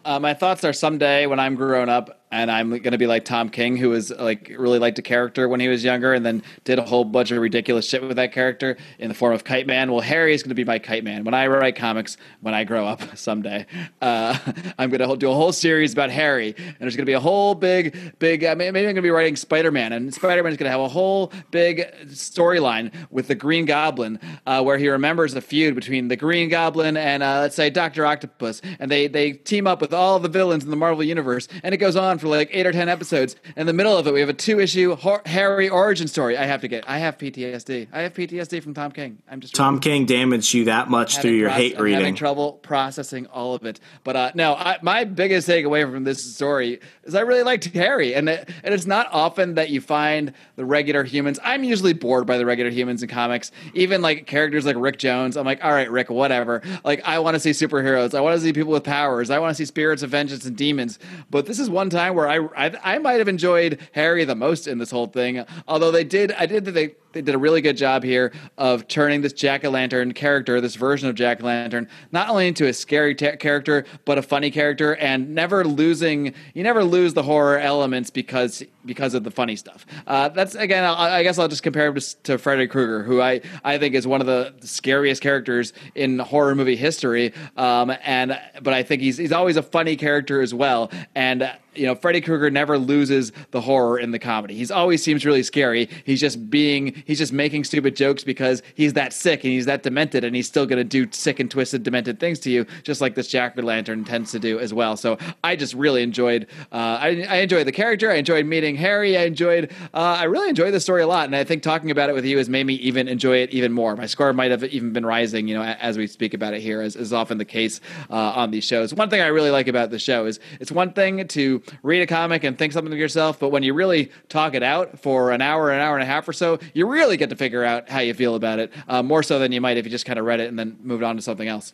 [SPEAKER 3] Uh, my thoughts are someday when I'm grown up, and I'm going to be like Tom King, who was like really liked a character when he was younger, and then did a whole bunch of ridiculous shit with that character in the form of Kite Man. Well, Harry is going to be my Kite Man when I write comics when I grow up [LAUGHS] someday. Uh, [LAUGHS] I'm going to do a whole series about Harry, and there's going to be a whole big, big. Uh, maybe I'm going to be writing Spider Man, and Spider Man is going to have a whole big storyline with the Green Goblin, uh, where he remembers a feud between the Green Goblin and uh, let's say Doctor Octopus, and they they team up with all the villains in the Marvel universe, and it goes on for like eight or ten episodes. In the middle of it, we have a two issue Harry origin story. I have to get. I have PTSD. I have PTSD from Tom King. I'm just
[SPEAKER 2] Tom King damaged you that much through your hate
[SPEAKER 3] I'm
[SPEAKER 2] reading.
[SPEAKER 3] Having trouble processing all of it. But uh, no, I, my biggest takeaway from this story is I really liked Harry, and it, and it's not often that you find the regular humans. I'm usually bored by the regular humans in comics. Even like characters like Rick Jones. I'm like, all right, Rick, whatever. Like I want to see superheroes. I want to see people with powers. I want to see spirits of vengeance and demons. But this is one time where I I, I might have enjoyed Harry the most in this whole thing. Although they did, I did they they did a really good job here of turning this Jack o' Lantern character, this version of Jack o' Lantern, not only into a scary t- character but a funny character, and never losing. You never lose the horror elements because because of the funny stuff. Uh, that's again, I, I, guess I'll just compare him to, to Freddy Krueger, who I I think is one of the scariest characters in horror movie history. Um, and but I think he's he's always a funny character as well, and you know, Freddy Krueger never loses the horror in the comedy. He's always seems really scary. He's just being, he's just making stupid jokes because he's that sick and he's that demented and he's still going to do sick and twisted, demented things to you, just like this Jack o' Lantern tends to do as well. So I just really enjoyed, uh, I, I enjoyed the character. I enjoyed meeting Harry. I enjoyed, uh, I really enjoyed the story a lot. And I think talking about it with you has made me even enjoy it even more. My score might have even been rising, you know, as we speak about it here, as is often the case uh, on these shows. One thing I really like about the show is it's one thing to read a comic and think something to yourself, but when you really talk it out for an hour, an hour and a half or so, you really get to figure out how you feel about it, uh, more so than you might if you just kind of read it and then moved on to something else.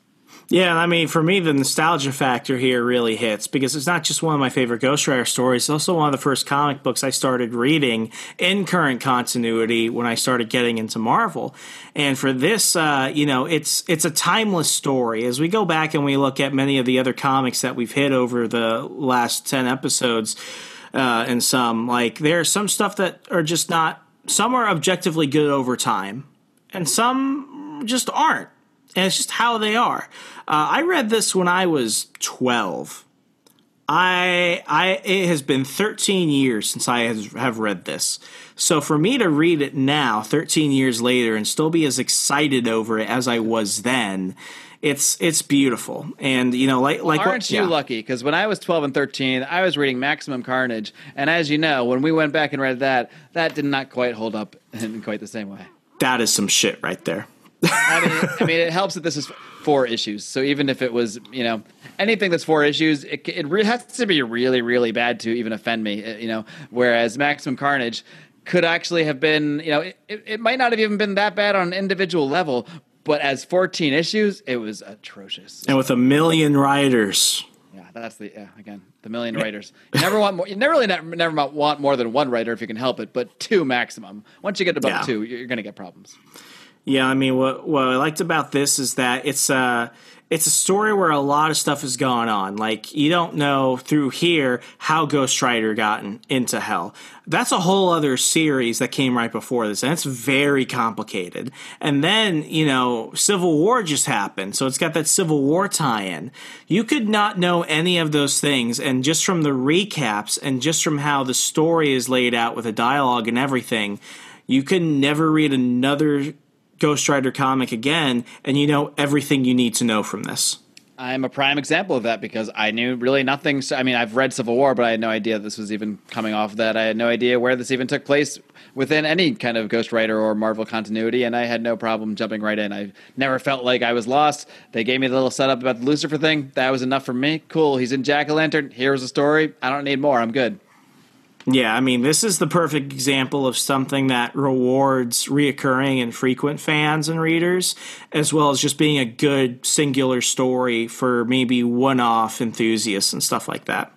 [SPEAKER 2] Yeah, I mean, for me, the nostalgia factor here really hits because it's not just one of my favorite Ghost Rider stories. It's also one of the first comic books I started reading in current continuity when I started getting into Marvel. And for this, uh, you know, it's it's a timeless story. As we go back and we look at many of the other comics that we've hit over the last ten episodes, uh, and some like there's some stuff that are just not. Some are objectively good over time, and some just aren't and it's just how they are. Uh, I read this when I was 12. I I it has been 13 years since I has, have read this. So for me to read it now, 13 years later, and still be as excited over it as I was then, it's it's beautiful. And you know, like like
[SPEAKER 3] Aren't
[SPEAKER 2] what,
[SPEAKER 3] you
[SPEAKER 2] yeah.
[SPEAKER 3] lucky? Because when I was 12 and 13, I was reading Maximum Carnage, and as you know, when we went back and read that, that did not quite hold up [LAUGHS] in quite the same way.
[SPEAKER 2] That is some shit right there.
[SPEAKER 3] I mean, [LAUGHS] I mean, it helps that this is four issues. So even if it was, you know, anything that's four issues, it, it re- has to be really, really bad to even offend me. uh, You know, whereas Maximum Carnage could actually have been, you know, it it might not have even been that bad on an individual level, but as 14 issues, it was atrocious.
[SPEAKER 2] And with a million writers.
[SPEAKER 3] Yeah, that's the yeah again the million writers. You never want more. You never really never, never want more than one writer if you can help it, but two maximum. Once you get above
[SPEAKER 2] Yeah.
[SPEAKER 3] two, you're, going to get problems.
[SPEAKER 2] Yeah, I mean, what what I liked about this is that it's a it's a story where a lot of stuff is going on. Like you don't know through here how Ghost Rider got in, into hell. That's a whole other series that came right before this, and it's very complicated. And then you know, Civil War just happened, so it's got that Civil War tie-in. You could not know any of those things, and just from the recaps and just from how the story is laid out with the dialogue and everything, you could never read another Ghost Rider comic again, and you know everything you need to know from this.
[SPEAKER 3] I'm a prime example of that because I knew really nothing. So, I mean, I've read Civil War, but I had no idea this was even coming off of that. I had no idea where this even took place within any kind of Ghost Rider or Marvel continuity, and I had no problem jumping right in. I never felt like I was lost. They gave me the little setup about the Lucifer thing. That was enough for me. Cool. He's in Jack o' Lantern. Here's a story. I don't need more. I'm good.
[SPEAKER 2] Yeah, I mean, this is the perfect example of something that rewards reoccurring and frequent fans and readers, as well as just being a good singular story for maybe one off enthusiasts and stuff like that.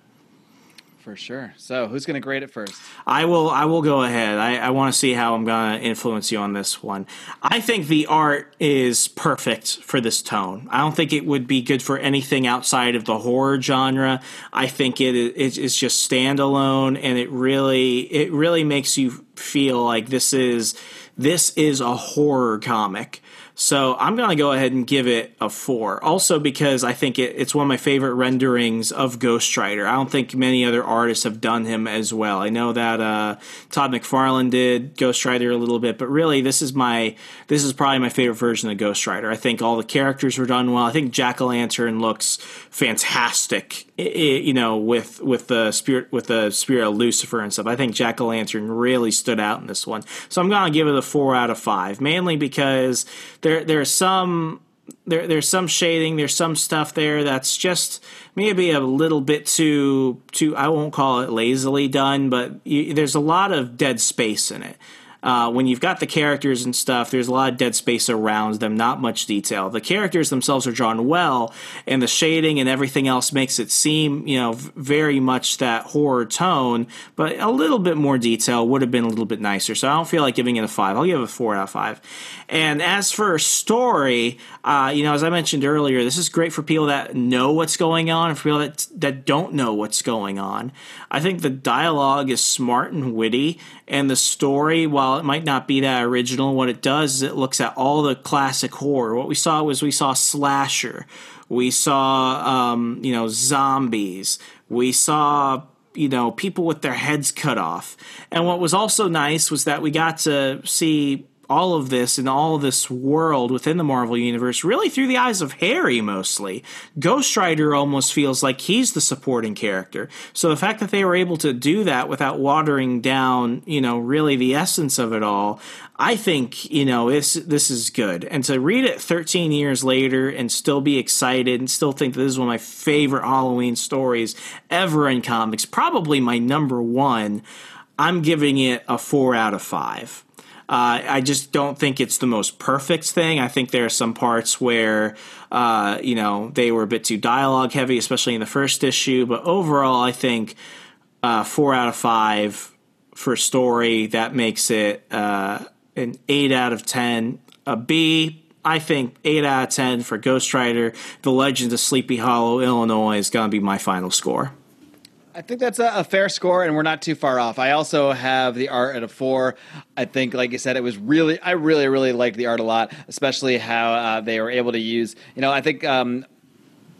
[SPEAKER 3] For sure. So, who's going to grade it first?
[SPEAKER 2] I will. I will go ahead. I, I want to see how I'm going to influence you on this one. I think the art is perfect for this tone. I don't think it would be good for anything outside of the horror genre. I think it is it's just standalone, and it really it really makes you feel like this is this is a horror comic. So I'm going to go ahead and give it a four. Also, because I think it, it's one of my favorite renderings of Ghost Rider. I don't think many other artists have done him as well. I know that uh, Todd McFarlane did Ghost Rider a little bit, but really, this is my this is probably my favorite version of Ghost Rider. I think all the characters were done well. I think Jack o' Lantern looks fantastic. I- i- You know, with with the spirit with the spirit of Lucifer and stuff. I think Jack o' Lantern really stood out in this one. So I'm to give it a four out of five, mainly because there there's some there there's some shading, there's some stuff there that's just maybe a little bit too too. I won't call it lazily done, but you, there's a lot of dead space in it. Uh, when you've got the characters and stuff, there's a lot of dead space around them, not much detail. The characters themselves are drawn well, and the shading and everything else makes it seem, you know, very much that horror tone, but a little bit more detail would have been a little bit nicer. So I don't feel like giving it a five. I'll give it a four out of five. And as for story, uh, you know, as I mentioned earlier, this is great for people that know what's going on and for people that that don't know what's going on. I think the dialogue is smart and witty, and the story, while it might not be that original, what it does is it looks at all the classic horror. What we saw was we saw slasher, we saw um, you know zombies, we saw you know people with their heads cut off, and what was also nice was that we got to see all of this and all this world within the Marvel Universe really through the eyes of Harry mostly. Ghost Rider almost feels like he's the supporting character. So the fact that they were able to do that without watering down, you know, really the essence of it all, I think, you know, this this is good. And to read it 13 years later and still be excited and still think that this is one of my favorite Halloween stories ever in comics, probably my number 1, I'm giving it a 4 out of 5. Uh, I just don't think it's the most perfect thing. I think there are some parts where, uh, you know, they were a bit too dialogue heavy, especially in the first issue. But overall, I think uh, four out of five for story. That makes it uh, an eight out of ten. A B. I think eight out of ten for Ghost Rider. The Legend of Sleepy Hollow, Illinois is going to be my final score.
[SPEAKER 3] I think that's a, a fair score, and we're not too far off. I also have the art at a four. I think, like you said, it was really, I really, really liked the art a lot, especially how uh, they were able to use. You know, I think um,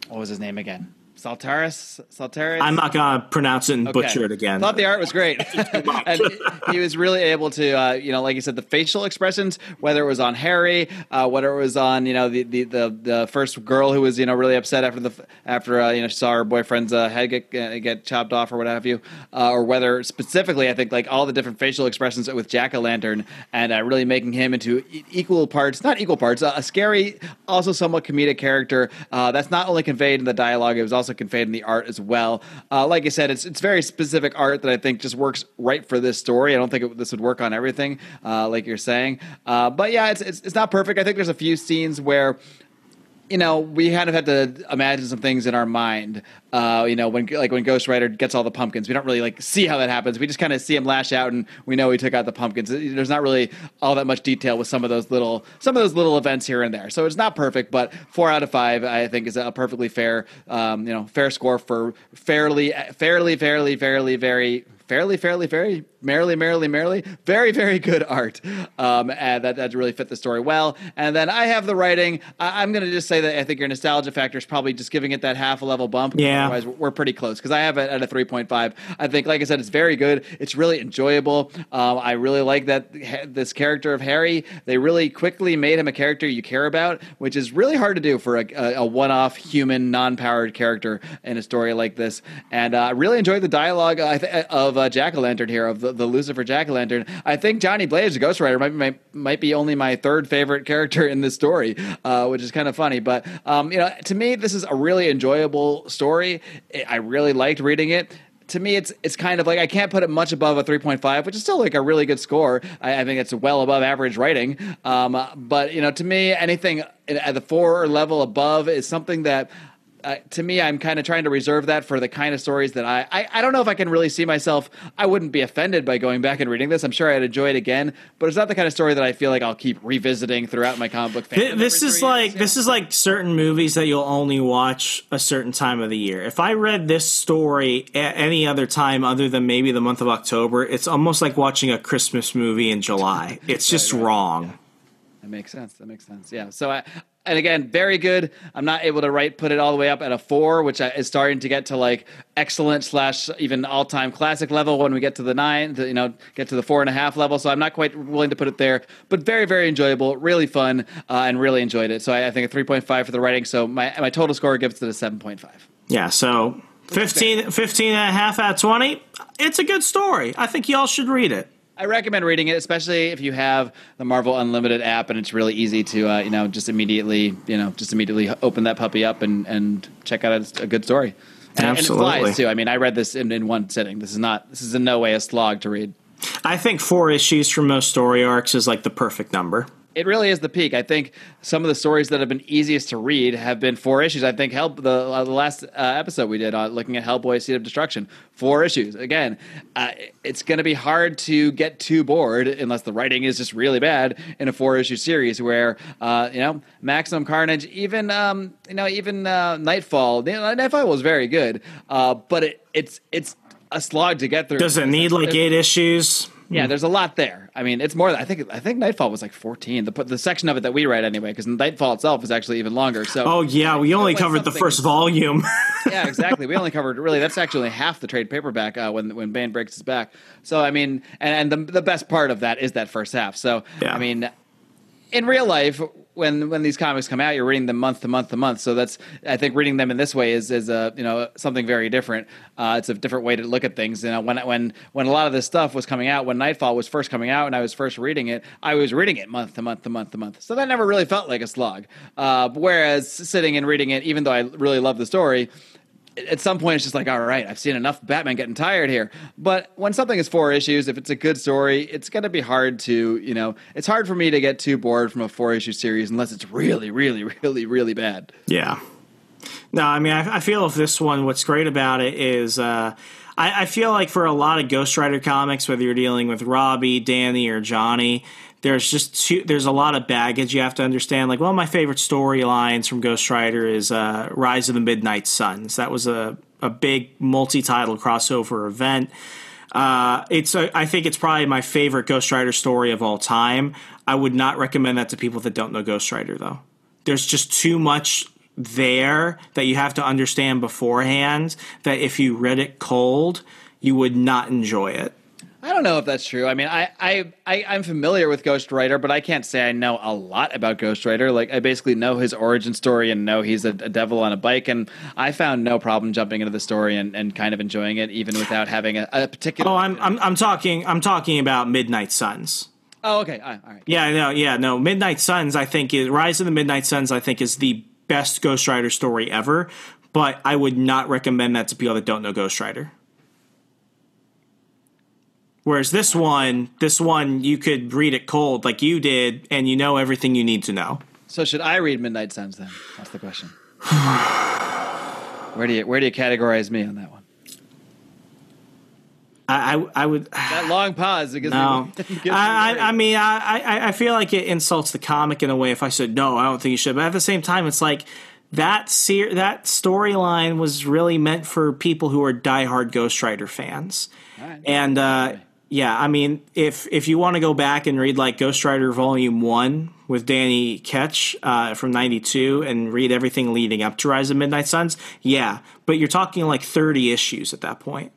[SPEAKER 3] what was his name again? Saltares, Saltares.
[SPEAKER 2] I'm not gonna pronounce it and
[SPEAKER 3] Okay.
[SPEAKER 2] butcher it again.
[SPEAKER 3] I thought the art was great, [LAUGHS] and he was really able to, uh, you know, like you said, the facial expressions, whether it was on Harry, uh, whether it was on, you know, the, the the the first girl who was, you know, really upset after the after uh, you know she saw her boyfriend's uh, head get uh, get chopped off or what have you, uh, or whether specifically, I think like all the different facial expressions with Jack o' Lantern and uh, really making him into equal parts, not equal parts, uh, a scary, also somewhat comedic character. Uh, that's not only conveyed in the dialogue; it was also conveyed in the art as well. Uh, like I said, it's it's very specific art that I think just works right for this story. I don't think it, this would work on everything, uh, like you're saying. Uh, but yeah, it's, it's it's not perfect. I think there's a few scenes where you know, we kind of had to imagine some things in our mind. Uh, you know, when like when Ghost Rider gets all the pumpkins, we don't really like see how that happens. We just kind of see him lash out, and we know he took out the pumpkins. There's not really all that much detail with some of those little some of those little events here and there. So it's not perfect, but four out of five, I think, is a perfectly fair, um, you know, fair score for fairly, fairly, fairly, fairly, very fairly, fairly, very merrily, merrily, merrily, very, very good art. Um, and that that really fit the story well. And then I have the writing. I, I'm going to just say that I think your nostalgia factor is probably just giving it that half a level bump.
[SPEAKER 2] Yeah.
[SPEAKER 3] Otherwise, we're pretty close because I have it at a 3.5. I think, like I said, it's very good. It's really enjoyable. Um, I really like that this character of Harry. They really quickly made him a character you care about, which is really hard to do for a, a, a one-off human, non-powered character in a story like this. And uh, I really enjoyed the dialogue uh, of uh, Jack o' Lantern here, of the, the Lucifer Jack o' Lantern. I think Johnny Blaze, the Ghost Rider, might be, might be only my third favorite character in this story, uh, which is kind of funny. But um, you know, to me, this is a really enjoyable story. I really liked reading it to me, it's it's kind of like I can't put it much above a 3.5, which is still like a really good score. I, I think it's well above average writing. Um, but you know, to me, anything at the four level above is something that. Uh, to me, I'm kind of trying to reserve that for the kind of stories that I, I. I don't know if I can really see myself. I wouldn't be offended by going back and reading this. I'm sure I'd enjoy it again, but it's not the kind of story that I feel like I'll keep revisiting throughout my comic book. Fandom
[SPEAKER 2] this is like
[SPEAKER 3] years,
[SPEAKER 2] this is like certain movies that you'll only watch a certain time of the year. If I read this story at any other time other than maybe the month of October, it's almost like watching a Christmas movie in July. It's just wrong.
[SPEAKER 3] That makes sense. That makes sense. Yeah. So I, and again, very good. I'm not able to write put it all the way up at a four, which is starting to get to like excellent slash even all time classic level when we get to the nine, to, you know, get to the four and a half level. So I'm not quite willing to put it there, but very very enjoyable, really fun, uh, and really enjoyed it. So I, I think a 3.5 for the writing. So my my total score gives it a 7.5.
[SPEAKER 2] Yeah, so 15, 15 and a half out of 20. It's a good story. I think y'all should read it.
[SPEAKER 3] I recommend reading it, especially if you have the Marvel Unlimited app, and it's really easy to, uh, you know, just immediately, you know, just immediately open that puppy up and, and check out a, a good story. And, and it
[SPEAKER 2] Absolutely.
[SPEAKER 3] flies too. I mean, I read this in, in one sitting. This is not. This is in no way a slog to read.
[SPEAKER 2] I think four issues for most story arcs is like the perfect number.
[SPEAKER 3] It really is the peak. I think some of the stories that have been easiest to read have been four issues. I think help the, uh, the last uh, episode we did on looking at Hellboy: Seed of Destruction, four issues. Again, uh, it's going to be hard to get too bored unless the writing is just really bad in a four issue series where uh, you know Maximum Carnage, even um, you know even uh, Nightfall. know, Nightfall was very good, uh, but it, it's it's a slog to get through.
[SPEAKER 2] Does it need like eight issues?
[SPEAKER 3] Yeah, there's a lot there. I mean, it's more. Than, I think I think Nightfall was like 14. The the section of it that we read anyway, because Nightfall itself is actually even longer. So
[SPEAKER 2] Oh yeah, we only
[SPEAKER 3] like
[SPEAKER 2] covered the first volume. [LAUGHS] [LAUGHS]
[SPEAKER 3] yeah, exactly. We only covered really. That's actually half the trade paperback uh, when when Bane breaks his back. So I mean, and, and the the best part of that is that first half. So
[SPEAKER 2] Yeah.
[SPEAKER 3] I mean, in real life, when when these comics come out, you're reading them month to month to month. So that's I think reading them in this way is is a you know something very different. Uh, it's a different way to look at things. You know, when when when a lot of this stuff was coming out, when Nightfall was first coming out, and I was first reading it, I was reading it month to month to month to month. So that never really felt like a slog. Uh, whereas sitting and reading it, even though I really love the story at some point it's just like all right i've seen enough batman getting tired here but when something is four issues if it's a good story it's going to be hard to you know it's hard for me to get too bored from a four issue series unless it's really really [LAUGHS] really really bad
[SPEAKER 2] Yeah. No, I mean, I, I feel if this one, what's great about it is, uh, I, feel like for a lot of Ghost Rider comics, whether you're dealing with Robbie, Danny, or Johnny, there's just too, there's a lot of baggage you have to understand. Like of my favorite storylines from Ghost Rider is uh, Rise of the Midnight Suns. That was a a big multi-title crossover event. Uh, it's a, I think it's probably my favorite Ghost Rider story of all time. I would not recommend that to people that don't know Ghost Rider though. There's just too much there that you have to understand beforehand that if you read it cold, you would not enjoy it.
[SPEAKER 3] I don't know if that's true. I mean, I, I, I I'm familiar with Ghost Rider, but I can't say I know a lot about Ghost Rider. Like, I basically know his origin story and know he's a, a devil on a bike, and I found no problem jumping into the story and, and kind of enjoying it, even without having a, a particular.
[SPEAKER 2] Oh, I'm, I'm I'm talking I'm talking about Midnight Suns.
[SPEAKER 3] Oh, okay. All right. all right.
[SPEAKER 2] Yeah, no, yeah, no. Midnight Suns, I think is Rise of the Midnight Suns. I think is the best Ghost Rider story ever. But I would not recommend that to people that don't know Ghost Rider. Whereas this one, this one, you could read it cold like you did, and you know everything you need to know.
[SPEAKER 3] So should I read Midnight Suns then? That's the question. where do you where do you categorize me on that one?
[SPEAKER 2] I, I, I would. [SIGHS]
[SPEAKER 3] That long pause because
[SPEAKER 2] No, [LAUGHS]
[SPEAKER 3] me
[SPEAKER 2] I. I, I mean, I, I, I feel like it insults the comic in a way if I said no, I don't think you should. But at the same time, it's like that ser- that storyline was really meant for people who are diehard Ghost Rider fans,
[SPEAKER 3] right.
[SPEAKER 2] and uh, yeah, I mean, if if you want to go back and read like Ghost Rider Volume One with Danny Ketch uh, from '92 and read everything leading up to Rise of Midnight Suns, yeah, but you're talking like 30 issues at that point.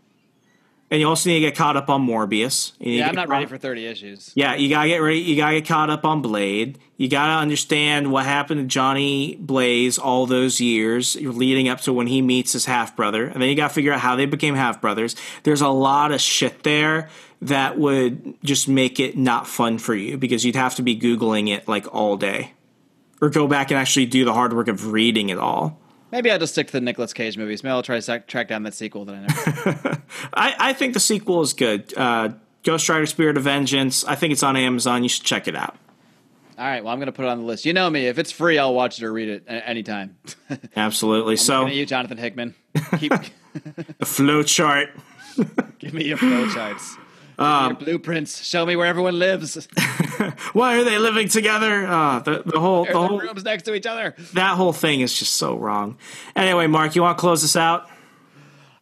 [SPEAKER 2] And you also need to get caught up on Morbius.
[SPEAKER 3] Yeah, I'm not ready for 30 issues.
[SPEAKER 2] yeah, you gotta get ready. You gotta get caught up on Blade. You gotta understand what happened to Johnny Blaze all those years leading up to when he meets his half brother, and then you gotta figure out how they became half brothers. There's a lot of shit there that would just make it not fun for you because you'd have to be googling it like all day, or go back and actually do the hard work of reading it all.
[SPEAKER 3] Maybe I'll just stick to the Nicolas Cage movies. Maybe I'll try to track down that sequel that I never. [LAUGHS]
[SPEAKER 2] I, I think the sequel is good. Uh, Ghost Rider: Spirit of Vengeance. I think it's on Amazon. You should check it out.
[SPEAKER 3] All right, well, I'm going to put it on the list. You know me. If it's free, I'll watch it or read it anytime. [LAUGHS]
[SPEAKER 2] Absolutely. so
[SPEAKER 3] you, Jonathan Hickman. Keep, [LAUGHS]
[SPEAKER 2] the flow chart.
[SPEAKER 3] give me your flow charts.
[SPEAKER 2] Um,
[SPEAKER 3] blueprints. Show me where everyone lives. [LAUGHS]
[SPEAKER 2] Why are they living together? Uh, the the whole the whole
[SPEAKER 3] rooms next to each other.
[SPEAKER 2] that whole thing is just so wrong. Anyway, Mark, you want to close this out?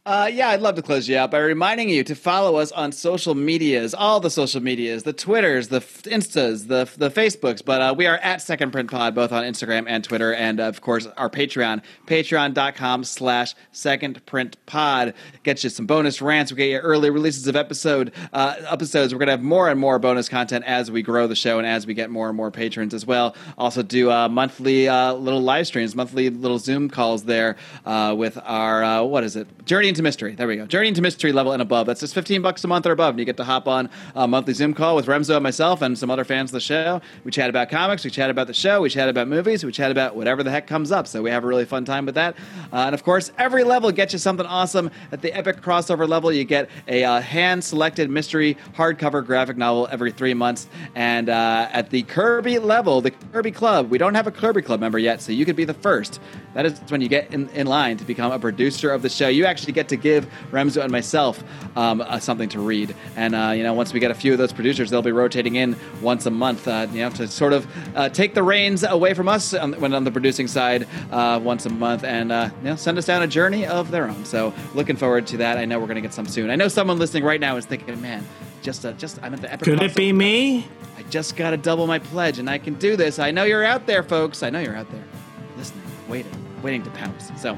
[SPEAKER 3] Uh, yeah, I'd love to close you out by reminding you to follow us on social medias, all the social medias, the Twitters, the Instas, the the Facebooks. But uh, we are at Second Print Pod, both on Instagram and Twitter, and uh, of course our Patreon, patreon.com slash Second Print Pod. Get you some bonus rants. We get you early releases of episode uh, episodes. We're gonna have more and more bonus content as we grow the show and as we get more and more patrons as well. Also do uh, monthly uh, little live streams, monthly little Zoom calls there with our what is it? Journey into Mystery. There we go. Journey into Mystery level and above. That's just 15 bucks a month or above. And you get to hop on a monthly Zoom call with Remso and myself and some other fans of the show. We chat about comics, we chat about the show, we chat about movies, we chat about whatever the heck comes up. So we have a really fun time with that. Uh, and of course, every level gets you something awesome. At the epic crossover level, you get a uh, hand selected mystery hardcover graphic novel every three months. And uh, at the Kirby level, the Kirby Club, we don't have a Kirby Club member yet, so you could be the first. That is when you get in, in line to become a producer of the show. You actually get to give Remso and myself um, uh, something to read. And, uh, you know, once we get a few of those producers, they'll be rotating in once a month, uh, you know, to sort of uh, take the reins away from us on, when on the producing side uh, once a month and, uh, you know, send us down a journey of their own. So looking forward to that. I know we're going to get some soon. I know someone listening right now is thinking, man, just, uh, just, I'm at the epic.
[SPEAKER 2] Could it be me?
[SPEAKER 3] I just got to double my pledge and I can do this. I know you're out there, folks. I know you're out there listening, waiting, waiting to pounce. So,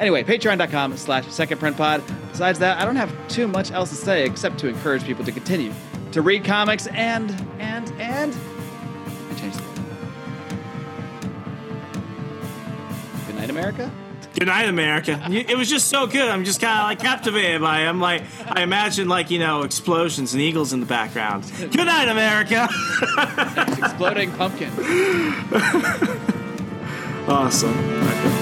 [SPEAKER 3] anyway, patreon.com slash second print pod. Besides that, I don't have too much else to say except to encourage people to continue to read comics and, and, and. I changed the Good night, America.
[SPEAKER 2] Good night, America. It was just so good. I'm just kind of like captivated by it. I'm like, I imagine like you know explosions and eagles in the background. Good night, America. [LAUGHS]
[SPEAKER 3] Exploding pumpkin. [LAUGHS]
[SPEAKER 2] awesome.